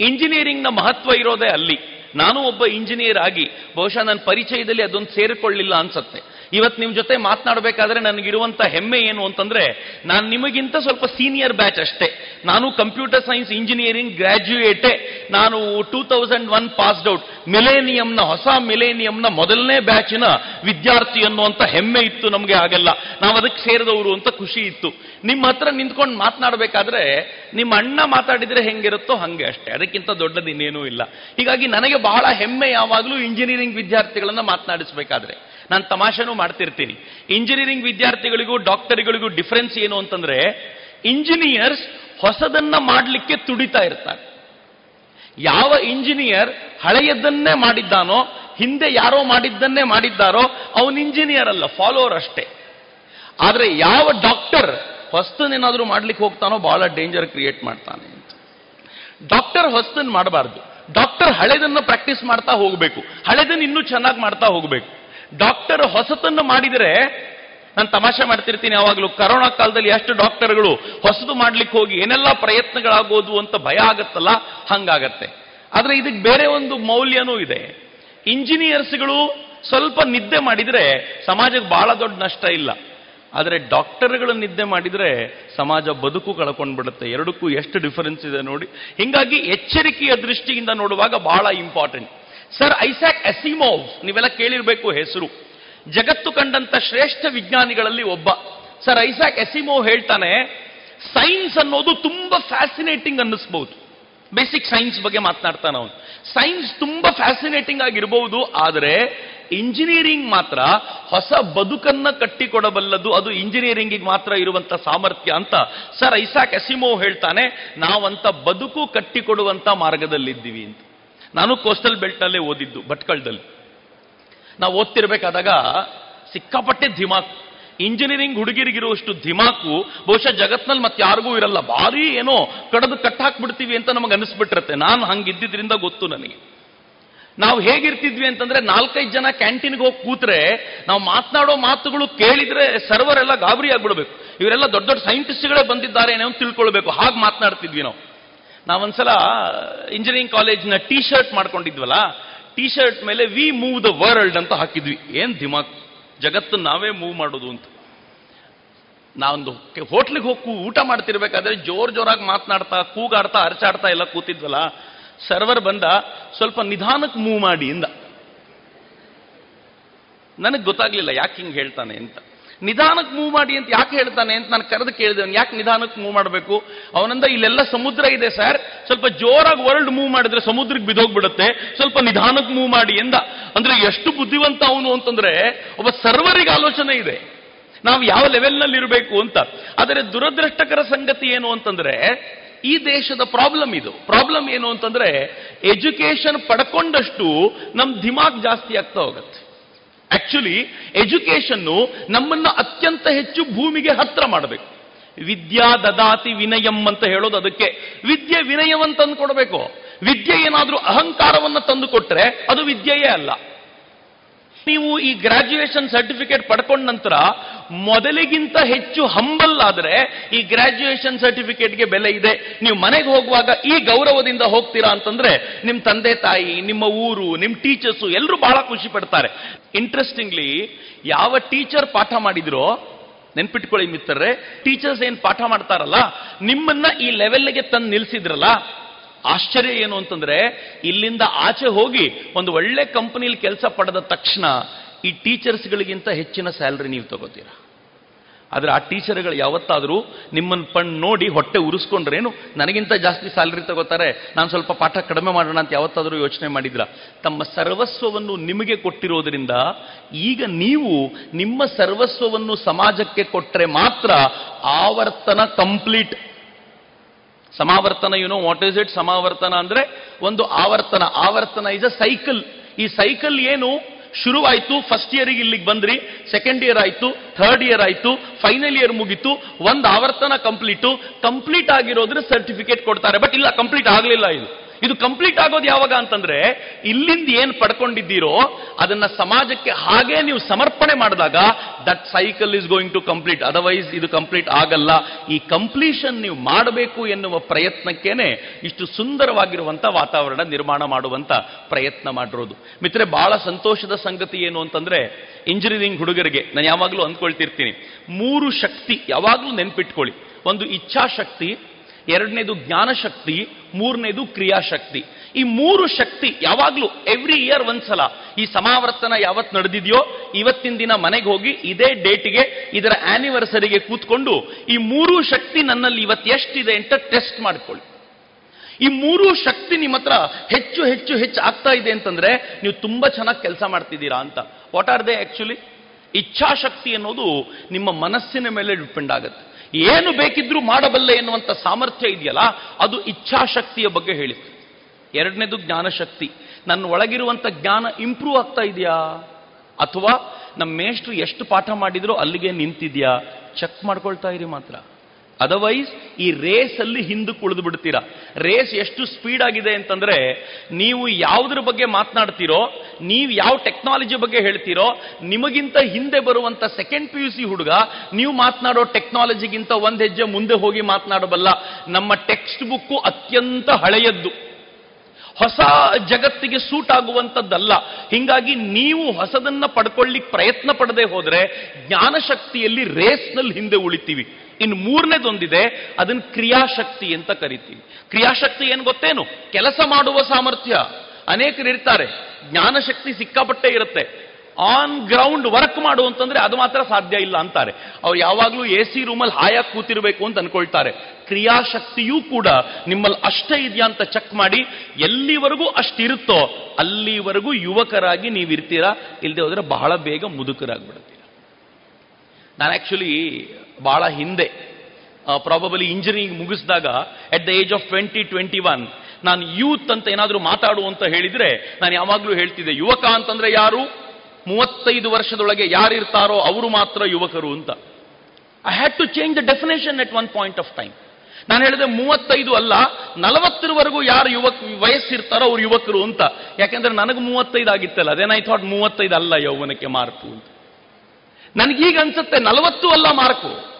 Speaker 13: ಇಂಜಿನಿಯರಿಂಗ್ನ ಮಹತ್ವ ಇರೋದೇ ಅಲ್ಲಿ. ನಾನು ಒಬ್ಬ ಇಂಜಿನಿಯರ್ ಆಗಿ ಬಹುಶಃ ನನ್ನ ಪರಿಚಯದಲ್ಲಿ ಅದೊಂದು ಸೇರಿಕೊಳ್ಳಿಲ್ಲ ಅನ್ಸತ್ತೆ. ಇವತ್ತು ನಿಮ್ಮ ಜೊತೆ ಮಾತನಾಡಬೇಕಾದ್ರೆ ನನಗಿರುವಂತ ಹೆಮ್ಮೆ ಏನು ಅಂತಂದ್ರೆ, ನಾನು ನಿಮಗಿಂತ ಸ್ವಲ್ಪ ಸೀನಿಯರ್ ಬ್ಯಾಚ್ ಅಷ್ಟೇ. ನಾನು ಕಂಪ್ಯೂಟರ್ ಸೈನ್ಸ್ ಇಂಜಿನಿಯರಿಂಗ್ ಗ್ರಾಜ್ಯುಯೇಟೆ ನಾನು two thousand one passed out. ಮಿಲೇನಿಯಂನ, ಹೊಸ ಮಿಲೇನಿಯಂನ ಮೊದಲನೇ ಬ್ಯಾಚಿನ ವಿದ್ಯಾರ್ಥಿ ಅನ್ನುವಂತ ಹೆಮ್ಮೆ ಇತ್ತು ನಮಗೆ ಆಗಲ್ಲ ನಾವು ಅದಕ್ಕೆ ಸೇರಿದವರು ಅಂತ ಖುಷಿ ಇತ್ತು. ನಿಮ್ಮ ಹತ್ರ ನಿಂತ್ಕೊಂಡು ಮಾತನಾಡಬೇಕಾದ್ರೆ ನಿಮ್ಮ ಅಣ್ಣ ಮಾತಾಡಿದ್ರೆ ಹೆಂಗಿರುತ್ತೋ ಹಂಗೆ ಅಷ್ಟೇ. ಅದಕ್ಕಿಂತ ದೊಡ್ಡದಿನ್ನೇನೂ ಇಲ್ಲ. ಹೀಗಾಗಿ ನನಗೆ ಬಹಳ ಹೆಮ್ಮೆ ಯಾವಾಗಲೂ ಇಂಜಿನಿಯರಿಂಗ್ ವಿದ್ಯಾರ್ಥಿಗಳನ್ನ ಮಾತನಾಡಿಸಬೇಕಾದ್ರೆ. ನಾನು ತಮಾಷೆನೂ ಮಾಡ್ತಿರ್ತೀನಿ. ಇಂಜಿನಿಯರಿಂಗ್ ವಿದ್ಯಾರ್ಥಿಗಳಿಗೂ ಡಾಕ್ಟರ್ಗಳಿಗೂ ಡಿಫರೆನ್ಸ್ ಏನು ಅಂತಂದ್ರೆ ಇಂಜಿನಿಯರ್ಸ್ ಹೊಸದನ್ನ ಮಾಡಲಿಕ್ಕೆ ತುಡಿತಾ ಇರ್ತಾರೆ. ಯಾವ ಇಂಜಿನಿಯರ್ ಹಳೆಯದನ್ನೇ ಮಾಡಿದ್ದಾನೋ, ಹಿಂದೆ ಯಾರೋ ಮಾಡಿದ್ದನ್ನೇ ಮಾಡಿದ್ದಾರೋ, ಅವನು ಇಂಜಿನಿಯರ್ ಅಲ್ಲ ಫಾಲೋವರ್ ಅಷ್ಟೇ. ಆದರೆ ಯಾವ ಡಾಕ್ಟರ್ ಹೊಸ್ತನೇನಾದರೂ ಮಾಡ್ಲಿಕ್ಕೆ ಹೋಗ್ತಾನೋ ಬಹಳ ಡೇಂಜರ್ ಕ್ರಿಯೇಟ್ ಮಾಡ್ತಾನೆ ಡಾಕ್ಟರ್ ಹೊಸ್ತನ್ ಮಾಡಬಾರ್ದು. ಡಾಕ್ಟರ್ ಹಳೆದನ್ನು ಪ್ರಾಕ್ಟೀಸ್ ಮಾಡ್ತಾ ಹೋಗಬೇಕು. ಹಳೆದನ್ನು ಇನ್ನೂ ಚೆನ್ನಾಗಿ ಮಾಡ್ತಾ ಹೋಗಬೇಕು. ಡಾಕ್ಟರ್ ಹೊಸತನ್ನು ಮಾಡಿದರೆ, ನಾನು ತಮಾಷೆ ಮಾಡ್ತಿರ್ತೀನಿ, ಯಾವಾಗಲೂ ಕರೋನಾ ಕಾಲದಲ್ಲಿ ಎಷ್ಟು ಡಾಕ್ಟರ್ಗಳು ಹೊಸದು ಮಾಡ್ಲಿಕ್ಕೆ ಹೋಗಿ ಏನೆಲ್ಲ ಪ್ರಯತ್ನಗಳಾಗೋದು ಅಂತ ಭಯ ಆಗತ್ತಲ್ಲ? ಹಂಗಾಗತ್ತೆ. ಆದರೆ ಇದಕ್ಕೆ ಬೇರೆ ಒಂದು ಮೌಲ್ಯನೂ ಇದೆ. ಇಂಜಿನಿಯರ್ಸ್ಗಳು ಸ್ವಲ್ಪ ನಿದ್ದೆ ಮಾಡಿದ್ರೆ ಸಮಾಜಕ್ಕೆ ಬಹಳ ದೊಡ್ಡ ನಷ್ಟ ಇಲ್ಲ. ಆದರೆ ಡಾಕ್ಟರ್ಗಳು ನಿದ್ದೆ ಮಾಡಿದ್ರೆ ಸಮಾಜ ಬದುಕು ಕಳ್ಕೊಂಡ್ಬಿಡುತ್ತೆ. ಎರಡಕ್ಕೂ ಎಷ್ಟು ಡಿಫರೆನ್ಸ್ ಇದೆ ನೋಡಿ. ಹಿಂಗಾಗಿ ಎಚ್ಚರಿಕೆಯ ದೃಷ್ಟಿಯಿಂದ ನೋಡುವಾಗ ಬಹಳ ಇಂಪಾರ್ಟೆಂಟ್. ಸರ್ ಐಸಾಕ್ ಎಸಿಮೋವ್ ನೀವೆಲ್ಲ ಕೇಳಿರಬೇಕು ಹೆಸರು. ಜಗತ್ತು ಕಂಡಂತ ಶ್ರೇಷ್ಠ ವಿಜ್ಞಾನಿಗಳಲ್ಲಿ ಒಬ್ಬ. ಸರ್ ಐಸಾಕ್ ಎಸಿಮೋವ್ ಹೇಳ್ತಾನೆ ಸೈನ್ಸ್ ಅನ್ನೋದು ತುಂಬಾ ಫ್ಯಾಸಿನೇಟಿಂಗ್ ಅನ್ನಿಸ್ಬಹುದು ಬೇಸಿಕ್ ಸೈನ್ಸ್ ಬಗ್ಗೆ ಮಾತನಾಡ್ತಾನೆ ಅವನು. ಸೈನ್ಸ್ ತುಂಬಾ ಫ್ಯಾಸಿನೇಟಿಂಗ್ ಆಗಿರಬಹುದು ಆದರೆ ಇಂಜಿನಿಯರಿಂಗ್ ಮಾತ್ರ ಹೊಸ ಬದುಕನ್ನ ಕಟ್ಟಿಕೊಡಬಲ್ಲದು, ಅದು ಇಂಜಿನಿಯರಿಂಗಿಗೆ ಮಾತ್ರ ಇರುವಂತ ಸಾಮರ್ಥ್ಯ ಅಂತ ಸರ್ ಐಸಾಕ್ ಎಸಿಮೋ ಹೇಳ್ತಾನೆ, ನಾವಂತ ಬದುಕು ಕಟ್ಟಿಕೊಡುವಂತ ಮಾರ್ಗದಲ್ಲಿದ್ದೀವಿ ಅಂತ. ನಾನು ಕೋಸ್ಟಲ್ ಬೆಲ್ಟ್ನಲ್ಲೇ ಓದಿದ್ದು, ಭಟ್ಕಳದಲ್ಲಿ. ನಾವು ಓದ್ತಿರ್ಬೇಕಾದಾಗ ಸಿಕ್ಕಾಪಟ್ಟೆ ಧಿಮಾಕ್. ಇಂಜಿನಿಯರಿಂಗ್ ಹುಡುಗಿರಿಗಿರುವಷ್ಟು ಧಿಮಾಕು, ಬಹುಶಃ ಜಗತ್ನಲ್ಲಿ ಮತ್ತೆ ಯಾರಿಗೂ ಇರಲ್ಲ. ಭಾರಿ ಏನೋ ಕಡದು ಕಟ್ಟಾಕ್ಬಿಡ್ತೀವಿ ಅಂತ ನಮಗೆ ಅನಿಸ್ಬಿಟ್ಟಿರುತ್ತೆ. ನಾನು ಹಂಗಿದ್ದಿದ್ರಿಂದ ಗೊತ್ತು ನನಗೆ. ನಾವು ಹೇಗಿರ್ತಿದ್ವಿ ಅಂತಂದ್ರೆ ನಾಲ್ಕೈದು ಜನ ಕ್ಯಾಂಟೀನ್ಗೆ ಹೋಗಿ ಕೂತ್ರೆ ನಾವು ಮಾತನಾಡೋ ಮಾತುಗಳು ಕೇಳಿದ್ರೆ ಸರ್ವರ್ ಎಲ್ಲ ಗಾಬರಿ ಆಗ್ಬಿಡ್ಬೇಕು. ಇವರೆಲ್ಲ ದೊಡ್ಡ ದೊಡ್ಡ ಸೈಂಟಿಸ್ಟ್ಗಳೇ ಬಂದಿದ್ದಾರೆ ಏನೋ ತಿಳ್ಕೊಳ್ಬೇಕು. ಹಾಗೆ ಮಾತನಾಡ್ತಿದ್ವಿ ನಾವು. ನಾವೊಂದ್ಸಲ ಇಂಜಿನಿಯರಿಂಗ್ ಕಾಲೇಜ್ನ ಟೀ ಶರ್ಟ್ ಮಾಡ್ಕೊಂಡಿದ್ವಲ್ಲ ಟೀ ಶರ್ಟ್ ಮೇಲೆ ವಿ ಮೂವ್ ದ ವರ್ಲ್ಡ್ ಅಂತ ಹಾಕಿದ್ವಿ. ಏನ್ ದಿಮಾಕ್ ಜಗತ್ತು ನಾವೇ ಮೂವ್ ಮಾಡೋದು ಅಂತ. ನಾವೊಂದು ಹೋಟ್ಲಿಗೆ ಹೋಗಿ ಊಟ ಮಾಡ್ತಿರ್ಬೇಕಾದ್ರೆ ಜೋರ್ ಜೋರಾಗಿ ಮಾತನಾಡ್ತಾ, ಕೂಗಾಡ್ತಾ ಅರಚಾಡ್ತಾ ಎಲ್ಲ ಕೂತಿದ್ವಲ್ಲ ಸರ್ವರ್ ಬಂದ, ಸ್ವಲ್ಪ ನಿಧಾನಕ್ಕೆ ಮೂವ್ ಮಾಡಿ ಇಂದ ನನಗೆ ಗೊತ್ತಾಗ್ಲಿಲ್ಲ ಯಾಕೆ ಹಿಂಗೆ ಹೇಳ್ತಾನೆ ಅಂತ. ನಿಧಾನಕ್ಕೆ ಮೂವ್ ಮಾಡಿ ಅಂತ ಯಾಕೆ ಹೇಳ್ತಾನೆ ಅಂತ ನಾನು ಕರೆದು ಕೇಳಿದೆ. ಯಾಕೆ ನಿಧಾನಕ್ಕೆ ಮೂವ್ ಮಾಡಬೇಕು? ಅವನಂದ ಇಲ್ಲೆಲ್ಲ ಸಮುದ್ರ ಇದೆ ಸರ್. ಸ್ವಲ್ಪ ಜೋರಾಗಿ ವರ್ಲ್ಡ್ ಮೂವ್ ಮಾಡಿದ್ರೆ ಸಮುದ್ರಕ್ಕೆ ಬಿದೋಗ್ಬಿಡುತ್ತೆ ಸ್ವಲ್ಪ ನಿಧಾನಕ್ಕೆ ಮೂವ್ ಮಾಡಿ ಎಂದ. ಅಂದ್ರೆ ಎಷ್ಟು ಬುದ್ಧಿವಂತ ಅವನು ಅಂತಂದ್ರೆ ಒಬ್ಬ ಸರ್ವರಿಗೆ ಆಲೋಚನೆ ಇದೆ. ನಾವು ಯಾವ ಲೆವೆಲ್ನಲ್ಲಿ ಇರಬೇಕು ಅಂತ. ಆದರೆ ದುರದೃಷ್ಟಕರ ಸಂಗತಿ ಏನು ಅಂತಂದ್ರೆ ಈ ದೇಶದ ಪ್ರಾಬ್ಲಮ್ ಇದು. ಪ್ರಾಬ್ಲಮ್ ಏನು ಅಂತಂದ್ರೆ ಎಜುಕೇಶನ್ ಪಡ್ಕೊಂಡಷ್ಟು ನಮ್ ದಿಮಾಗ್ ಜಾಸ್ತಿ ಆಗ್ತಾ ಹೋಗುತ್ತೆ. ಆಕ್ಚುಲಿ ಎಜುಕೇಶನ್ನು ನಮ್ಮನ್ನ ಅತ್ಯಂತ ಹೆಚ್ಚು ಭೂಮಿಗೆ ಹತ್ರ ಮಾಡಬೇಕು. ವಿದ್ಯಾ ದದಾತಿ ವಿನಯಂ ಅಂತ ಹೇಳೋದು ಅದಕ್ಕೆ. ವಿದ್ಯೆ ವಿನಯವನ್ನು ತಂದು ಕೊಡಬೇಕು ವಿದ್ಯೆ ಏನಾದರೂ ಅಹಂಕಾರವನ್ನು ತಂದು ಕೊಟ್ಟರೆ ಅದು ವಿದ್ಯೆಯೇ ಅಲ್ಲ. ನೀವು ಈ ಗ್ರಾಜ್ಯುಯೇಷನ್ ಸರ್ಟಿಫಿಕೇಟ್ ಪಡ್ಕೊಂಡ ನಂತರ ಮೊದಲಿಗಿಂತ ಹೆಚ್ಚು ಹಂಬಲ್ ಆದರೆ ಈ ಗ್ರಾಜ್ಯುಯೇಷನ್ ಸರ್ಟಿಫಿಕೇಟ್ಗೆ ಬೆಲೆ ಇದೆ. ನೀವು ಮನೆಗೆ ಹೋಗುವಾಗ ಈ ಗೌರವದಿಂದ ಹೋಗ್ತೀರಾ ಅಂತಂದ್ರೆ ನಿಮ್ ತಂದೆ ತಾಯಿ, ನಿಮ್ಮ ಊರು, ನಿಮ್ ಟೀಚರ್ಸು ಎಲ್ಲರೂ ಬಹಳ ಖುಷಿ ಪಡ್ತಾರೆ. ಇಂಟ್ರೆಸ್ಟಿಂಗ್ಲಿ ಯಾವ ಟೀಚರ್ ಪಾಠ ಮಾಡಿದ್ರೋ, ನೆನ್ಪಿಟ್ಕೊಳ್ಳಿ ಮಿತ್ರರೇ ಟೀಚರ್ಸ್ ಏನ್ ಪಾಠ ಮಾಡ್ತಾರಲ್ಲ, ನಿಮ್ಮನ್ನ ಈ ಲೆವೆಲ್ಗೆ ತಂದು ನಿಲ್ಸಿದ್ರಲ್ಲ ಆಶ್ಚರ್ಯ ಏನು ಅಂತಂದ್ರೆ, ಇಲ್ಲಿಂದ ಆಚೆ ಹೋಗಿ ಒಂದು ಒಳ್ಳೆ ಕಂಪನಿಲಿ ಕೆಲಸ ಪಡೆದ ತಕ್ಷಣ ಈ ಟೀಚರ್ಸ್ಗಳಿಗಿಂತ ಹೆಚ್ಚಿನ ಸ್ಯಾಲ್ರಿ ನೀವು ತಗೋತೀರಾ? ಆದ್ರೆ ಆ ಟೀಚರ್ಗಳು ಯಾವತ್ತಾದರೂ ನಿಮ್ಮನ್ನ ಪಣ್ ನೋಡಿ ಹೊಟ್ಟೆ ಉರಿಸ್ಕೊಂಡ್ರೇನು ನನಗಿಂತ ಜಾಸ್ತಿ ಸ್ಯಾಲ್ರಿ ತಗೋತಾರೆ, ನಾನು ಸ್ವಲ್ಪ ಪಾಠ ಕಡಿಮೆ ಮಾಡೋಣ ಅಂತ ಯಾವತ್ತಾದರೂ ಯೋಚನೆ ಮಾಡಿದ್ರ? ತಮ್ಮ ಸರ್ವಸ್ವವನ್ನು ನಿಮಗೆ ಕೊಟ್ಟಿರೋದ್ರಿಂದ ಈಗ ನೀವು ನಿಮ್ಮ ಸರ್ವಸ್ವವನ್ನು ಸಮಾಜಕ್ಕೆ ಕೊಟ್ಟರೆ ಮಾತ್ರ ಆವರ್ತನ complete. ಸಮಾವರ್ತನ you know what is it ಸಮಾವರ್ತನ ಅಂದ್ರೆ ಒಂದು ಆವರ್ತನ. ಆವರ್ತನ ಇಸ್ ಅ ಸೈಕಲ್ ಈ ಸೈಕಲ್ ಏನು? ಶುರುವಾಯಿತು ಫಸ್ಟ್ ಇಯರ್ಗೆ ಇಲ್ಲಿಗೆ ಬಂದ್ರಿ ಸೆಕೆಂಡ್ ಇಯರ್ ಆಯ್ತು ಥರ್ಡ್ ಇಯರ್ ಆಯ್ತು ಫೈನಲ್ ಇಯರ್ ಮುಗೀತು, ಒಂದು ಆವರ್ತನ ಕಂಪ್ಲೀಟು ಕಂಪ್ಲೀಟ್ ಆಗಿರೋದ್ರೆ ಸರ್ಟಿಫಿಕೇಟ್ ಕೊಡ್ತಾರೆ. ಬಟ್ ಇಲ್ಲ ಕಂಪ್ಲೀಟ್ ಆಗಲಿಲ್ಲ ಇದು ಇದು ಕಂಪ್ಲೀಟ್ ಆಗೋದು ಯಾವಾಗ ಅಂತಂದ್ರೆ ಇಲ್ಲಿಂದ ಏನ್ ಪಡ್ಕೊಂಡಿದ್ದೀರೋ ಅದನ್ನ ಸಮಾಜಕ್ಕೆ ಹಾಗೆ ನೀವು ಸಮರ್ಪಣೆ ಮಾಡಿದಾಗ that cycle is going to complete otherwise ಇದು ಕಂಪ್ಲೀಟ್ ಆಗಲ್ಲ. ಈ ಕಂಪ್ಲೀಷನ್ ನೀವು ಮಾಡಬೇಕು ಎನ್ನುವ ಪ್ರಯತ್ನಕ್ಕೇನೆ ಇಷ್ಟು ಸುಂದರವಾಗಿರುವಂತ ವಾತಾವರಣ ನಿರ್ಮಾಣ ಮಾಡುವಂತ ಪ್ರಯತ್ನ ಮಾಡಿರೋದು. ಮಿತ್ರೆ ಬಹಳ ಸಂತೋಷದ ಸಂಗತಿ ಏನು ಅಂತಂದ್ರೆ ಇಂಜಿನಿಯರಿಂಗ್ ಹುಡುಗರಿಗೆ, ನಾನು ಯಾವಾಗಲೂ ಅಂದ್ಕೊಳ್ತಿರ್ತೀನಿ, ಮೂರು ಶಕ್ತಿ ಯಾವಾಗಲೂ ನೆನ್ಪಿಟ್ಕೊಳ್ಳಿ. ಒಂದು ಇಚ್ಛಾಶಕ್ತಿ ಎರಡನೇದು ಜ್ಞಾನಶಕ್ತಿ, ಮೂರನೇದು ಕ್ರಿಯಾಶಕ್ತಿ. ಈ ಮೂರು ಶಕ್ತಿ ಯಾವಾಗಲೂ ಎವ್ರಿ ಇಯರ್ ಒಂದ್ಸಲ. ಈ ಸಮಾವರ್ತನ ಯಾವತ್ತು ನಡೆದಿದೆಯೋ, ಇವತ್ತಿನ ದಿನ ಮನೆಗೆ ಹೋಗಿ ಇದೇ ಡೇಟ್ಗೆ ಇದರ ಆನಿವರ್ಸರಿಗೆ ಕೂತ್ಕೊಂಡು ಈ ಮೂರು ಶಕ್ತಿ ನನ್ನಲ್ಲಿ ಇವತ್ತು ಎಷ್ಟಿದೆ ಅಂತ ಟೆಸ್ಟ್ ಮಾಡ್ಕೊಳ್ಳಿ. ಈ ಮೂರು ಶಕ್ತಿ ನಿಮ್ಮ ಹತ್ರ ಹೆಚ್ಚು ಹೆಚ್ಚು ಹೆಚ್ಚು ಆಗ್ತಾ ಇದೆ ಅಂತಂದ್ರೆ ನೀವು ತುಂಬಾ ಚೆನ್ನಾಗಿ ಕೆಲಸ ಮಾಡ್ತಿದ್ದೀರಾ ಅಂತ. ವಾಟ್ ಆರ್ ದೇ ಆಕ್ಚುಲಿ ಇಚ್ಛಾಶಕ್ತಿ ಅನ್ನೋದು ನಿಮ್ಮ ಮನಸ್ಸಿನ ಮೇಲೆ ಡಿಪೆಂಡ್ ಆಗುತ್ತೆ. ಏನು ಬೇಕಿದ್ರೂ ಮಾಡಬಲ್ಲೆ ಎನ್ನುವಂಥ ಸಾಮರ್ಥ್ಯ ಇದೆಯಲ್ಲ, ಅದು ಇಚ್ಛಾಶಕ್ತಿಯ ಬಗ್ಗೆ ಹೇಳಿ ಎರಡನೇದು ಜ್ಞಾನಶಕ್ತಿ. ನನ್ನ ಒಳಗಿರುವಂಥ ಜ್ಞಾನ ಇಂಪ್ರೂವ್ ಆಗ್ತಾ ಇದೆಯಾ? ಅಥವಾ ನಮ್ಮ ಮೇಷ್ಟ್ರು ಎಷ್ಟು ಪಾಠ ಮಾಡಿದ್ರು ಅಲ್ಲಿಗೆ ನಿಂತಿದ್ಯಾ? ಚೆಕ್ ಮಾಡ್ಕೊಳ್ತಾ ಇರಿ ಮಾತ್ರ. ಅದರ್ವೈಸ್ ಈ ರೇಸ್ ಅಲ್ಲಿ ಹಿಂದಕ್ಕೆ ಉಳಿದು ಬಿಡ್ತೀರಾ? ರೇಸ್ ಎಷ್ಟು ಸ್ಪೀಡ್ ಆಗಿದೆ ಅಂತಂದ್ರೆ, ನೀವು ಯಾವುದ್ರ ಬಗ್ಗೆ ಮಾತನಾಡ್ತೀರೋ, ನೀವು ಯಾವ ಟೆಕ್ನಾಲಜಿ ಬಗ್ಗೆ ಹೇಳ್ತೀರೋ, ನಿಮಗಿಂತ ಹಿಂದೆ ಬರುವಂತ ಸೆಕೆಂಡ್ ಪಿ ಯು ಸಿ ಹುಡುಗ, ನೀವು ಮಾತನಾಡೋ ಟೆಕ್ನಾಲಜಿಗಿಂತ ಒಂದ್ ಹೆಜ್ಜೆ ಮುಂದೆ ಹೋಗಿ ಮಾತನಾಡಬಲ್ಲ ನಮ್ಮ ಟೆಕ್ಸ್ಟ್ ಬುಕ್ಕು ಅತ್ಯಂತ ಹಳೆಯದ್ದು. ಹೊಸ ಜಗತ್ತಿಗೆ ಸೂಟ್ ಆಗುವಂಥದ್ದಲ್ಲ. ಹಿಂಗಾಗಿ ನೀವು ಹೊಸದನ್ನ ಪಡ್ಕೊಳ್ಳಿಕ್ ಪ್ರಯತ್ನ ಪಡದೆ ಹೋದ್ರೆ ಜ್ಞಾನಶಕ್ತಿಯಲ್ಲಿ ರೇಸ್ನಲ್ಲಿ ಹಿಂದೆ ಉಳಿತೀವಿ. ಇನ್ನು ಮೂರನೇದೊಂದಿದೆ ಅದನ್ನ ಕ್ರಿಯಾಶಕ್ತಿ ಅಂತ ಕರಿತೀವಿ. ಕ್ರಿಯಾಶಕ್ತಿ ಏನು ಗೊತ್ತೇನು? ಕೆಲಸ ಮಾಡುವ ಸಾಮರ್ಥ್ಯ. ಅನೇಕರು ಇರ್ತಾರೆ, ಜ್ಞಾನಶಕ್ತಿ ಸಿಕ್ಕಾಪಟ್ಟೆ ಇರುತ್ತೆ. ಆನ್ ಗ್ರೌಂಡ್ ವರ್ಕ್ ಮಾಡು ಅಂತಂದ್ರೆ ಅದು ಮಾತ್ರ ಸಾಧ್ಯ ಇಲ್ಲ ಅಂತಾರೆ. ಅವ್ರು ಯಾವಾಗಲೂ ಎ ಸಿ ರೂಮಲ್ಲಿ ಹಾಯಾಗಿ ಕೂತಿರ್ಬೇಕು ಅಂತ ಅನ್ಕೊಳ್ತಾರೆ. ಕ್ರಿಯಾಶಕ್ತಿಯೂ ಕೂಡ ನಿಮ್ಮಲ್ಲಿ ಅಷ್ಟೇ ಇದೆಯಾ ಅಂತ ಚೆಕ್ ಮಾಡಿ, ಎಲ್ಲಿವರೆಗೂ ಅಷ್ಟಿರುತ್ತೋ ಅಲ್ಲಿವರೆಗೂ ಯುವಕರಾಗಿ ನೀವಿರ್ತೀರಾ ಇಲ್ಲದೆ ಹೋದ್ರೆ ಬಹಳ ಬೇಗ ಮುದುಕರಾಗ್ಬಿಡ್ತೀರಾ. ನಾನು ಆಕ್ಚುಲಿ ಬಹಳ ಹಿಂದೆ probably engineering ಮುಗಿಸಿದಾಗ at the age of twenty twenty one ನಾನು ಯೂತ್ ಅಂತ ಏನಾದರೂ ಮಾತಾಡು ಅಂತ ಹೇಳಿದ್ರೆ, ನಾನು ಯಾವಾಗಲೂ ಹೇಳ್ತಿದ್ದೆ, ಯುವಕ ಅಂತಂದ್ರೆ ಯಾರು? ಮೂವತ್ತೈದು ವರ್ಷದೊಳಗೆ ಯಾರಿರ್ತಾರೋ ಅವರು ಮಾತ್ರ ಯುವಕರು ಅಂತ. I had to change the definition at one point of time ನಾನು ಹೇಳಿದೆ ಮೂವತ್ತೈದು ಅಲ್ಲ, ನಲವತ್ತರವರೆಗೂ ಯಾರು ಯುವಕ ವಯಸ್ಸಿರ್ತಾರೋ ಅವ್ರು ಯುವಕರು ಅಂತ. ಯಾಕೆಂದ್ರೆ ನನಗೆ ಮೂವತ್ತೈದು ಆಗಿತ್ತಲ್ಲ ಅದೇನ ಐ ಥಾಟ್ ಮೂವತ್ತೈದು ಅಲ್ಲ ಯೌವನಕ್ಕೆ ಮಾರ್ಕು ಅಂತ. ನನಗೀಗ ಅನ್ಸುತ್ತೆ ನಲವತ್ತು ಅಲ್ಲ ಮಾರ್ಕು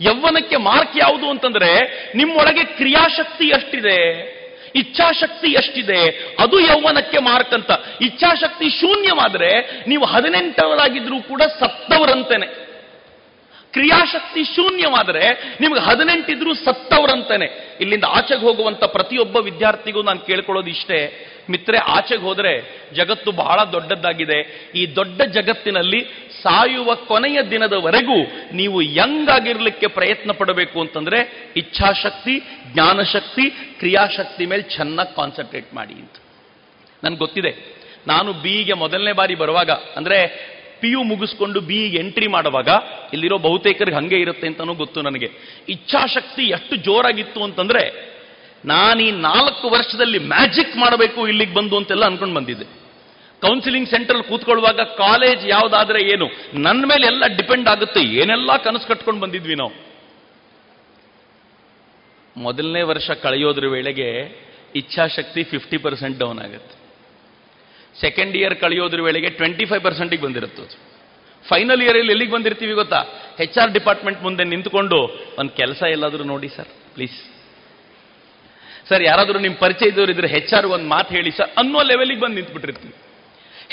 Speaker 13: ಯೌವನಕ್ಕೆ ಮಾರ್ಕ್ ಯಾವುದು ಅಂತಂದ್ರೆ, ನಿಮ್ಮೊಳಗೆ ಕ್ರಿಯಾಶಕ್ತಿ ಎಷ್ಟಿದೆ, ಇಚ್ಛಾಶಕ್ತಿ ಎಷ್ಟಿದೆ, ಅದು ಯೌವನಕ್ಕೆ ಮಾರ್ಕ್ ಅಂತ. ಇಚ್ಛಾಶಕ್ತಿ ಶೂನ್ಯವಾದ್ರೆ, ನೀವು ಹದಿನೆಂಟವರಾಗಿದ್ರೂ ಕೂಡ ಸತ್ತವರಂತೇನೆ. ಕ್ರಿಯಾಶಕ್ತಿ ಶೂನ್ಯವಾದರೆ ನಿಮ್ಗೆ ಹದಿನೆಂಟಿದ್ರೂ ಸತ್ತವರಂತಾನೆ. ಇಲ್ಲಿಂದ ಆಚೆಗೆ ಹೋಗುವಂತ ಪ್ರತಿಯೊಬ್ಬ ವಿದ್ಯಾರ್ಥಿಗೂ ನಾನು ಕೇಳ್ಕೊಳ್ಳೋದು ಇಷ್ಟೇ. ಮಿತ್ರೆ, ಆಚೆಗೆ ಹೋದ್ರೆ ಜಗತ್ತು ಬಹಳ ದೊಡ್ಡದ್ದಾಗಿದೆ. ಈ ದೊಡ್ಡ ಜಗತ್ತಿನಲ್ಲಿ ಸಾಯುವ ಕೊನೆಯ ದಿನದವರೆಗೂ ನೀವು ಯಂಗ್ ಆಗಿರ್ಲಿಕ್ಕೆ ಪ್ರಯತ್ನ ಪಡಬೇಕು ಅಂತಂದ್ರೆ ಇಚ್ಛಾಶಕ್ತಿ, ಜ್ಞಾನಶಕ್ತಿ, ಕ್ರಿಯಾಶಕ್ತಿ ಮೇಲೆ ಚೆನ್ನಾಗಿ ಕಾನ್ಸಂಟ್ರೇಟ್ ಮಾಡಿ ಅಂತ. ನನ್ಗೆ ಗೊತ್ತಿದೆ. ನಾನು ಬಿಗೆ ಮೊದಲನೇ ಬಾರಿ ಬರುವಾಗ, ಅಂದ್ರೆ ಪಿ ಯು ಮುಗಿಸ್ಕೊಂಡು ಬಿ ಎಂಟ್ರಿ ಮಾಡುವಾಗ ಇಲ್ಲಿರೋ ಬಹುತೇಕರಿಗೆ ಹಂಗೆ ಇರುತ್ತೆ ಅಂತನೂ ಗೊತ್ತು ನನಗೆ. ಇಚ್ಛಾಶಕ್ತಿ ಎಷ್ಟು ಜೋರಾಗಿತ್ತು ಅಂತಂದ್ರೆ ನಾನು ಈ ನಾಲ್ಕು ವರ್ಷದಲ್ಲಿ ಮ್ಯಾಜಿಕ್ ಮಾಡಬೇಕು ಇಲ್ಲಿಗೆ ಬಂದು ಅಂತೆಲ್ಲ ಅನ್ಕೊಂಡು ಬಂದಿದ್ದೆ. ಕೌನ್ಸಿಲಿಂಗ್ ಸೆಂಟರ್ ಕೂತ್ಕೊಳ್ಳುವಾಗ ಕಾಲೇಜ್ ಯಾವುದಾದ್ರೆ ಏನು ನನ್ನ ಮೇಲೆ ಎಲ್ಲ ಡಿಪೆಂಡ್ ಆಗುತ್ತೆ, ಏನೆಲ್ಲ ಕನಸು ಕಟ್ಕೊಂಡು ಬಂದಿದ್ವಿ ನಾವು. ಮೊದಲನೇ ವರ್ಷ ಕಳೆಯೋದ್ರ ವೇಳೆಗೆ ಇಚ್ಛಾಶಕ್ತಿ ಫಿಫ್ಟಿ ಪರ್ಸೆಂಟ್ ಡೌನ್ ಆಗುತ್ತೆ. ಸೆಕೆಂಡ್ ಇಯರ್ ಕಳೆಯೋದ್ರ ವೇಳೆಗೆ ಟ್ವೆಂಟಿ ಫೈವ್ ಪರ್ಸೆಂಟಿಗೆ ಬಂದಿರುತ್ತೆ. ಫೈನಲ್ ಇಯರ್ ಇಯರಲ್ಲಿ ಎಲ್ಲಿಗೆ ಬಂದಿರ್ತೀವಿ ಗೊತ್ತಾ? ಹೆಚ್ ಆರ್ ಡಿಪಾರ್ಟ್ಮೆಂಟ್ ಮುಂದೆ ನಿಂತ್ಕೊಂಡು, ಒಂದು ಕೆಲಸ ಎಲ್ಲಾದರೂ ನೋಡಿ ಸರ್ ಪ್ಲೀಸ್ ಸರ್, ಯಾರಾದರೂ ನಿಮ್ಮ ಪರಿಚಯ ಇದ್ದವರು ಇದ್ರೆ ಹೆಚ್ ಆರ್ ಒಂದು ಮಾತು ಹೇಳಿ ಸರ್, ಅನ್ನೋ ಲೆವೆಲಿಗೆ ಬಂದು ನಿಂತ್ಬಿಟ್ಟಿರ್ತೀವಿ.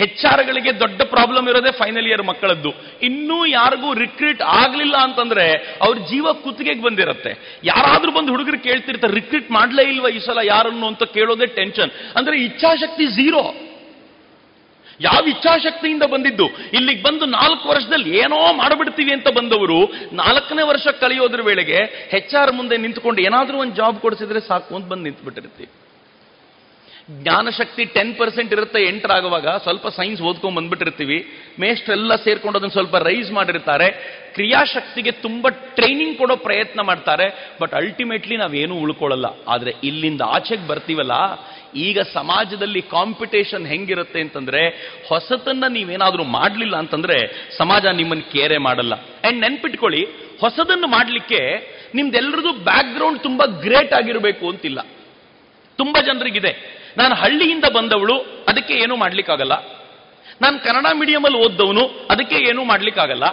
Speaker 13: ಹೆಚ್ ಆರ್ಗಳಿಗೆ ದೊಡ್ಡ ಪ್ರಾಬ್ಲಮ್ ಇರೋದೇ ಫೈನಲ್ ಇಯರ್ ಮಕ್ಕಳದ್ದು. ಇನ್ನೂ ಯಾರಿಗೂ ರಿಕ್ರೂಟ್ ಆಗಲಿಲ್ಲ ಅಂತಂದ್ರೆ ಅವ್ರ ಜೀವ ಕುತ್ತಿಗೆಗೆ ಬಂದಿರುತ್ತೆ. ಯಾರಾದ್ರೂ ಬಂದು ಹುಡುಗರು ಕೇಳ್ತಿರ್ತಾರೆ ರಿಕ್ರೂಟ್ ಮಾಡ್ಲೇ ಇಲ್ವಾ ಈ ಸಲ ಯಾರನ್ನು? ಅಂತ ಕೇಳೋದೇ ಟೆನ್ಷನ್ ಅಂದ್ರೆ ಇಚ್ಛಾಶಕ್ತಿ ಝೀರೋ ಯಾವ ಇಚ್ಛಾಶಕ್ತಿಯಿಂದ ಬಂದಿದ್ದು? ಇಲ್ಲಿಗೆ ಬಂದು ನಾಲ್ಕು ವರ್ಷದಲ್ಲಿ ಏನೋ ಮಾಡಿಬಿಡ್ತೀವಿ ಅಂತ ಬಂದವರು, ನಾಲ್ಕನೇ ವರ್ಷ ಕಳೆಯೋದ್ರ ವೇಳೆಗೆ ಹೆಚ್ ಆರ್ ಮುಂದೆ ನಿಂತ್ಕೊಂಡು ಏನಾದರೂ ಒಂದು ಜಾಬ್ ಕೊಡಿಸಿದ್ರೆ ಸಾಕು ಅಂತ ಬಂದು ನಿಂತ್ಬಿಟ್ಟಿರ್ತೀವಿ. ಜ್ಞಾನಶಕ್ತಿ ಟೆನ್ ಪರ್ಸೆಂಟ್ ಇರುತ್ತೆ, ಎಂಟರ್ ಆಗುವಾಗ ಸ್ವಲ್ಪ ಸೈನ್ಸ್ ಓದ್ಕೊಂಡು ಬಂದ್ಬಿಟ್ಟಿರ್ತೀವಿ. ಮೇಷ್ಟ್ರೆಲ್ಲ ಸೇರ್ಕೊಂಡು ಅದನ್ನು ಸ್ವಲ್ಪ ರೈಸ್ ಮಾಡಿರ್ತಾರೆ. ಕ್ರಿಯಾಶಕ್ತಿಗೆ ತುಂಬಾ ಟ್ರೈನಿಂಗ್ ಕೊಡೋ ಪ್ರಯತ್ನ ಮಾಡ್ತಾರೆ ಬಟ್ ಅಲ್ಟಿಮೇಟ್ಲಿ ನಾವೇನು ಉಳ್ಕೊಳ್ಳಲ್ಲ. ಆದ್ರೆ ಇಲ್ಲಿಂದ ಆಚೆಗೆ ಬರ್ತೀವಲ್ಲ ಈಗ ಸಮಾಜದಲ್ಲಿ ಕಾಂಪಿಟೇಷನ್ ಹೆಂಗಿರುತ್ತೆ ಅಂತಂದ್ರೆ ಹೊಸತನ್ನ ನೀವೇನಾದ್ರೂ ಮಾಡಲಿಲ್ಲ ಅಂತಂದ್ರೆ ಸಮಾಜ ನಿಮ್ಮನ್ನು ಕೇರೆ ಮಾಡಲ್ಲ. ಅಂಡ್ ನೆನ್ಪಿಟ್ಕೊಳ್ಳಿ, ಹೊಸದನ್ನು ಮಾಡಲಿಕ್ಕೆ ನಿಮ್ದೆಲ್ಲರದು ಬ್ಯಾಕ್ ಗ್ರೌಂಡ್ ತುಂಬಾ ಗ್ರೇಟ್ ಆಗಿರಬೇಕು ಅಂತಿಲ್ಲ. ತುಂಬಾ ಜನರಿಗಿದೆ. ನಾನು ಹಳ್ಳಿಯಿಂದ ಬಂದವಳು, ಅದಕ್ಕೆ ಏನೂ ಮಾಡ್ಲಿಕ್ಕಾಗಲ್ಲ. ನಾನು ಕನ್ನಡ ಮೀಡಿಯಂ ಅಲ್ಲಿ ಓದ್ದವನು, ಅದಕ್ಕೆ ಏನೂ ಮಾಡ್ಲಿಕ್ಕಾಗಲ್ಲ.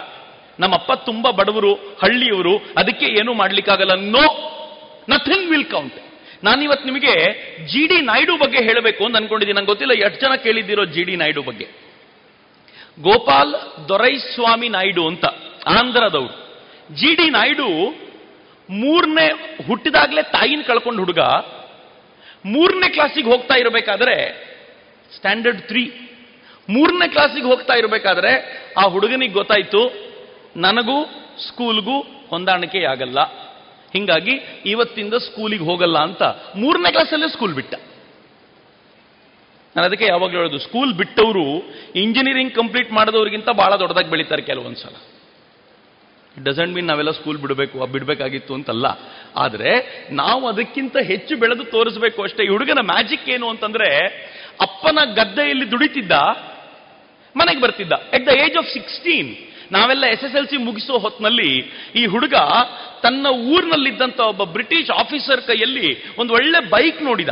Speaker 13: ನಮ್ಮಪ್ಪ ತುಂಬಾ ಬಡವರು, ಹಳ್ಳಿಯವರು, ಅದಕ್ಕೆ ಏನೂ ಮಾಡ್ಲಿಕ್ಕಾಗಲ್ಲ. ನೋ ನಥಿಂಗ್ ವಿಲ್ ಕೌಂಟ್ ನಾನಿವತ್ತು ನಿಮಗೆ ಜಿ ಡಿ ನಾಯ್ಡು ಬಗ್ಗೆ ಹೇಳಬೇಕು ಅಂತ ಅನ್ಕೊಂಡಿದ್ದೀನಿ. ನಂಗೆ ಗೊತ್ತಿಲ್ಲ ಎಷ್ಟು ಜನ ಕೇಳಿದ್ದೀರೋ ಜಿ ಡಿ ನಾಯ್ಡು ಬಗ್ಗೆ. ಗೋಪಾಲ್ ದೊರೈಸ್ವಾಮಿ ನಾಯ್ಡು ಅಂತ, ಆಂಧ್ರದವರು. ಜಿ ಡಿ ನಾಯ್ಡು ಮೂರನೇ ಹುಟ್ಟಿದಾಗಲೇ ತಾಯಿನ ಕಳ್ಕೊಂಡು ಹುಡುಗ, ಮೂರನೇ ಕ್ಲಾಸಿಗೆ ಹೋಗ್ತಾ ಇರಬೇಕಾದ್ರೆ ಸ್ಟ್ಯಾಂಡರ್ಡ್ ತ್ರೀ. ಮೂರನೇ ಕ್ಲಾಸಿಗೆ ಹೋಗ್ತಾ ಇರಬೇಕಾದ್ರೆ ಆ ಹುಡುಗನಿಗೆ ಗೊತ್ತಾಯ್ತು, ನನಗೂ, ಸ್ಕೂಲ್ಗೂ ಹೊಂದಾಣಿಕೆ ಆಗಲ್ಲ ಹಿಂಗಾಗಿ ಇವತ್ತಿಂದ ಸ್ಕೂಲಿಗೆ ಹೋಗಲ್ಲ ಅಂತ ಮೂರನೇ ಕ್ಲಾಸಲ್ಲೇ ಸ್ಕೂಲ್ ಬಿಟ್ಟ. ನಾನು ಅದಕ್ಕೆ ಯಾವಾಗಲೂ ಹೇಳೋದು, ಸ್ಕೂಲ್ ಬಿಟ್ಟವರು ಇಂಜಿನಿಯರಿಂಗ್ ಕಂಪ್ಲೀಟ್ ಮಾಡಿದವರಿಗಿಂತ ಬಹಳ ದೊಡ್ಡದಾಗಿ ಬೆಳೀತಾರೆ ಕೆಲವೊಂದ್ಸಲ ಡಸಂಟ್ ಮೀನ್ ನಾವೆಲ್ಲ ಸ್ಕೂಲ್ ಬಿಡಬೇಕು ಬಿಡಬೇಕಾಗಿತ್ತು ಅಂತಲ್ಲ. ಆದರೆ ನಾವು ಅದಕ್ಕಿಂತ ಹೆಚ್ಚು ಬೆಳೆದು ತೋರಿಸಬೇಕು ಅಷ್ಟೇ. ಈ ಹುಡುಗನ ಮ್ಯಾಜಿಕ್ ಏನು ಅಂತಂದ್ರೆ, ಅಪ್ಪನ ಗದ್ದೆಯಲ್ಲಿ ದುಡಿತಿದ್ದ, ಮನೆಗೆ ಬರ್ತಿದ್ದ. At the age of sixteen ನಾವೆಲ್ಲ ಎಸ್ ಎಸ್ ಎಲ್ ಸಿ ಮುಗಿಸೋ ಹೊತ್ತಿನಲ್ಲಿ ಈ ಹುಡುಗ ತನ್ನ ಊರಿನಲ್ಲಿದ್ದಂಥ ಒಬ್ಬ ಬ್ರಿಟಿಷ್ ಆಫೀಸರ್ ಕೈಯಲ್ಲಿ ಒಂದು ಒಳ್ಳೆ ಬೈಕ್ ನೋಡಿದ.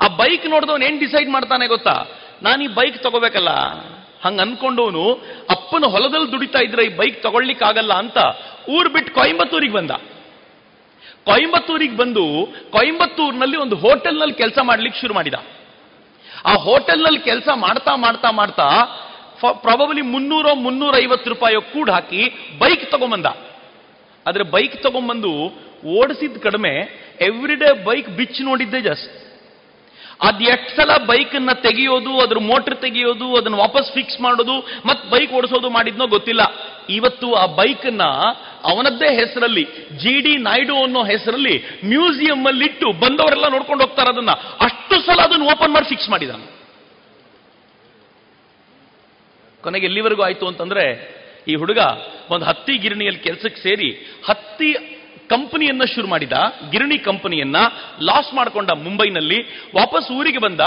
Speaker 13: ಆ ಬೈಕ್ ನೋಡಿದವನು ಏನ್ ಡಿಸೈಡ್ ಮಾಡ್ತಾನೆ ಗೊತ್ತಾ? ನಾನು ಈ ಬೈಕ್ ತಗೋಬೇಕಲ್ಲ. ಹಂಗ ಅನ್ಕೊಂಡವನು, ಅಪ್ಪನ ಹೊಲದಲ್ಲಿ ದುಡಿತಾ ಇದ್ರೆ ಈ ಬೈಕ್ ತಗೊಳ್ಲಿಕ್ಕಾಗಲ್ಲ ಅಂತ ಊರ್ ಬಿಟ್ಟು ಕೊಯಂಬತ್ತೂರಿಗೆ ಬಂದ. ಕೊಯಂಬತ್ತೂರಿಗೆ ಬಂದು ಕೊಯಂಬತ್ತೂರಿನಲ್ಲಿ ಒಂದು ಹೋಟೆಲ್ನಲ್ಲಿ ಕೆಲಸ ಮಾಡ್ಲಿಕ್ಕೆ ಶುರು ಮಾಡಿದ. ಆ ಹೋಟೆಲ್ನಲ್ಲಿ ಕೆಲಸ ಮಾಡ್ತಾ ಮಾಡ್ತಾ ಮಾಡ್ತಾ ಪ್ರಾಬಬಲಿ ಮುನ್ನೂರೋ ಮುನ್ನೂರ ಐವತ್ತು ರೂಪಾಯಿ ಕೂಡ ಹಾಕಿ ಬೈಕ್ ತಗೊಂಬಂದ. ಆದರೆ ಬೈಕ್ ತಗೊಂಬಂದು ಓಡಿಸಿದ ಕಡಿಮೆ ಎವ್ರಿ ಡೇ ಬೈಕ್ ಬಿಚ್ಚಿ ನೋಡಿದ್ದೆ ಜಸ್ಟ್ ಅದು ಎಷ್ಟು ಸಲ ಬೈಕ್ ಅನ್ನ ತೆಗೆಯೋದು, ಅದ್ರ ಮೋಟರ್ ತೆಗೆಯೋದು, ಅದನ್ನ ವಾಪಸ್ ಫಿಕ್ಸ್ ಮಾಡೋದು, ಮತ್ತೆ ಬೈಕ್ ಓಡಿಸೋದು ಮಾಡಿದ್ನೋ ಗೊತ್ತಿಲ್ಲ. ಇವತ್ತು ಆ ಬೈಕನ್ನ ಅವನದ್ದೇ ಹೆಸರಲ್ಲಿ ಜಿ ಡಿ ನಾಯ್ಡು ಅನ್ನೋ ಹೆಸರಲ್ಲಿ ಮ್ಯೂಸಿಯಂ ಅಲ್ಲಿ ಇಟ್ಟು ಬಂದವರೆಲ್ಲ ನೋಡ್ಕೊಂಡು ಹೋಗ್ತಾರೆ ಅದನ್ನ. ಅಷ್ಟು ಸಲ ಅದನ್ನು ಓಪನ್ ಮಾಡಿ ಫಿಕ್ಸ್ ಮಾಡಿದಾನೆ. ಕೊನೆಗೆ ಎಲ್ಲಿವರೆಗೂ ಆಯ್ತು ಅಂತಂದ್ರೆ, ಈ ಹುಡುಗ ಒಂದು ಹತ್ತಿ ಗಿರಣಿಯಲ್ಲಿ ಕೆಲಸಕ್ಕೆ ಸೇರಿ ಹತ್ತಿ ಕಂಪನಿಯನ್ನ ಶುರು ಮಾಡಿದ, ಗಿರಣಿ ಕಂಪನಿಯನ್ನ ಲಾಸ್ ಮಾಡ್ಕೊಂಡ ಮುಂಬೈನಲ್ಲಿ, ವಾಪಸ್ ಊರಿಗೆ ಬಂದ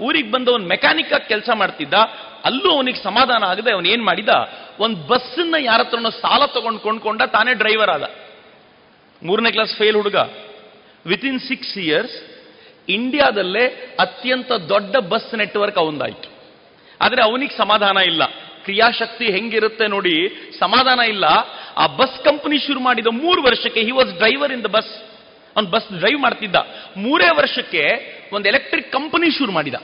Speaker 13: ಊರಿಗೆ ಬಂದ ಒಂದು ಮೆಕ್ಯಾನಿಕ್ ಆಗಿ ಕೆಲಸ ಮಾಡ್ತಿದ್ದ, ಅಲ್ಲೂ ಅವನಿಗೆ ಸಮಾಧಾನ ಆಗದೆ ಅವನು ಏನ್ ಮಾಡಿದ, ಒಂದು ಬಸ್ಸನ್ನ ಯಾರ ಹತ್ರನೋ ಸಾಲ ತಗೊಂಡು ಕೊಂಡ್ಕೊಂಡ ತಾನೇ ಡ್ರೈವರ್ ಆದ. ಮೂರನೇ ಕ್ಲಾಸ್ ಫೇಲ್ ಹುಡುಗ. ವಿತ್ ಇನ್ ಸಿಕ್ಸ್ ಇಯರ್ಸ್ ಇಂಡಿಯಾದಲ್ಲೇ ಅತ್ಯಂತ ದೊಡ್ಡ ಬಸ್ ನೆಟ್ವರ್ಕ್ ಅವಂದಾಯ್ತು. ಆದ್ರೆ ಅವನಿಗೆ ಸಮಾಧಾನ ಇಲ್ಲ. ಕ್ರಿಯಾಶಕ್ತಿ ಹೆಂಗಿರುತ್ತೆ ನೋಡಿ, ಸಮಾಧಾನ ಇಲ್ಲ. ಆ ಬಸ್ ಕಂಪನಿ ಶುರು ಮಾಡಿದ ಮೂರು ವರ್ಷಕ್ಕೆ he was driver in the bus ಅವ್ನು ಬಸ್ ಡ್ರೈವ್ ಮಾಡ್ತಿದ್ದ. ಮೂರೇ ವರ್ಷಕ್ಕೆ ಒಂದು ಎಲೆಕ್ಟ್ರಿಕ್ ಕಂಪನಿ ಶುರು ಮಾಡಿದ.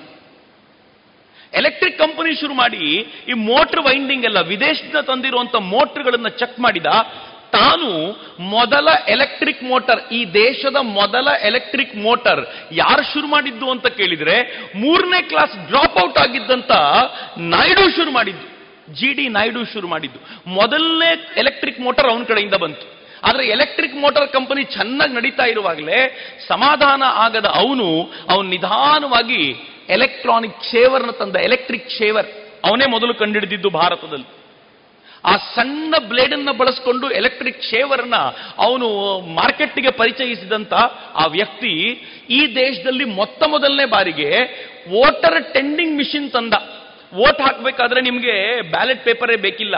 Speaker 13: ಎಲೆಕ್ಟ್ರಿಕ್ ಕಂಪನಿ ಶುರು ಮಾಡಿ ಈ ಮೋಟರ್ ವೈಂಡಿಂಗ್ ಎಲ್ಲ ವಿದೇಶದಿಂದ ತಂದಿರುವಂತ ಮೋಟರ್ಗಳನ್ನ ಚೆಕ್ ಮಾಡಿದ. ತಾನು ಮೊದಲ ಎಲೆಕ್ಟ್ರಿಕ್ ಮೋಟರ್, ಈ ದೇಶದ ಮೊದಲ ಎಲೆಕ್ಟ್ರಿಕ್ ಮೋಟರ್ ಯಾರು ಶುರು ಮಾಡಿದ್ದು ಅಂತ ಕೇಳಿದ್ರೆ, ಮೂರನೇ ಕ್ಲಾಸ್ ಡ್ರಾಪ್ ಔಟ್ ಆಗಿದ್ದಂತ ನಾಯ್ಡು ಶುರು ಮಾಡಿದ್ದು. ಜಿ ಡಿ ನಾಯ್ಡು ಶುರು ಮಾಡಿದ್ದು. ಮೊದಲನೇ ಎಲೆಕ್ಟ್ರಿಕ್ ಮೋಟರ್ ಅವನ ಕಡೆಯಿಂದ ಬಂತು. ಆದ್ರೆ ಎಲೆಕ್ಟ್ರಿಕ್ ಮೋಟರ್ ಕಂಪನಿ ಚೆನ್ನಾಗಿ ನಡೀತಾ ಇರುವಾಗಲೇ ಸಮಾಧಾನ ಆಗದ ಅವನು ಅವನು ನಿಧಾನವಾಗಿ ಎಲೆಕ್ಟ್ರಾನಿಕ್ ಶೇವರ್ನ ತಂದ, ಎಲೆಕ್ಟ್ರಿಕ್ ಶೇವರ್ ಅವನೇ ಮೊದಲು ಕಂಡುಹಿಡಿದಿದ್ದು ಭಾರತದಲ್ಲಿ. ಆ ಸಣ್ಣ ಬ್ಲೇಡ್ ಅನ್ನ ಬಳಸ್ಕೊಂಡು ಎಲೆಕ್ಟ್ರಿಕ್ ಶೇವರ್ನ ಅವನು ಮಾರ್ಕೆಟ್ಗೆ ಪರಿಚಯಿಸಿದಂತ ಆ ವ್ಯಕ್ತಿ ಈ ದೇಶದಲ್ಲಿ ಮೊತ್ತ ಮೊದಲನೇ ಬಾರಿಗೆ ವೋಟರ್ ಟೆಂಡಿಂಗ್ ಮಿಷಿನ್ ತಂದ. ವೋಟ್ ಹಾಕ್ಬೇಕಾದ್ರೆ ನಿಮಗೆ ಬ್ಯಾಲೆಟ್ ಪೇಪರೇ ಬೇಕಿಲ್ಲ.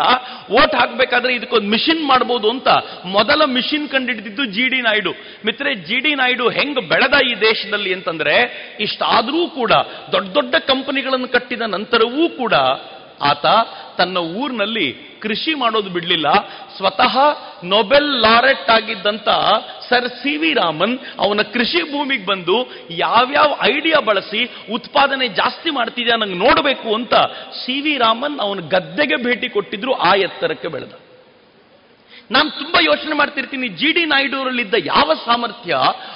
Speaker 13: ವೋಟ್ ಹಾಕ್ಬೇಕಾದ್ರೆ ಇದಕ್ಕೊಂದು ಮಿಷಿನ್ ಮಾಡ್ಬೋದು ಅಂತ ಮೊದಲ ಮಿಷಿನ್ ಕಂಡಿಡಿದಿದ್ದು ಜಿ ಡಿ ನಾಯ್ಡು. ಮಿತ್ರೆ ಜಿ ಡಿ ನಾಯ್ಡು ಹೆಂಗ್ ಬೆಳೆದ ಈ ದೇಶದಲ್ಲಿ ಅಂತಂದ್ರೆ ಇಷ್ಟಾದರೂ ಕೂಡ ದೊಡ್ಡ ದೊಡ್ಡ ಕಂಪನಿಗಳನ್ನು ಕಟ್ಟಿದ ನಂತರವೂ ಕೂಡ ಆತ ತನ್ನ ಊರಿನಲ್ಲಿ ಕೃಷಿ ಮಾಡೋದು ಬಿಡಲಿಲ್ಲ. ಸ್ವತಃ ನೊಬೆಲ್ ಲಾರೆಟ್ ಆಗಿದ್ದಂತ ಸರ್ ಸಿ ವಿ ರಾಮನ್ ಅವನ ಕೃಷಿ ಭೂಮಿಗೆ ಬಂದು ಯಾವ್ಯಾವ ಐಡಿಯಾ ಬಳಸಿ ಉತ್ಪಾದನೆ ಜಾಸ್ತಿ ಮಾಡ್ತಿದ್ಯಾ ನಂಗೆ ನೋಡಬೇಕು ಅಂತ ಸಿ ವಿ ರಾಮನ್ ಅವನ ಗದ್ದೆಗೆ ಭೇಟಿ ಕೊಟ್ಟಿದ್ರು ಆ ಎತ್ತರಕ್ಕೆ ಬೆಳೆದ. ನಾನು ತುಂಬಾ ಯೋಚನೆ ಮಾಡ್ತಿರ್ತೀನಿ, ಜಿ ಡಿ ನಾಯ್ಡುರಲ್ಲಿದ್ದ ಯಾವ ಸಾಮರ್ಥ್ಯ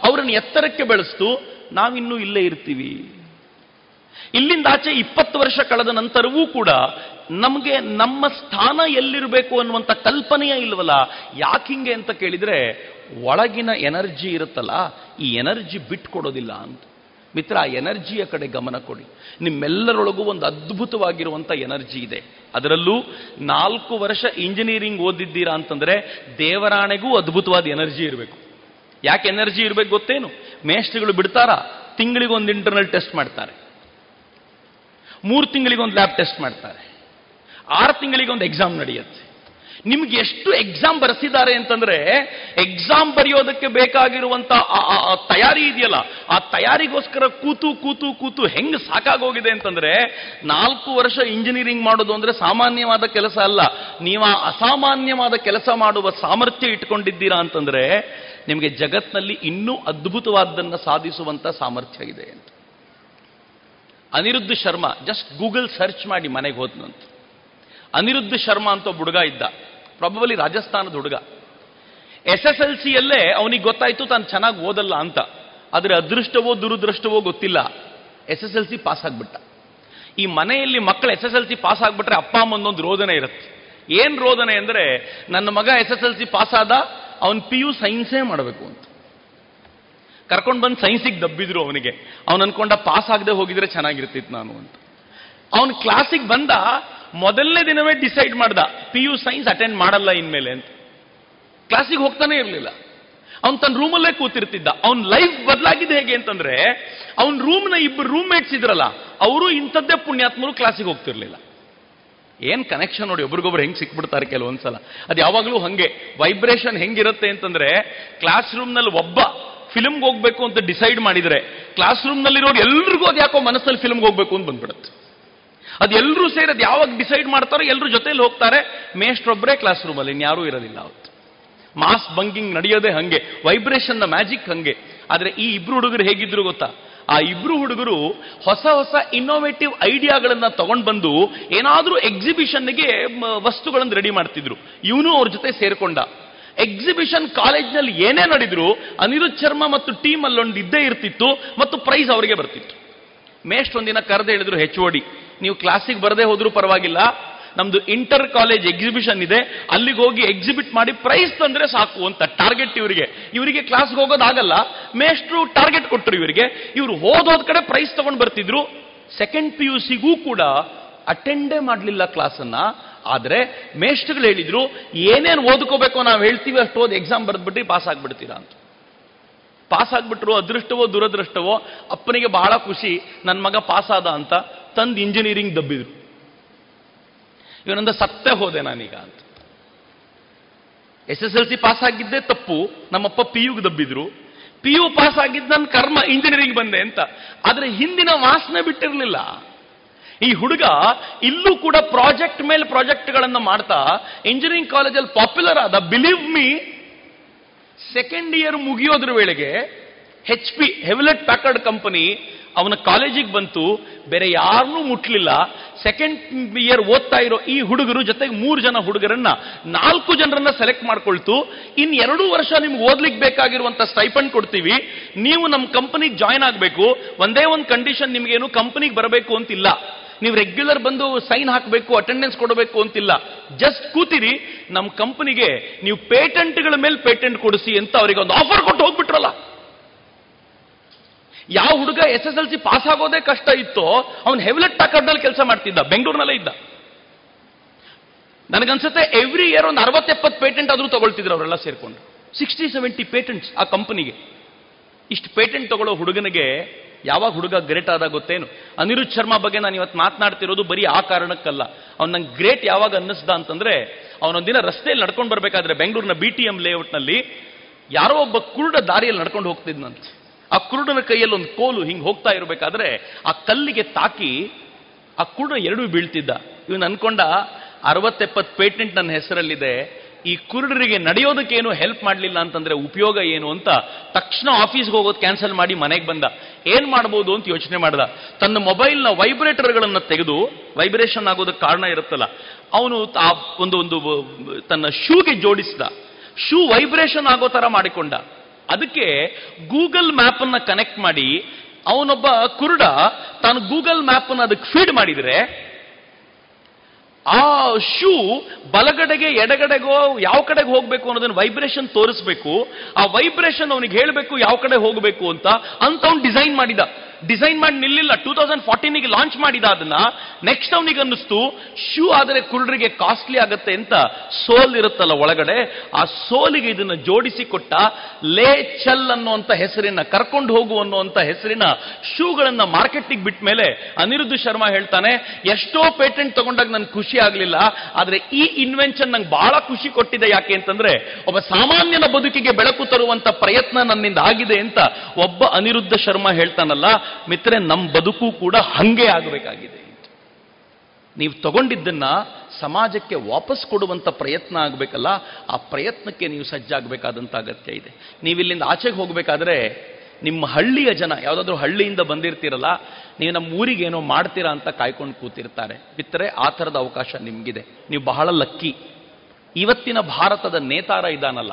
Speaker 13: ಅವರನ್ನು ಎತ್ತರಕ್ಕೆ ಬೆಳೆಸ್ತು, ನಾವಿನ್ನೂ ಇಲ್ಲೇ ಇರ್ತೀವಿ. ಇಲ್ಲಿಂದ ಆಚೆ ಇಪ್ಪತ್ತು ವರ್ಷ ಕಳೆದ ನಂತರವೂ ಕೂಡ ನಮಗೆ ನಮ್ಮ ಸ್ಥಾನ ಎಲ್ಲಿರಬೇಕು ಅನ್ನುವಂಥ ಕಲ್ಪನೆಯೇ ಇಲ್ವಲ್ಲ. ಯಾಕೆ ಹಿಂಗೆ ಅಂತ ಕೇಳಿದ್ರೆ, ಒಳಗಿನ ಎನರ್ಜಿ ಇರುತ್ತಲ್ಲ, ಈ ಎನರ್ಜಿ ಬಿಟ್ಕೊಡೋದಿಲ್ಲ ಅಂತ. ಮಿತ್ರ, ಆ ಎನರ್ಜಿಯ ಕಡೆ ಗಮನ ಕೊಡಿ. ನಿಮ್ಮೆಲ್ಲರೊಳಗೂ ಒಂದು ಅದ್ಭುತವಾಗಿರುವಂಥ ಎನರ್ಜಿ ಇದೆ. ಅದರಲ್ಲೂ ನಾಲ್ಕು ವರ್ಷ ಇಂಜಿನಿಯರಿಂಗ್ ಓದಿದ್ದೀರಾ ಅಂತಂದ್ರೆ ದೇವರಾಣೆಗೂ ಅದ್ಭುತವಾದ ಎನರ್ಜಿ ಇರಬೇಕು. ಯಾಕೆ ಎನರ್ಜಿ ಇರಬೇಕು ಗೊತ್ತೇನು? ಮೇಷ್ಟ್ರಿಗಳು ಬಿಡ್ತಾರಾ? ತಿಂಗಳಿಗೊಂದು ಇಂಟರ್ನಲ್ ಟೆಸ್ಟ್ ಮಾಡ್ತಾರೆ. ಮೂರು ತಿಂಗಳಿಗೆ ಒಂದು ಲ್ಯಾಬ್ ಟೆಸ್ಟ್ ಮಾಡ್ತಾರೆ. ಆರು ತಿಂಗಳಿಗೆ ಒಂದು ಎಕ್ಸಾಮ್ ನಡೆಯುತ್ತೆ. ನಿಮ್ಗೆ ಎಷ್ಟು ಎಕ್ಸಾಮ್ ಬರೆಸಿದ್ದಾರೆ ಅಂತಂದ್ರೆ ಎಕ್ಸಾಮ್ ಬರೆಯೋದಕ್ಕೆ ಬೇಕಾಗಿರುವಂತ ತಯಾರಿ ಇದೆಯಲ್ಲ, ಆ ತಯಾರಿಗೋಸ್ಕರ ಕೂತು ಕೂತು ಕೂತು ಹೆಂಗ್ ಸಾಕಾಗೋಗಿದೆ ಅಂತಂದ್ರೆ, ನಾಲ್ಕು ವರ್ಷ ಇಂಜಿನಿಯರಿಂಗ್ ಮಾಡೋದು ಅಂದ್ರೆ ಸಾಮಾನ್ಯವಾದ ಕೆಲಸ ಅಲ್ಲ. ನೀವು ಆ ಅಸಾಮಾನ್ಯವಾದ ಕೆಲಸ ಮಾಡುವ ಸಾಮರ್ಥ್ಯ ಇಟ್ಕೊಂಡಿದ್ದೀರಾ ಅಂತಂದ್ರೆ, ನಿಮಗೆ ಜಗತ್ನಲ್ಲಿ ಇನ್ನೂ ಅದ್ಭುತವಾದ್ದನ್ನ ಸಾಧಿಸುವಂತ ಸಾಮರ್ಥ್ಯ ಇದೆ Anirudh Sharma just Google search ಮಾಡಿ ಮನೆಗೆ ಹೋದ್ನಂತ ಅನಿರುದ್ಧ ಶರ್ಮಾ ಅಂತ ಒಬ್ಬ ಹುಡುಗ ಇದ್ದ ಪ್ರಾಬಬಲಿ ರಾಜಸ್ಥಾನದ ಹುಡುಗ. ಎಸ್ ಎಸ್ ಎಲ್ ಸಿಯಲ್ಲೇ ಅವನಿಗೆ ಗೊತ್ತಾಯ್ತು ತಾನು ಚೆನ್ನಾಗಿ ಓದಲ್ಲ ಅಂತ. ಆದರೆ ಅದೃಷ್ಟವೋ ದುರದೃಷ್ಟವೋ ಗೊತ್ತಿಲ್ಲ. S S L C pass ಆಗ್ಬಿಟ್ಟ. ಈ ಮನೆಯಲ್ಲಿ ಮಕ್ಕಳು S S L C pass ಆಗ್ಬಿಟ್ರೆ ಅಪ್ಪ ಅಮ್ಮನೊಂದು ರೋದನೆ ಇರುತ್ತೆ. ಏನ್ ರೋದನೆ ಅಂದರೆ, ನನ್ನ ಮಗ S S L C pass ಆದ, ಅವನು ಪಿ ಯು ಸೈನ್ಸೇ ಮಾಡಬೇಕು ಅಂತ. ಕರ್ಕೊಂಡು ಬಂದು ಸೈನ್ಸಿಗೆ ದಬ್ಬಿದ್ರು ಅವನಿಗೆ. ಅವನು ಅನ್ಕೊಂಡ ಪಾಸ್ ಆಗದೆ ಹೋಗಿದ್ರೆ ಚೆನ್ನಾಗಿರ್ತಿತ್ತು ನಾನು ಅಂತ. ಅವನು ಕ್ಲಾಸಿಗೆ ಬಂದ ಮೊದಲನೇ ದಿನವೇ ಡಿಸೈಡ್ ಮಾಡ್ದ ಪಿ ಯು ಸೈನ್ಸ್ ಅಟೆಂಡ್ ಮಾಡಲ್ಲ ಇನ್ಮೇಲೆ ಅಂತ. ಕ್ಲಾಸಿಗೆ ಹೋಗ್ತಾನೆ ಇರಲಿಲ್ಲ. ಅವನ್ ತನ್ನ ರೂಮಲ್ಲೇ ಕೂತಿರ್ತಿದ್ದ. ಅವನ್ ಲೈಫ್ ಬದಲಾಗಿದೆ ಹೇಗೆ ಅಂತಂದ್ರೆ, ಅವನ್ ರೂಮ್ನ ಇಬ್ಬರು ರೂಮ್ಮೇಟ್ಸ್ ಇದ್ರಲ್ಲ, ಅವರು ಇಂಥದ್ದೇ ಪುಣ್ಯಾತ್ಮರು ಕ್ಲಾಸಿಗೆ ಹೋಗ್ತಿರ್ಲಿಲ್ಲ. ಏನ್ ಕನೆಕ್ಷನ್ ನೋಡಿ, ಒಬ್ರಿಗೊಬ್ರು ಹೆಂಗ್ ಸಿಕ್ಬಿಡ್ತಾರೆ ಕೆಲವೊಂದ್ಸಲ. ಅದು ಯಾವಾಗಲೂ ಹಂಗೆ. ವೈಬ್ರೇಷನ್ ಹೆಂಗಿರುತ್ತೆ ಅಂತಂದ್ರೆ ಕ್ಲಾಸ್ ರೂಮ್ನಲ್ಲಿ ಒಬ್ಬ ಫಿಲ್ಮ್ಗೆ ಹೋಗ್ಬೇಕು ಅಂತ ಡಿಸೈಡ್ ಮಾಡಿದ್ರೆ ಕ್ಲಾಸ್ ರೂಮ್ನಲ್ಲಿರೋರು ಎಲ್ರಿಗೂ ಅದು ಯಾಕೋ ಮನಸ್ಸಲ್ಲಿ ಫಿಲ್ಮ್ಗೆ ಹೋಗ್ಬೇಕು ಅಂತ ಬಂದ್ಬಿಡುತ್ತೆ. ಅದೆಲ್ಲರೂ ಸೇರಿ ಅದು ಯಾವಾಗ ಡಿಸೈಡ್ ಮಾಡ್ತಾರೋ ಎಲ್ಲರೂ ಜೊತೆಯಲ್ಲಿ ಹೋಗ್ತಾರೆ. ಮೇಷ್ಟ್ರೊಬ್ಬರೇ ಕ್ಲಾಸ್ ರೂಮಲ್ಲಿ ಇನ್ಯಾರೂ ಇರೋದಿಲ್ಲ ಅವತ್ತು. ಮಾಸ್ ಬಂಕಿಂಗ್ ನಡೆಯೋದೇ ಹಂಗೆ ವೈಬ್ರೇಷನ್ನ ಮ್ಯಾಜಿಕ್ ಹಂಗೆ. ಆದ್ರೆ ಈ ಇಬ್ರು ಹುಡುಗರು ಹೇಗಿದ್ರು ಗೊತ್ತಾ? ಆ ಇಬ್ರು ಹುಡುಗರು ಹೊಸ ಹೊಸ ಇನ್ನೋವೇಟಿವ್ ಐಡಿಯಾಗಳನ್ನ ತಗೊಂಡ್ ಬಂದು ಏನಾದ್ರೂ ಎಕ್ಸಿಬಿಷನ್ಗೆ ವಸ್ತುಗಳನ್ನು ರೆಡಿ ಮಾಡ್ತಿದ್ರು. ಇವನು ಅವ್ರ ಜೊತೆ ಸೇರ್ಕೊಂಡ. ಎಕ್ಸಿಬಿಷನ್ ಕಾಲೇಜ್ನಲ್ಲಿ ಏನೇ ನಡೆದ್ರು ಅನಿರುದ್ ಶರ್ಮ ಮತ್ತು ಟೀಮ್ ಅಲ್ಲೊಂದು ಇದ್ದೇ ಇರ್ತಿತ್ತು ಮತ್ತು ಪ್ರೈಸ್ ಅವರಿಗೆ ಬರ್ತಿತ್ತು. ಒಂದಿನ ಕರೆದು ಹೇಳಿದ್ರು ಹೆಚ್ ಓಡಿ ನೀವು ಕ್ಲಾಸಿಗೆ ಬರದೇ ಹೋದ್ರೂ ಪರವಾಗಿಲ್ಲ. ನಮ್ದು ಇಂಟರ್ ಕಾಲೇಜ್ ಎಕ್ಸಿಬಿಷನ್ ಇದೆ. ಅಲ್ಲಿಗೆ ಹೋಗಿ ಎಕ್ಸಿಬಿಟ್ ಮಾಡಿ ಪ್ರೈಸ್ ತಂದ್ರೆ ಸಾಕು ಅಂತ ಟಾರ್ಗೆಟ್ ಇವರಿಗೆ. ಇವರಿಗೆ ಕ್ಲಾಸ್ಗೆ ಹೋಗೋದಾಗಲ್ಲ ಮೇಷ್ಟ್ರು ಟಾರ್ಗೆಟ್ ಕೊಟ್ಟರು ಇವರಿಗೆ. ಇವರು ಹೋದೋದ್ ಕಡೆ ಪ್ರೈಸ್ ತಗೊಂಡು ಬರ್ತಿದ್ರು. ಸೆಕೆಂಡ್ ಪಿ ಯು ಸಿಗೂ ಕೂಡ ಅಟೆಂಡೇ ಮಾಡಲಿಲ್ಲ ಕ್ಲಾಸನ್ನ ಆದ್ರೆ ಮೇಷ್ಟ್ರುಗಳು ಹೇಳಿದ್ರು, ಏನೇನು ಓದ್ಕೋಬೇಕು ನಾವು ಹೇಳ್ತೀವಿ ಅಷ್ಟು ಓದಿ ಎಕ್ಸಾಮ್ ಬರೆದ್ಬಿಟ್ಟು ಪಾಸ್ ಆಗ್ಬಿಡ್ತೀರಾ ಅಂತ. ಪಾಸ್ ಆಗ್ಬಿಟ್ರು, ಅದೃಷ್ಟವೋ ದುರದೃಷ್ಟವೋ, ಅಪ್ಪನಿಗೆ ಬಹಳ ಖುಷಿ ನನ್ನ ಮಗ ಪಾಸ್ ಆದ ಅಂತ ತಂದು ಇಂಜಿನಿಯರಿಂಗ್ ದಬ್ಬಿದ್ರು. ಇವನಂದ ಸತ್ತೇ ಹೋದೆ ನಾನೀಗ ಅಂತ. S S L C pass ಆಗಿದ್ದೇ ತಪ್ಪು, ನಮ್ಮಪ್ಪ ಪಿ ಯುಗ್ ದಬ್ಬಿದ್ರು. ಪಿ ಯು ಪಾಸ್ ಆಗಿದ್ದ ನನ್ನ ಕರ್ಮ ಇಂಜಿನಿಯರಿಂಗ್ ಬಂದೆ ಅಂತ. ಆದರೆ ಹಿಂದಿನ ವಾಸನೆ ಬಿಟ್ಟಿರಲಿಲ್ಲ. ಈ ಹುಡುಗ ಇಲ್ಲೂ ಕೂಡ ಪ್ರಾಜೆಕ್ಟ್ ಮೇಲೆ ಪ್ರಾಜೆಕ್ಟ್ಗಳನ್ನು ಮಾಡ್ತಾ ಇಂಜಿನಿಯರಿಂಗ್ ಕಾಲೇಜಲ್ಲಿ ಪಾಪ್ಯುಲರ್ ಆದ, ಬಿಲೀವ್ ಮೀ, ಸೆಕೆಂಡ್ ಇಯರ್ ಮುಗಿಯೋದ್ರ ವೇಳೆಗೆ H P Hewlett Packard company ಅವನ ಕಾಲೇಜಿಗೆ ಬಂತು. ಬೇರೆ ಯಾರನ್ನೂ ಮುಟ್ಲಿಲ್ಲ. ಸೆಕೆಂಡ್ ಇಯರ್ ಓದ್ತಾ ಇರೋ ಈ ಹುಡುಗರು ಜೊತೆಗೆ ಮೂರು ಜನ ಹುಡುಗರನ್ನ ನಾಲ್ಕು ಜನರನ್ನ ಸೆಲೆಕ್ಟ್ ಮಾಡ್ಕೊಳ್ತು. ಇನ್ ಎರಡು ವರ್ಷ ನಿಮ್ಗೆ ಓದ್ಲಿಕ್ಕೆ ಬೇಕಾಗಿರುವಂತ ಸ್ಟೈಪಂಡ್ ಕೊಡ್ತೀವಿ. ನೀವು ನಮ್ಮ ಕಂಪನಿಗೆ ಜಾಯ್ನ್ ಆಗಬೇಕು. ಒಂದೇ ಒಂದು ಕಂಡೀಷನ್ ನಿಮ್ಗೇನು ಕಂಪನಿಗೆ ಬರಬೇಕು ಅಂತಿಲ್ಲ. ನೀವು ರೆಗ್ಯುಲರ್ ಬಂದು ಸೈನ್ ಹಾಕಬೇಕು ಅಟೆಂಡೆನ್ಸ್ ಕೊಡಬೇಕು ಅಂತಿಲ್ಲ. ಜಸ್ಟ್ ಕೂತಿರಿ ನಮ್ಮ ಕಂಪನಿಗೆ ನೀವು ಪೇಟೆಂಟ್ಗಳ ಮೇಲೆ ಪೇಟೆಂಟ್ ಕೊಡಿಸಿ ಅಂತ ಅವರಿಗೆ ಒಂದು ಆಫರ್ ಕೊಟ್ಟು ಹೋಗ್ಬಿಟ್ರಲ್ಲ. ಯಾವ ಹುಡುಗ S S L C pass ಆಗೋದೇ ಕಷ್ಟ ಇತ್ತೋ, ಅವನು ಹೆವ್ಲೆಟ್ ಟಾಕರ್ನಲ್ಲಿ ಕೆಲಸ ಮಾಡ್ತಿದ್ದ, ಬೆಂಗಳೂರಿನಲ್ಲೇ ಇದ್ದ. ನನಗನ್ಸುತ್ತೆ ಎವ್ರಿ ಇಯರ್ ಒಂದು ಅರವತ್ತೆಪ್ಪತ್ತು ಪೇಟೆಂಟ್ ಆದರೂ ತಗೊಳ್ತಿದ್ರು ಅವರೆಲ್ಲ ಸೇರಿಕೊಂಡು. ಸಿಕ್ಸ್ಟಿ ಸೆವೆಂಟಿ ಪೇಟೆಂಟ್ಸ್ ಆ ಕಂಪನಿಗೆ ಇಷ್ಟು ಪೇಟೆಂಟ್ ತಗೊಳ್ಳೋ ಹುಡುಗನಿಗೆ ಯಾವಾಗ ಹುಡುಗ ಗ್ರೇಟ್ ಆದ ಗೊತ್ತೇನು? ಅನಿರುದ್ ಶರ್ಮಾ ಬಗ್ಗೆ ನಾನು ಇವತ್ತು ಮಾತನಾಡ್ತಿರೋದು ಬರೀ ಆ ಕಾರಣಕ್ಕಲ್ಲ. ಅವ್ನು ನಂಗೆ ಗ್ರೇಟ್ ಯಾವಾಗ ಅನ್ನಿಸ್ದ ಅಂತಂದ್ರೆ, ಅವನೊಂದಿನ ರಸ್ತೆಯಲ್ಲಿ ನಡ್ಕೊಂಡು ಬರಬೇಕಾದ್ರೆ ಬೆಂಗಳೂರಿನ ಬಿ ಟಿ ಎಂ ಲೇಔಟ್ನಲ್ಲಿ ಯಾರೋ ಒಬ್ಬ ಕುರುಡ ದಾರಿಯಲ್ಲಿ ನಡ್ಕೊಂಡು ಹೋಗ್ತಿದ್ನಂತೆ. ಆ ಕುರುಡನ ಕೈಯಲ್ಲಿ ಒಂದು ಕೋಲು ಹಿಂಗೆ ಹೋಗ್ತಾ ಇರಬೇಕಾದ್ರೆ ಆ ಕಲ್ಲಿಗೆ ತಾಕಿ ಆ ಕುರುಡ ಎರಡೂ ಬೀಳ್ತಿದ್ದ. ಇವನು ಅನ್ಕೊಂಡ, ಅರವತ್ತೆಪ್ಪತ್ತು ಪೇಟೆಂಟ್ ನನ್ನ ಹೆಸರಲ್ಲಿದೆ. ಈ ಕುರುಡರಿಗೆ ನಡೆಯೋದಕ್ಕೇನು ಹೆಲ್ಪ್ ಮಾಡಲಿಲ್ಲ ಅಂತಂದ್ರೆ ಉಪಯೋಗ ಏನು ಅಂತ ತಕ್ಷಣ ಆಫೀಸ್ಗೆ ಹೋಗೋದು ಕ್ಯಾನ್ಸಲ್ ಮಾಡಿ ಮನೆಗೆ ಬಂದ. ಏನ್ ಮಾಡ್ಬೋದು ಅಂತ ಯೋಚನೆ ಮಾಡ್ದ. ತನ್ನ ಮೊಬೈಲ್ನ ವೈಬ್ರೇಟರ್ಗಳನ್ನು ತೆಗೆದು ವೈಬ್ರೇಷನ್ ಆಗೋದಕ್ಕೆ ಕಾರಣ ಇರುತ್ತಲ್ಲ, ಅವನು ಆ ಒಂದು ಒಂದು ತನ್ನ ಶೂಗೆ ಜೋಡಿಸಿದ. ಶೂ ವೈಬ್ರೇಷನ್ ಆಗೋ ತರ ಮಾಡಿಕೊಂಡ. ಅದಕ್ಕೆ ಗೂಗಲ್ ಮ್ಯಾಪ್ ಅನ್ನ ಕನೆಕ್ಟ್ ಮಾಡಿ, ಅವನೊಬ್ಬ ಕುರುಡ ತಾನು ಗೂಗಲ್ ಮ್ಯಾಪ್ ಅನ್ನ ಅದಕ್ಕೆ ಫೀಡ್ ಮಾಡಿದರೆ ಆ ಶೂ ಬಲಗಡೆಗೆ ಎಡಗಡೆಗೋ ಯಾವ ಕಡೆಗೆ ಹೋಗಬೇಕು ಅನ್ನೋದನ್ನ ವೈಬ್ರೇಷನ್ ತೋರಿಸ್ಬೇಕು. ಆ ವೈಬ್ರೇಷನ್ ಅವನಿಗೆ ಹೇಳಬೇಕು ಯಾವ ಕಡೆ ಹೋಗಬೇಕು ಅಂತ ಅಂತ ಅವ್ನು ಡಿಸೈನ್ ಮಾಡಿದ. ಡಿಸೈನ್ ಮಾಡಿ ನಿಲ್ಲಿಲ್ಲ. ಟೂ ತೌಸಂಡ್ ಫಾರ್ಟೀನಿಗೆ ಲಾಂಚ್ ಮಾಡಿದ ಅದನ್ನ ನೆಕ್ಸ್ಟ್ ಅವನಿಗೆ ಅನ್ನಿಸ್ತು, ಶೂ, ಆದರೆ ಕುರುಡರಿಗೆ ಕಾಸ್ಟ್ಲಿ ಆಗುತ್ತೆ ಅಂತ ಸೋಲ್ ಇರುತ್ತಲ್ಲ ಒಳಗಡೆ, ಆ ಸೋಲಿಗೆ ಇದನ್ನ ಜೋಡಿಸಿ ಕೊಟ್ಟ ಲೇ ಚಲ್ ಅನ್ನುವಂಥ ಹೆಸರಿನ, ಕರ್ಕೊಂಡು ಹೋಗು ಅನ್ನುವಂಥ ಹೆಸರಿನ ಶೂಗಳನ್ನ ಮಾರ್ಕೆಟಿಗೆ ಬಿಟ್ಟ ಮೇಲೆ ಅನಿರುದ್ಧ ಶರ್ಮಾ ಹೇಳ್ತಾನೆ, ಎಷ್ಟೋ ಪೇಟೆಂಟ್ ತಗೊಂಡಾಗ ನನ್ಗೆ ಖುಷಿ ಆಗಲಿಲ್ಲ, ಆದರೆ ಈ ಇನ್ವೆನ್ಷನ್ ನಂಗೆ ಬಹಳ ಖುಷಿ ಕೊಟ್ಟಿದೆ ಯಾಕೆ ಅಂತಂದ್ರೆ, ಒಬ್ಬ ಸಾಮಾನ್ಯನ ಬದುಕಿಗೆ ಬೆಳಕು ತರುವಂತ ಪ್ರಯತ್ನ ನನ್ನಿಂದ ಆಗಿದೆ ಅಂತ ಒಬ್ಬ ಅನಿರುದ್ಧ ಶರ್ಮಾ ಹೇಳ್ತಾನಲ್ಲ ಮಿತ್ರೆ ನಮ್ಮ ಬದುಕು ಕೂಡ ಹಂಗೆ ಆಗಬೇಕಾಗಿದೆ. ನೀವು ತಗೊಂಡಿದ್ದನ್ನ ಸಮಾಜಕ್ಕೆ ವಾಪಸ್ ಕೊಡುವಂತ ಪ್ರಯತ್ನ ಆಗಬೇಕಲ್ಲ, ಆ ಪ್ರಯತ್ನಕ್ಕೆ ನೀವು ಸಜ್ಜಾಗಬೇಕಾದಂತ ಅಗತ್ಯ ಇದೆ. ನೀವಿಲ್ಲಿಂದ ಆಚೆಗೆ ಹೋಗಬೇಕಾದ್ರೆ, ನಿಮ್ಮ ಹಳ್ಳಿಯ ಜನ, ಯಾವುದಾದ್ರೂ ಹಳ್ಳಿಯಿಂದ ಬಂದಿರ್ತೀರಲ್ಲ, ನೀವು ನಮ್ಮ ಊರಿಗೆ ಏನೋ ಮಾಡ್ತೀರಾ ಅಂತ ಕಾಯ್ಕೊಂಡು ಕೂತಿರ್ತಾರೆ. ಬಿತ್ತರೆ ಆ ಥರದ ಅವಕಾಶ ನಿಮಗಿದೆ. ನೀವು ಬಹಳ ಲಕ್ಕಿ. ಇವತ್ತಿನ ಭಾರತದ ನೇತಾರ ಇದಾನಲ್ಲ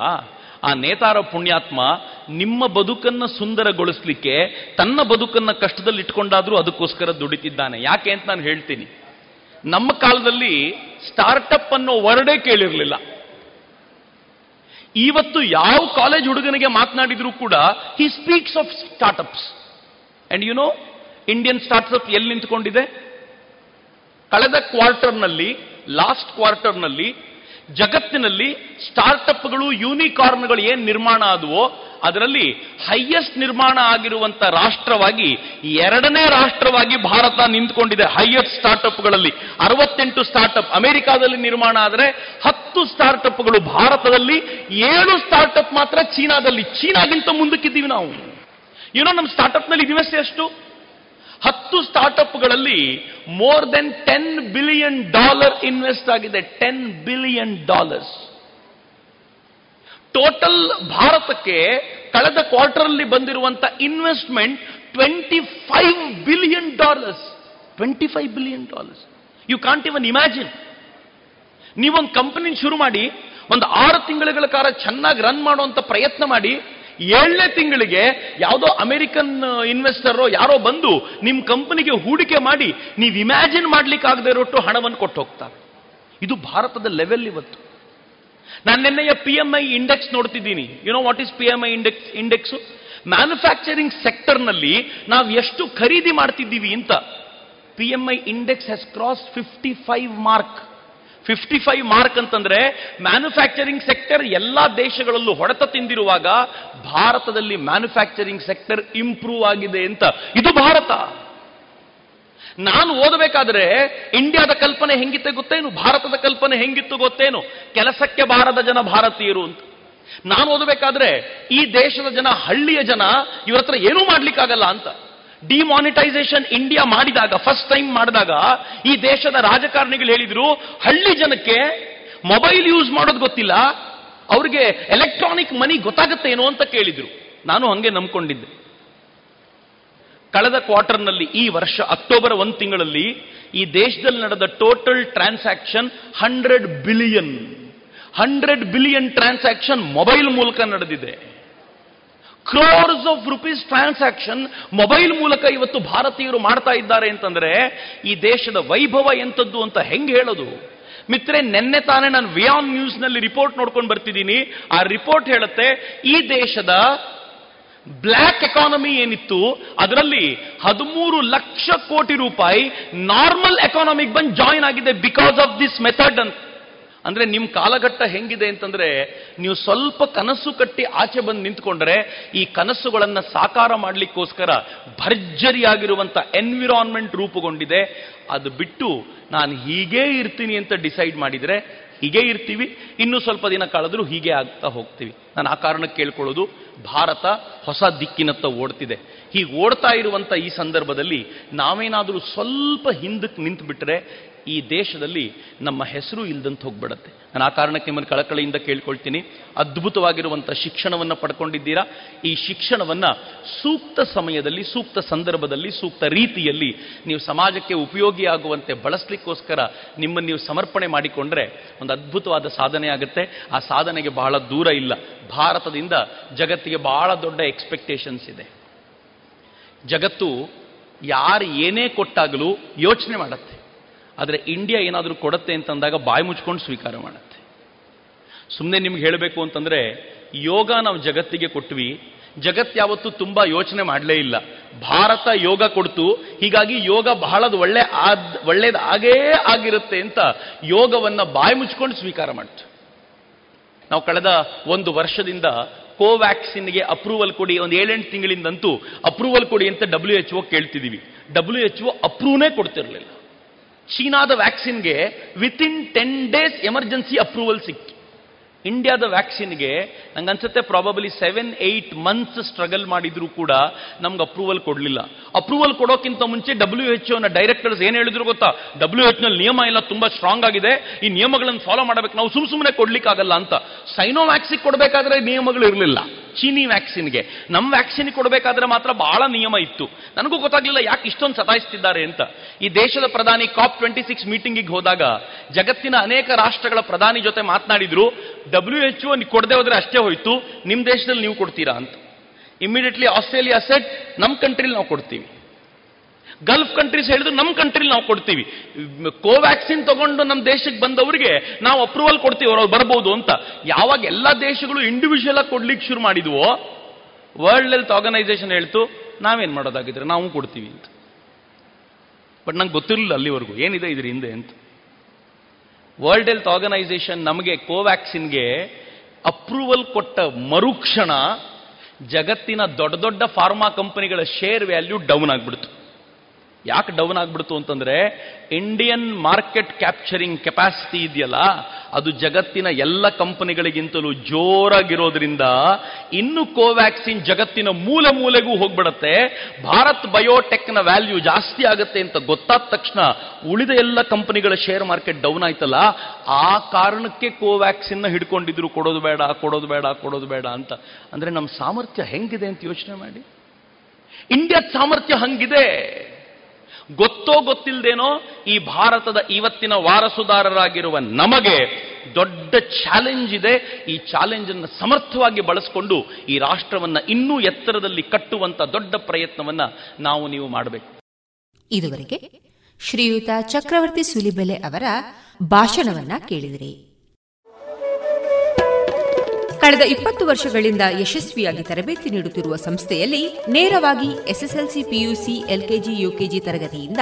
Speaker 13: ಆ ನೇತಾರ ಪುಣ್ಯಾತ್ಮ ನಿಮ್ಮ ಬದುಕನ್ನ ಸುಂದರಗೊಳಿಸ್ಲಿಕ್ಕೆ ತನ್ನ ಬದುಕನ್ನ ಕಷ್ಟದಲ್ಲಿ ಇಟ್ಕೊಂಡಾದ್ರೂ ಅದಕ್ಕೋಸ್ಕರ ದುಡಿತಿದ್ದಾನೆ. ಯಾಕೆ ಅಂತ ನಾನು ಹೇಳ್ತೀನಿ. ನಮ್ಮ ಕಾಲದಲ್ಲಿ ಸ್ಟಾರ್ಟಪ್ ಅನ್ನೋ ವರ್ಡೇ ಕೇಳಿರಲಿಲ್ಲ. ಇವತ್ತು ಯಾವ ಕಾಲೇಜ್ ಹುಡುಗನಿಗೆ ಮಾತನಾಡಿದ್ರು ಕೂಡ he speaks of startups and you know Indian startup ಎಲ್ಲಿ ನಿಂತ್ಕೊಂಡಿದೆ? ಕಳೆದ ಕ್ವಾರ್ಟರ್ನಲ್ಲಿ ಲಾಸ್ಟ್ ಕ್ವಾರ್ಟರ್ನಲ್ಲಿ ಜಗತ್ತಿನಲ್ಲಿ ಸ್ಟಾರ್ಟಪ್ಗಳು ಯೂನಿಕಾರ್ನ್ಗಳು ಏನ್ ನಿರ್ಮಾಣ ಆದವೋ, ಅದರಲ್ಲಿ ಹೈಯೆಸ್ಟ್ ನಿರ್ಮಾಣ ಆಗಿರುವಂತ ರಾಷ್ಟ್ರವಾಗಿ ಎರಡನೇ ರಾಷ್ಟ್ರವಾಗಿ ಭಾರತ ನಿಂತ್ಕೊಂಡಿದೆ ಹೈಯೆಸ್ಟ್ ಸ್ಟಾರ್ಟಪ್ಗಳಲ್ಲಿ ಅರವತ್ತೆಂಟು ಸ್ಟಾರ್ಟಪ್ ಅಮೆರಿಕಾದಲ್ಲಿ ನಿರ್ಮಾಣ ಆದರೆ ಹತ್ತು ಸ್ಟಾರ್ಟಪ್ಗಳು ಭಾರತದಲ್ಲಿ, ಏಳು ಸ್ಟಾರ್ಟಪ್ ಮಾತ್ರ ಚೀನಾದಲ್ಲಿ. ಚೀನಾಗಿಂತ ಮುಂದಕ್ಕಿದ್ದೀವಿ ನಾವು. ಏನೋ ನಮ್ಮ ಸ್ಟಾರ್ಟಪ್ನಲ್ಲಿ ಇನ್ವೆಸ್ಟ್ ಎಷ್ಟು? ಹತ್ತು ಸ್ಟಾರ್ಟ್ಅಪ್ಗಳಲ್ಲಿ more than ten billion dollar invest ಆಗಿದೆ, ಟೆನ್ ಬಿಲಿಯನ್ ಡಾಲರ್ಸ್. ಟೋಟಲ್ ಭಾರತಕ್ಕೆ ಕಳೆದ ಕ್ವಾರ್ಟರ್ ಅಲ್ಲಿ ಬಂದಿರುವಂತ investment twenty five billion dollars. Twenty five billion dollars. You can't even imagine ನೀವೊಂದು ಕಂಪನಿ ಶುರು ಮಾಡಿ, ಒಂದು ಆರು ತಿಂಗಳುಗಳ ಕಾಲ ಚೆನ್ನಾಗಿ ರನ್ ಮಾಡುವಂತ ಪ್ರಯತ್ನ ಮಾಡಿ ಏಳನೇ ತಿಂಗಳಿಗೆ ಯಾವುದೋ ಅಮೆರಿಕನ್ ಇನ್ವೆಸ್ಟರ್ ಯಾರೋ ಬಂದು ನಿಮ್ಮ ಕಂಪನಿಗೆ ಹೂಡಿಕೆ ಮಾಡಿ ನೀವು ಇಮ್ಯಾಜಿನ್ ಮಾಡ್ಲಿಕ್ಕೆ ಆಗದೆ ಇರೋಟ್ಟು ಹಣವನ್ನು ಕೊಟ್ಟು ಹೋಗ್ತಾರೆ. ಇದು ಭಾರತದ ಲೆವೆಲ್ ಇವತ್ತು. ನಾನು ನಿನ್ನೆಯ P M I index ನೋಡ್ತಿದ್ದೀನಿ. You know what is P M I index index manufacturing ಸೆಕ್ಟರ್ನಲ್ಲಿ ನಾವು ಎಷ್ಟು ಖರೀದಿ ಮಾಡ್ತಿದ್ದೀವಿ ಅಂತ P M I index has cross fifty five mark fifty five mark ಅಂತಂದ್ರೆ ಮ್ಯಾನುಫ್ಯಾಕ್ಚರಿಂಗ್ ಸೆಕ್ಟರ್ ಎಲ್ಲಾ ದೇಶಗಳಲ್ಲೂ ಹೊಡೆತ ತಿಂದಿರುವಾಗ ಭಾರತದಲ್ಲಿ ಮ್ಯಾನುಫ್ಯಾಕ್ಚರಿಂಗ್ ಸೆಕ್ಟರ್ ಇಂಪ್ರೂವ್ ಆಗಿದೆ ಅಂತ. ಇದು ಭಾರತ. ನಾನು ಓದಬೇಕಾದ್ರೆ ಇಂಡಿಯಾದ ಕಲ್ಪನೆ ಹೆಂಗಿತ್ತೆ ಗೊತ್ತೇನು? ಭಾರತದ ಕಲ್ಪನೆ ಹೆಂಗಿತ್ತು ಗೊತ್ತೇನು? ಕೆಲಸಕ್ಕೆ ಬಾರದ ಜನ ಭಾರತೀಯರು ಅಂತ. ನಾನು ಓದಬೇಕಾದ್ರೆ ಈ ದೇಶದ ಜನ ಹಳ್ಳಿಯ ಜನ ಇವ್ರ ಹತ್ರ ಏನೂ ಮಾಡ್ಲಿಕ್ಕಾಗಲ್ಲ ಅಂತ. ಡಿಮಾನಿಟೈಸೇಷನ್ ಇಂಡಿಯಾ ಮಾಡಿದಾಗ ಫಸ್ಟ್ ಟೈಮ್ ಮಾಡಿದಾಗ, ಈ ದೇಶದ ರಾಜಕಾರಣಿಗಳು ಹೇಳಿದ್ರು, ಹಳ್ಳಿ ಜನಕ್ಕೆ ಮೊಬೈಲ್ ಯೂಸ್ ಮಾಡೋದು ಗೊತ್ತಿಲ್ಲ, ಅವ್ರಿಗೆ ಎಲೆಕ್ಟ್ರಾನಿಕ್ ಮನಿ ಗೊತ್ತಾಗತ್ತೇನೋ ಅಂತ ಕೇಳಿದ್ರು. ನಾನು ಹಂಗೆ ನಂಬ್ಕೊಂಡಿದ್ದೆ. ಕಳೆದ ಕ್ವಾರ್ಟರ್ನಲ್ಲಿ ಈ ವರ್ಷ ಅಕ್ಟೋಬರ್ ಒಂದು ತಿಂಗಳಲ್ಲಿ, ಈ ದೇಶದಲ್ಲಿ ನಡೆದ total transaction hundred billion hundred billion transaction mobile ಮೂಲಕ ನಡೆದಿದೆ. Crores of rupees transaction mobile ಮೂಲಕ ಇವತ್ತು ಭಾರತೀಯರು ಮಾಡ್ತಾ ಇದ್ದಾರೆ ಅಂತಂದ್ರೆ ಈ ದೇಶದ ವೈಭವ ಎಂಥದ್ದು ಅಂತ ಹೆಂಗೆ ಹೇಳೋದು? ಮಿತ್ರೆ, ನಿನ್ನೆ ತಾನೇ ನಾನು ವಿಯಾನ್ ನ್ಯೂಸ್ನಲ್ಲಿ ರಿಪೋರ್ಟ್ ನೋಡ್ಕೊಂಡು ಬರ್ತಿದ್ದೀನಿ. ಆ ರಿಪೋರ್ಟ್ ಹೇಳುತ್ತೆ, ಈ ದೇಶದ ಬ್ಲ್ಯಾಕ್ ಎಕಾನಮಿ ಏನಿತ್ತು, ಅದರಲ್ಲಿ ಹದಿಮೂರು ಲಕ್ಷ ಕೋಟಿ ರೂಪಾಯಿ ನಾರ್ಮಲ್ ಎಕಾನಮಿಗೆ ಬಂದು ಜಾಯಿನ್ ಆಗಿದೆ ಬಿಕಾಸ್ ಆಫ್ ದಿಸ್ ಮೆಥಡ್ ಅಂತ. ಅಂದ್ರೆ ನಿಮ್ ಕಾಲಘಟ್ಟ ಹೆಂಗಿದೆ ಅಂತಂದ್ರೆ ನೀವು ಸ್ವಲ್ಪ ಕನಸು ಕಟ್ಟಿ ಆಚೆ ಬಂದು ನಿಂತ್ಕೊಂಡ್ರೆ ಈ ಕನಸುಗಳನ್ನ ಸಾಕಾರ ಮಾಡ್ಲಿಕ್ಕೋಸ್ಕರ ಭರ್ಜರಿಯಾಗಿರುವಂತ ಎನ್ವಿರಾನ್ಮೆಂಟ್ ರೂಪುಗೊಂಡಿದೆ. ಅದು ಬಿಟ್ಟು ನಾನು ಹೀಗೇ ಇರ್ತೀನಿ ಅಂತ ಡಿಸೈಡ್ ಮಾಡಿದ್ರೆ ಹೀಗೆ ಇರ್ತೀವಿ. ಇನ್ನೂ ಸ್ವಲ್ಪ ದಿನ ಕಳೆದ್ರೂ ಹೀಗೆ ಆಗ್ತಾ ಹೋಗ್ತೀವಿ. ನಾನು ಆ ಕಾರಣಕ್ಕೆ ಕೇಳ್ಕೊಳ್ಳೋದು, ಭಾರತ ಹೊಸ ದಿಕ್ಕಿನತ್ತ ಓಡ್ತಿದೆ. ಹೀಗೆ ಓಡ್ತಾ ಇರುವಂತ ಈ ಸಂದರ್ಭದಲ್ಲಿ ನಾವೇನಾದರೂ ಸ್ವಲ್ಪ ಹಿಂದಕ್ಕೆ ನಿಂತು ಬಿಟ್ರೆ ಈ ದೇಶದಲ್ಲಿ ನಮ್ಮ ಹೆಸರು ಇಲ್ದಂತ ಹೋಗ್ಬಿಡತ್ತೆ. ನಾನು ಆ ಕಾರಣಕ್ಕೆ ನಿಮ್ಮನ್ನು ಕಳಕಳಿಯಿಂದ ಕೇಳ್ಕೊಳ್ತೀನಿ. ಅದ್ಭುತವಾಗಿರುವಂಥ ಶಿಕ್ಷಣವನ್ನು ಪಡ್ಕೊಂಡಿದ್ದೀರಾ? ಈ ಶಿಕ್ಷಣವನ್ನ ಸೂಕ್ತ ಸಮಯದಲ್ಲಿ, ಸೂಕ್ತ ಸಂದರ್ಭದಲ್ಲಿ, ಸೂಕ್ತ ರೀತಿಯಲ್ಲಿ ನೀವು ಸಮಾಜಕ್ಕೆ ಉಪಯೋಗಿಯಾಗುವಂತೆ ಬಳಸಲಿಕ್ಕೋಸ್ಕರ ನಿಮ್ಮನ್ನು ನೀವು ಸಮರ್ಪಣೆ ಮಾಡಿಕೊಂಡ್ರೆ ಒಂದು ಅದ್ಭುತವಾದ ಸಾಧನೆ ಆಗುತ್ತೆ. ಆ ಸಾಧನೆಗೆ ಬಹಳ ದೂರ ಇಲ್ಲ. ಭಾರತದಿಂದ ಜಗತ್ತಿಗೆ ಬಹಳ ದೊಡ್ಡ ಎಕ್ಸ್ಪೆಕ್ಟೇಷನ್ಸ್ ಇದೆ. ಜಗತ್ತು ಯಾರು ಏನೇ ಕೊಟ್ಟಾಗಲೂ ಯೋಚನೆ ಮಾಡತ್ತೆ. ಆದರೆ ಇಂಡಿಯಾ ಏನಾದರೂ ಕೊಡುತ್ತೆ ಅಂತಂದಾಗ ಬಾಯಿ ಮುಚ್ಕೊಂಡು ಸ್ವೀಕಾರ ಮಾಡುತ್ತೆ. ಸುಮ್ಮನೆ ನಿಮ್ಗೆ ಹೇಳಬೇಕು ಅಂತಂದರೆ, ಯೋಗ ನಾವು ಜಗತ್ತಿಗೆ ಕೊಟ್ವಿ, ಜಗತ್ ಯಾವತ್ತೂ ತುಂಬಾ ಯೋಚನೆ ಮಾಡಲೇ ಇಲ್ಲ. ಭಾರತ ಯೋಗ ಕೊಡ್ತು, ಹೀಗಾಗಿ ಯೋಗ ಬಹಳದ ಒಳ್ಳೆ ಆದ, ಒಳ್ಳೇದು ಆಗೇ ಆಗಿರುತ್ತೆ ಅಂತ ಯೋಗವನ್ನು ಬಾಯಿ ಮುಚ್ಕೊಂಡು ಸ್ವೀಕಾರ ಮಾಡ್ತು. ನಾವು ಕಳೆದ ಒಂದು ವರ್ಷದಿಂದ ಕೋವ್ಯಾಕ್ಸಿನ್ಗೆ ಅಪ್ರೂವಲ್ ಕೊಡಿ, ಒಂದು ಏಳೆಂಟು ತಿಂಗಳಿಂದಂತೂ ಅಪ್ರೂವಲ್ ಕೊಡಿ ಅಂತ ಡಬ್ಲ್ಯೂ ಎಚ್ ಒ ಕೇಳ್ತಿದ್ದೀವಿ ಡಬ್ಲ್ಯೂ ಎಚ್ ಒ ಅಪ್ರೂವ್ನೇ ಕೊಡ್ತಿರ್ಲಿಲ್ಲ. ಚೀನಾದ ವ್ಯಾಕ್ಸಿನ್ಗೆ within ten days emergency approval ಸಿಕ್ತು ಇಂಡಿಯಾದ ವ್ಯಾಕ್ಸಿನ್ಗೆ ನಂಗೆ ಅನ್ಸುತ್ತೆ probably seven eight months struggle ಮಾಡಿದ್ರು ಕೂಡ ನಮ್ಗೆ ಅಪ್ರೂವಲ್ ಕೊಡಲಿಲ್ಲ. ಅಪ್ರೂವಲ್ ಕೊಡೋಕ್ಕಿಂತ ಮುಂಚೆ ಡಬ್ಲ್ಯೂ ಎಚ್ ಓನ ಡೈರೆಕ್ಟರ್ಸ್ ಏನು ಹೇಳಿದ್ರು ಗೊತ್ತಾ? ಡಬ್ಲ್ಯೂ ಎಚ್ನಲ್ಲಿ ನಿಯಮ ಎಲ್ಲ ತುಂಬಾ ಸ್ಟ್ರಾಂಗ್ ಆಗಿದೆ. ಈ ನಿಯಮಗಳನ್ನು ಫಾಲೋ ಮಾಡಬೇಕು. ನಾವು ಸುಮ್ ಸುಮ್ಮನೆ ಕೊಡ್ಲಿಕ್ಕಾಗಲ್ಲ ಅಂತ. ಸೈನೋ ವ್ಯಾಕ್ಸಿನ್ ಕೊಡಬೇಕಾದ್ರೆ ನಿಯಮಗಳು ಇರಲಿಲ್ಲ. ಚೀನಿ ವ್ಯಾಕ್ಸಿನ್ಗೆ. ನಮ್ಮ ವ್ಯಾಕ್ಸಿನ್ ಕೊಡಬೇಕಾದ್ರೆ ಮಾತ್ರ ಬಹಳ ನಿಯಮ ಇತ್ತು. ನನಗೂ ಗೊತ್ತಾಗ್ಲಿಲ್ಲ ಯಾಕೆ ಇಷ್ಟೊಂದು ಸತಾಯಿಸ್ತಿದ್ದಾರೆ ಅಂತ. ಈ ದೇಶದ ಪ್ರಧಾನಿ ಕಾಪ್ ಟ್ವೆಂಟಿ ಸಿಕ್ಸ್ ಮೀಟಿಂಗಿಗೆ ಹೋದಾಗ ಜಗತ್ತಿನ ಅನೇಕ ರಾಷ್ಟ್ರಗಳ ಪ್ರಧಾನಿ ಜೊತೆ ಮಾತನಾಡಿದ್ರು. ಡಬ್ಲ್ಯೂ ಎಚ್ ಒ ಕೊಡದೆ ಹೋದ್ರೆ ಅಷ್ಟೇ ಹೋಯ್ತು. ನಿಮ್ಮ ದೇಶದಲ್ಲಿ ನೀವು ಕೊಡ್ತೀರಾ ಅಂತ. ಇಮಿಡಿಯೇಟ್ಲಿ ಆಸ್ಟ್ರೇಲಿಯಾ ಸೆಟ್ ನಮ್ಮ ಕಂಟ್ರಿಲಿ ನಾವು ಕೊಡ್ತೀವಿ. ಗಲ್ಫ್ ಕಂಟ್ರೀಸ್ ಹೇಳಿದ್ರು ನಮ್ಮ ಕಂಟ್ರಿಲಿ ನಾವು ಕೊಡ್ತೀವಿ. ಕೋವ್ಯಾಕ್ಸಿನ್ ತಗೊಂಡು ನಮ್ಮ ದೇಶಕ್ಕೆ ಬಂದವರಿಗೆ ನಾವು ಅಪ್ರೂವಲ್ ಕೊಡ್ತೀವಿ, ಅವ್ರು ಬರ್ಬೋದು ಅಂತ. ಯಾವಾಗ ಎಲ್ಲ ದೇಶಗಳು ಇಂಡಿವಿಜುವಲ್ ಆಗಿ ಕೊಡ್ಲಿಕ್ಕೆ ಶುರು ಮಾಡಿದ್ವೋ ವರ್ಲ್ಡ್ ಹೆಲ್ತ್ ಆರ್ಗನೈಸೇಷನ್ ಹೇಳ್ತು, ನಾವೇನು ಮಾಡೋದಾಗಿದ್ರೆ, ನಾವು ಕೊಡ್ತೀವಿ ಅಂತ. ಬಟ್ ನಂಗೆ ಗೊತ್ತಿರಲಿಲ್ಲ ಅಲ್ಲಿವರೆಗೂ, ಏನಿದೆ ಇದ್ರ ಹಿಂದೆ ಅಂತ. ವರ್ಲ್ಡ್ ಹೆಲ್ತ್ ಆರ್ಗನೈಸೇಷನ್ ನಮಗೆ ಕೋವ್ಯಾಕ್ಸಿನ್ಗೆ ಅಪ್ರೂವಲ್ ಕೊಟ್ಟ ಮರುಕ್ಷಣ ಜಗತ್ತಿನ ದೊಡ್ಡ ದೊಡ್ಡ ಫಾರ್ಮಾ ಕಂಪನಿಗಳ ಶೇರ್ ವ್ಯಾಲ್ಯೂ ಡೌನ್ ಆಗ್ಬಿಡ್ತು. ಯಾಕೆ ಡೌನ್ ಆಗ್ಬಿಡ್ತು ಅಂತಂದ್ರೆ ಇಂಡಿಯನ್ ಮಾರ್ಕೆಟ್ ಕ್ಯಾಪ್ಚರಿಂಗ್ ಕೆಪಾಸಿಟಿ ಇದೆಯಲ್ಲ, ಅದು ಜಗತ್ತಿನ ಎಲ್ಲ ಕಂಪನಿಗಳಿಗಿಂತಲೂ ಜೋರಾಗಿರೋದ್ರಿಂದ ಇನ್ನು ಕೋವ್ಯಾಕ್ಸಿನ್ ಜಗತ್ತಿನ ಮೂಲ ಮೂಲೆಗೂ ಹೋಗ್ಬಿಡತ್ತೆ, ಭಾರತ್ ಬಯೋಟೆಕ್ನ ವ್ಯಾಲ್ಯೂ ಜಾಸ್ತಿ ಆಗುತ್ತೆ ಅಂತ ಗೊತ್ತಾದ ತಕ್ಷಣ ಉಳಿದ ಎಲ್ಲ ಕಂಪನಿಗಳ ಶೇರ್ ಮಾರ್ಕೆಟ್ ಡೌನ್ ಆಯ್ತಲ್ಲ, ಆ ಕಾರಣಕ್ಕೆ ಕೋವ್ಯಾಕ್ಸಿನ್ ಹಿಡ್ಕೊಂಡಿದ್ರು, ಕೊಡೋದು ಬೇಡ ಕೊಡೋದು ಬೇಡ ಕೊಡೋದು ಬೇಡ ಅಂತ. ಅಂದ್ರೆ ನಮ್ಮ ಸಾಮರ್ಥ್ಯ ಹೆಂಗಿದೆ ಅಂತ ಯೋಚನೆ ಮಾಡಿ. ಇಂಡಿಯಾದ ಸಾಮರ್ಥ್ಯ ಹಂಗಿದೆ. ಗೊತ್ತೋ ಗೊತ್ತಿಲ್ಲದೇನೋ ಈ ಭಾರತದ ಇವತ್ತಿನ ವಾರಸುದಾರರಾಗಿರುವ ನಮಗೆ ದೊಡ್ಡ ಚಾಲೆಂಜ್ ಇದೆ. ಈ ಚಾಲೆಂಜ್ ಅನ್ನು ಸಮರ್ಥವಾಗಿ ಬಳಸಿಕೊಂಡು ಈ ರಾಷ್ಟ್ರವನ್ನ ಇನ್ನೂ ಎತ್ತರದಲ್ಲಿ ಕಟ್ಟುವಂತ ದೊಡ್ಡ ಪ್ರಯತ್ನವನ್ನ ನಾವು ನೀವು ಮಾಡಬೇಕು.
Speaker 2: ಇದುವರೆಗೆ ಶ್ರೀಯುತ ಚಕ್ರವರ್ತಿ ಸುಲಿಬೆಲೆ ಅವರ ಭಾಷಣವನ್ನ ಕೇಳಿದಿರಿ. ಕಳೆದ ಇಪ್ಪತ್ತು ವರ್ಷಗಳಿಂದ ಯಶಸ್ವಿಯಾಗಿ ತರಬೇತಿ ನೀಡುತ್ತಿರುವ ಸಂಸ್ಥೆಯಲ್ಲಿ ನೇರವಾಗಿ ಎಸ್ಎಸ್ಎಲ್ಸಿ ಪಿಯುಸಿ ಎಲ್ಕೆಜಿ ಯುಕೆಜಿ ತರಗತಿಯಿಂದ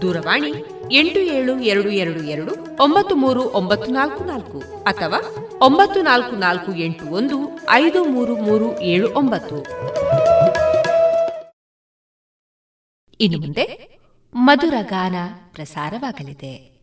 Speaker 2: ದೂರವಾಣಿ ಎಂಟು ಏಳು ಎರಡು ಎರಡು ಎರಡು ಒಂಬತ್ತು ಮೂರು ಒಂಬತ್ತು ನಾಲ್ಕು ನಾಲ್ಕು ಅಥವಾ ಒಂಬತ್ತು ನಾಲ್ಕು ನಾಲ್ಕು ಎಂಟು ಒಂದು ಐದು ಮೂರು ಮೂರು ಏಳು ಒಂಬತ್ತು. ಇನ್ನು ಮುಂದೆ ಮಧುರ ಗಾನ ಪ್ರಸಾರವಾಗಲಿದೆ.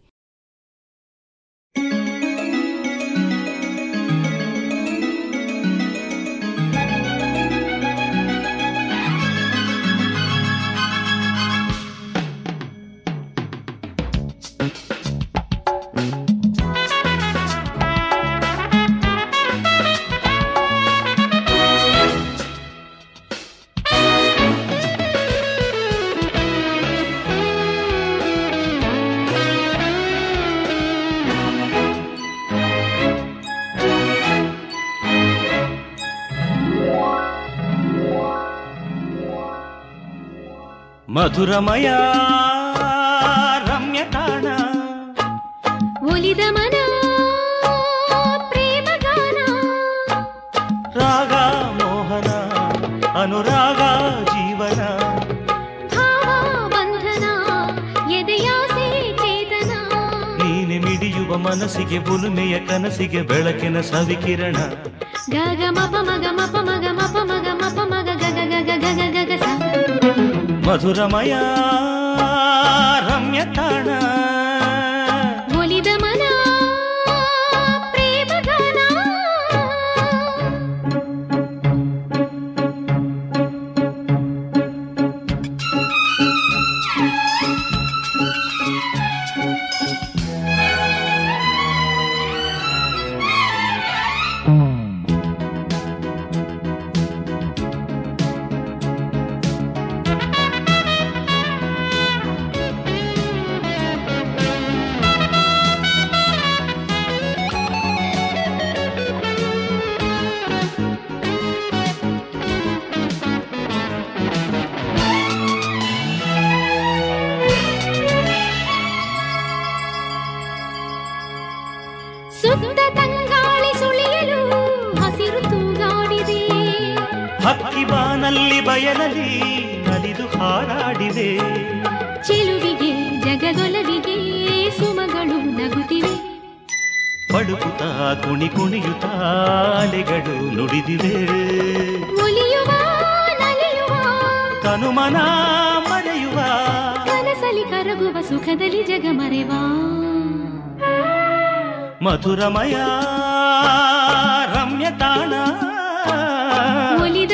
Speaker 14: ಮಧುರಮಯ ರಮ್ಯ ತಾಣ
Speaker 3: ಒಲಿದ ಮನ ಪ್ರೇಮಗಾನ
Speaker 14: ರಾಗ ಮೋಹನ ಅನುರಾಗ ಜೀವನ
Speaker 3: ಭಾವ ಬಂಧನ ಎದೆಯಾಸೆ ಚೇತನ
Speaker 14: ನೀನೆ ಮಿಡಿಯುವ ಮನಸ್ಸಿಗೆ ಬುಲುಮೆಯ ಕನಸಿಗೆ ಬೆಳಕಿನ ಸವಿಕಿರಣ।
Speaker 3: ಗಗ ಮಪ ಮಗ ಮಪ ಮಗ ಮಪ ಮಗ ಮಪ ಮಗ ಗಗ ಗಗ ಗಗ ಗಗ ಸ
Speaker 14: ಮಧುರಮಯ ರಮ್ಯ ಬಯಲಲ್ಲಿ ನಲಿದು ಹಾರಾಡಿವೆ
Speaker 3: ಚೆಲುವಿಗೆ ಜಗದೊಲವಿಗೆ ಸುಮಗಳು ನಗುತ್ತಿವೆ.
Speaker 14: ಪಡುಕುತ ಕುಣಿ ಕುಣಿಯುತ್ತ ಅಲೆಗಳು ನುಡಿದಿವೆ.
Speaker 3: ಒಲಿಯುವ ನಲಿಯುವ
Speaker 14: ಕನುಮನ ಮರೆಯುವ.
Speaker 3: ಕನಸಲಿ ಕರಗುವ ಸುಖದಲ್ಲಿ ಜಗ ಮರೆವ
Speaker 14: ಮಧುರಮಯ ರಮ್ಯ ತಾಣ
Speaker 3: ಒಲಿದ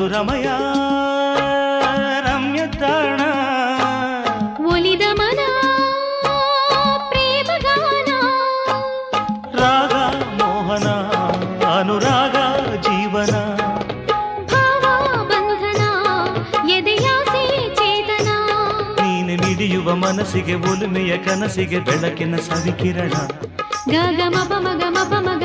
Speaker 3: ಮಧುರಮಯ ರಮ್ಯ ತಾಣ.
Speaker 15: ಒಲಿದ ಮನ ಪ್ರೇಮಗಾನ
Speaker 3: ರಾಗ ಮೋಹನ ಅನುರಾಗ ಜೀವನ.
Speaker 15: ಭಾವ ಬಂಧನ ಎದೆಯಾಸೆ ಚೇತನ.
Speaker 3: ನೀನು ನಿಡಿಯುವ ಮನಸ್ಸಿಗೆ ಒಲುಮೆಯ ಕನಸಿಗೆ ಬೆಳಕಿನ ಸವಿಕಿರಣ.
Speaker 15: ಗಗಮ ಮಪ ಮಗ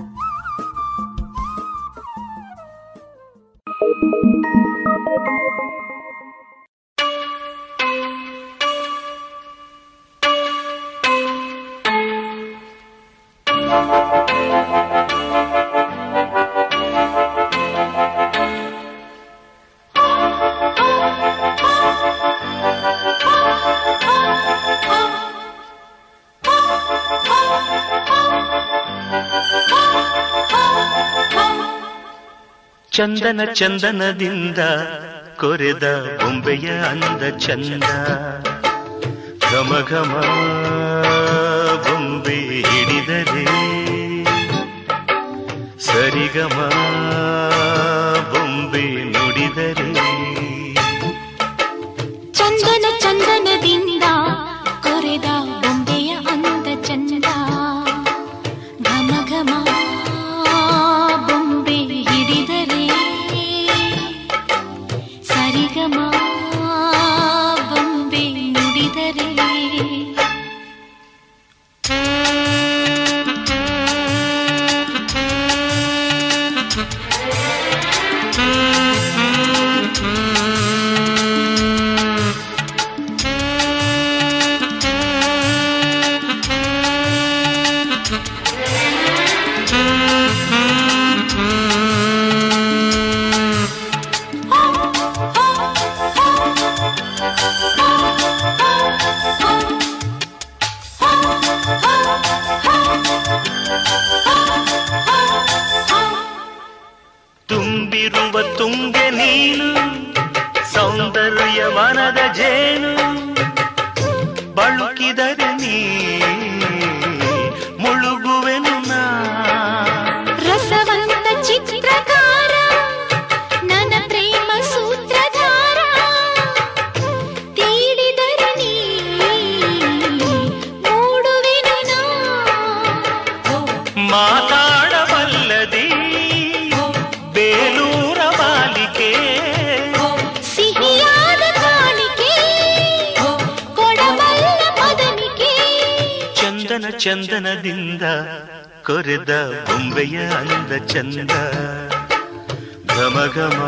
Speaker 3: ಚಂದನ ಚಂದನದಿಂದ ಕೊರೆದ ಬೊಂಬೆಯ ಅಂದ ಚಂದ. ಘಮ ಘಮ ಬೊಂಬೆ ಹಿಡಿದರೆ ಸರಿಗಮ
Speaker 15: ಚಂದನದಿಂದ ಕೊರೆದ ಬೊಂಬೆಯ ಅಂದ ಚಂದ. ಘಮ ಘಮ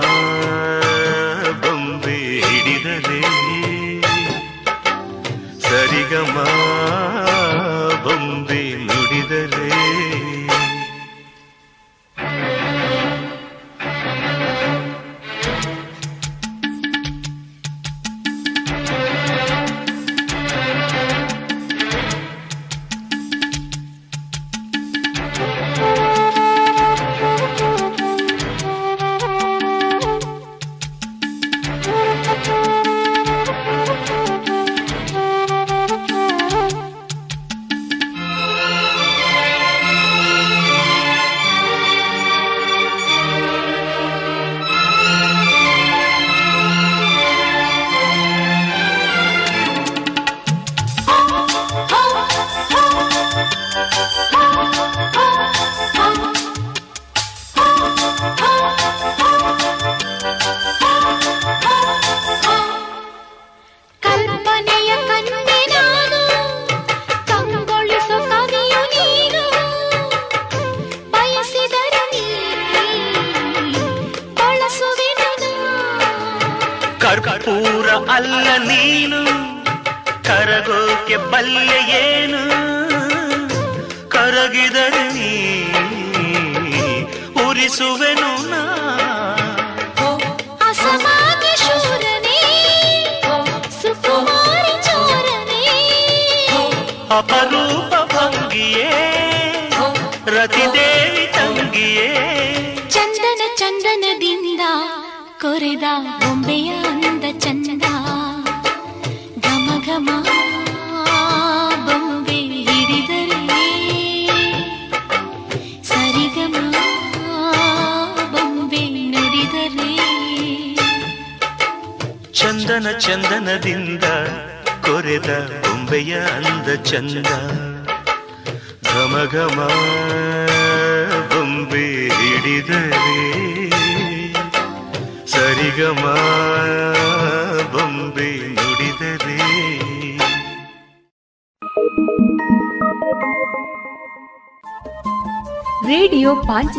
Speaker 15: ಬೊಂಬೆ ಹಿಡಿದರೆ ಸರಿಗಮ ಬೊಂಬೆ ನುಡಿದರೆ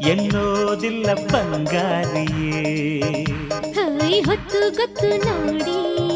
Speaker 14: ಎನ್ನೋದಿಲ್ಲ ಬಂಗಾರಿಯೇ.
Speaker 3: ಹೊತ್ತು ಗೊತ್ತು ನೋಡಿ.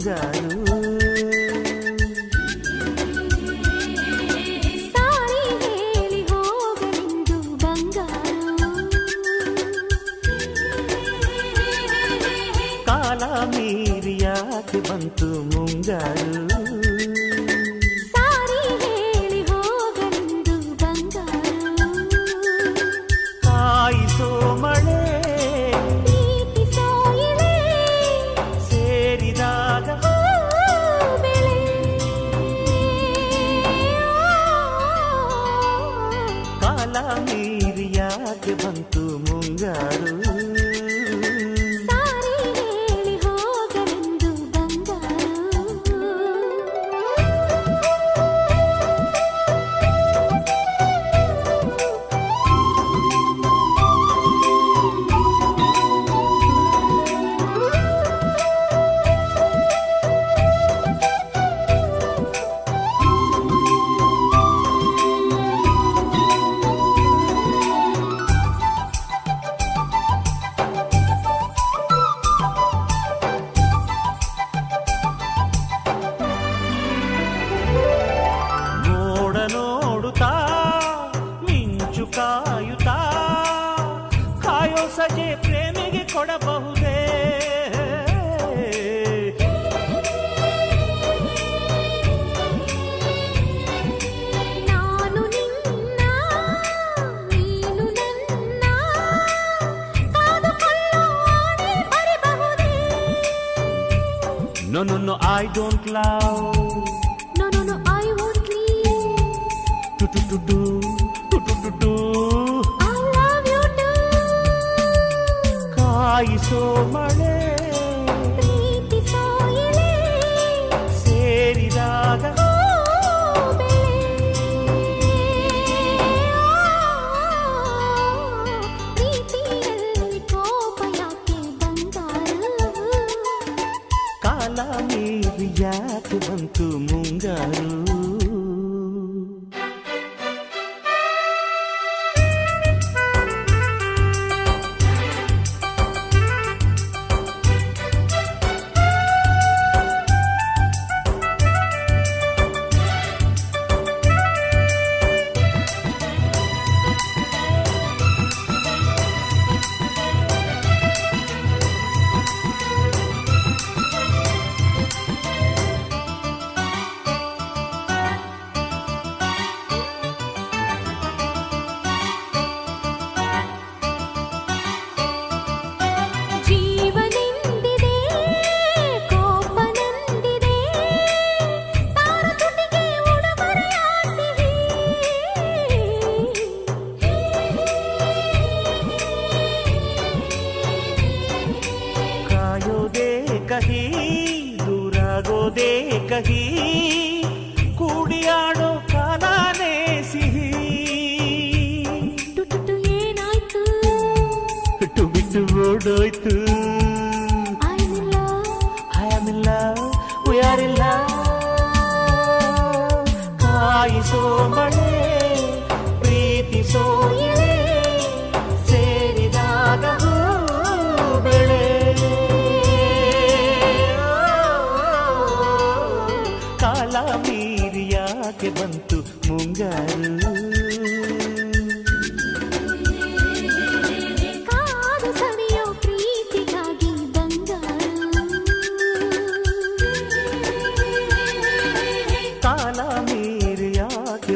Speaker 3: బంగారు
Speaker 6: ಕಾಲ ಮೀರಿಯಾಕೆ ಬಂತು ಮುಂಗಾರು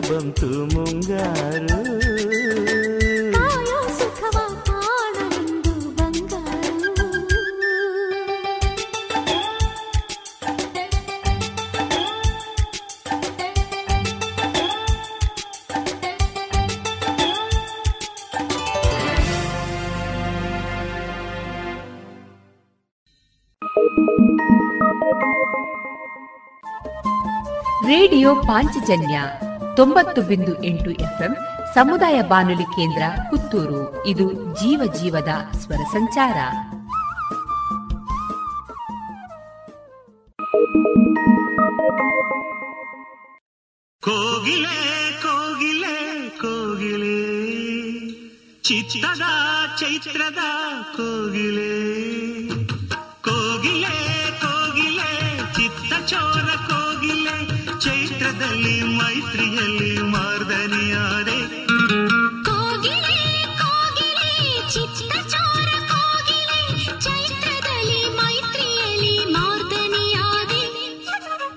Speaker 6: ಬಂತು ಮುಂಗಾರು ಕಾಯೋ
Speaker 3: ಸುಖವ ಕಾಣಲೆಂದು ಬಂಗಾರು
Speaker 2: ರೇಡಿಯೋ ಪಾಂಚಜನ್ಯ ತೊಂಬತ್ತು ಬಿಂದು ಎಂಟು ಎಫ್ಎಂ ಸಮುದಾಯ ಬಾನುಲಿ ಕೇಂದ್ರ ಪುತ್ತೂರು. ಇದು ಜೀವ ಜೀವದ ಸ್ವರ ಸಂಚಾರ.
Speaker 6: ಕೋಗಿಲೆ ಕೋಗಿಲೆ ಕೋಗಿಲೆ, ಚಿತ್ತದ, ಚೈತ್ರದ ಕೋಗಿಲೆ. ಮೈತ್ರಿಯಲ್ಲಿ ಮಾರ್ದನಿಯಾದೆ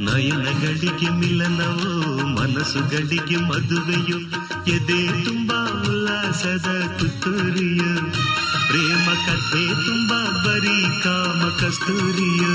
Speaker 6: ನಯನಗಳಿಗೆ ಮಿಲನವೋ ಮನಸ್ಸುಗಳಿಗೆ ಮದುವೆಯು ಎದೆ ತುಂಬಾ ಉಲ್ಲಾಸದ ತುತ್ತೂರಿಯು ಪ್ರೇಮ ಕಥೆ ತುಂಬಾ ಬರೀ ಕಾಮ ಕಸ್ತೂರಿಯು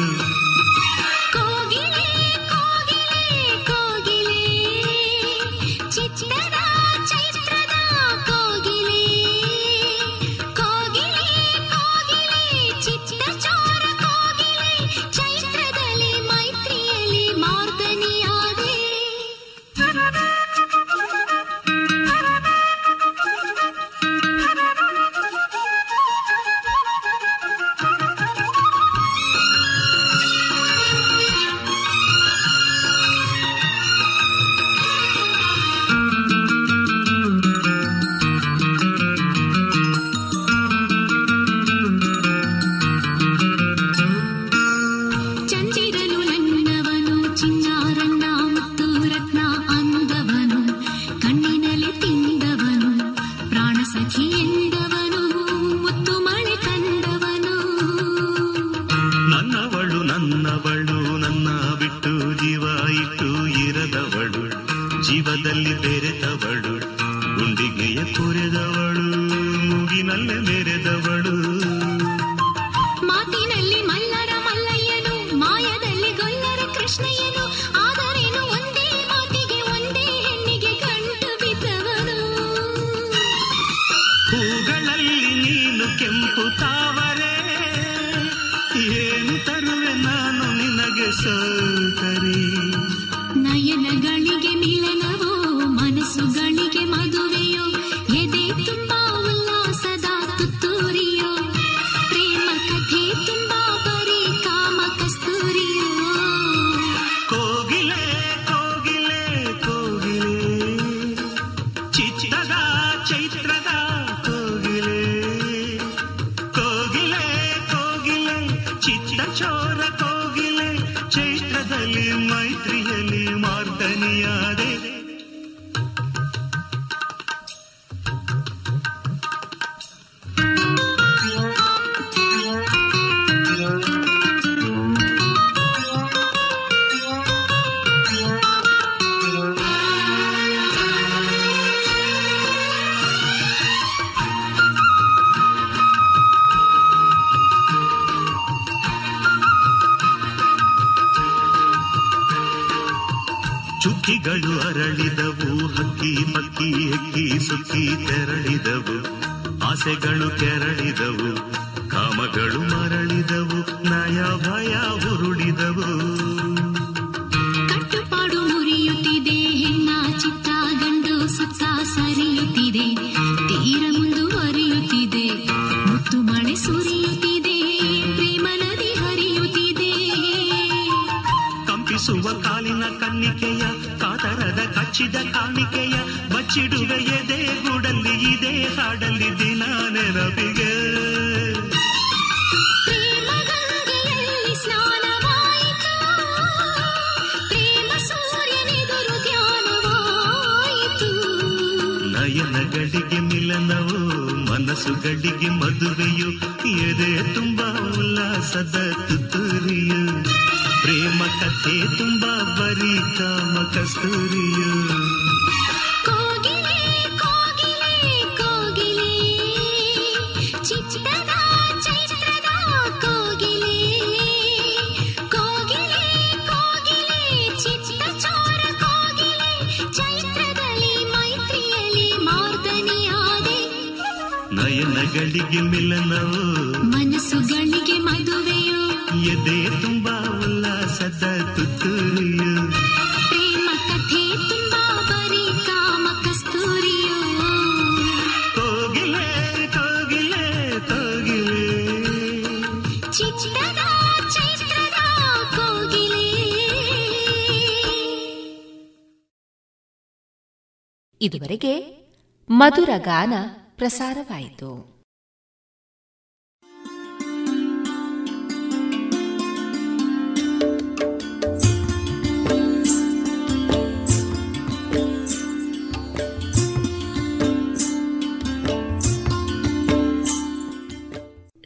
Speaker 6: ಪಕ್ಕಿ ಹೆಕ್ಕಿ ಸುಕ್ಕಿ ತೆರಳಿದವು ಆಸೆಗಳು ಕೆರಳಿದವು ಕಾಮಗಳು ಮರಳಿದವು ನಯ ಭಯ ಉರುಳಿದವು.
Speaker 3: ಕಟ್ಟುಪಾಡು ಮುರಿಯುತ್ತಿದೆ ಹೆಣ್ಣ ಚಿತ್ತ ಗಂಡು ಸುತ್ತ ಸರಿಯುತ್ತಿದೆ ತೀರ ಮುಂದುವರಿಯುತ್ತಿದೆ ಮುತ್ತು ಮಳೆ ಸುರಿಯುತ್ತಿದೆ ಪ್ರೇಮ ನದಿ ಹರಿಯುತ್ತಿದೆ.
Speaker 6: ಕಂಪಿಸುವ ಕಾಲಿನ ಕನ್ನಿಕೆಯ ಕಾತರದ ಕಚ್ಚಿದ ಕಾಣಿಕೆಯ ಬಚ್ಚಿಡುವ ಎದೆ ಗೂಡಲ್ಲಿ ಇದೆ ಹಾಡಲ್ಲಿ ದಿನ ನೆನಪಿಗೆ
Speaker 3: ಪ್ರೇಮ ಗಂಗೆಯಲ್ಲಿ ಸ್ನಾನವಾಯಿತು ಪ್ರೇಮ ಸೂರ್ಯನೆದುರು ಧ್ಯಾನವಾಯಿತು
Speaker 15: ನಯನಗಳಿಗೆ ಮಿಲನವು ಮನಸ್ಸುಗಳಿಗೆ ಮದುವೆಯು ಎದೆ ತುಂಬ ಉಲ್ಲಾಸದ ತುತ್ತೂರಿಯು ಪ್ರೇಮ ಕಥೆ ತುಂಬ ಬರೀ ಕಾಮ ಕಸ್ತೂರಿಯು ನಯನಗಳಿಗೆ ಮಿಲನವು
Speaker 3: ಮನಸ್ಸುಗಳಿಗೆ ಮದುವೆಯು.
Speaker 15: ಎದೆ ತುಂಬಾ ಉಲ್ಲಾಸದ ತುತ್ತೂರಿಯು.
Speaker 3: ಪ್ರೇಮ ಕಥೆ ತುಂಬಾ ಬರೀ ಕಾಮ ಕಸ್ತೂರಿಯು.
Speaker 15: ಕೋಗಿಲೆ ಕೋಗಿಲೆ ಕೋಗಿಲೆ.
Speaker 3: ಚಿತ್ತದ ಚೈತ್ರದ ಕೋಗಿಲೆ.
Speaker 2: ಇದುವರೆಗೆ ಮಧುರ ಗಾನ ಪ್ರಸಾರವಾಯಿತು.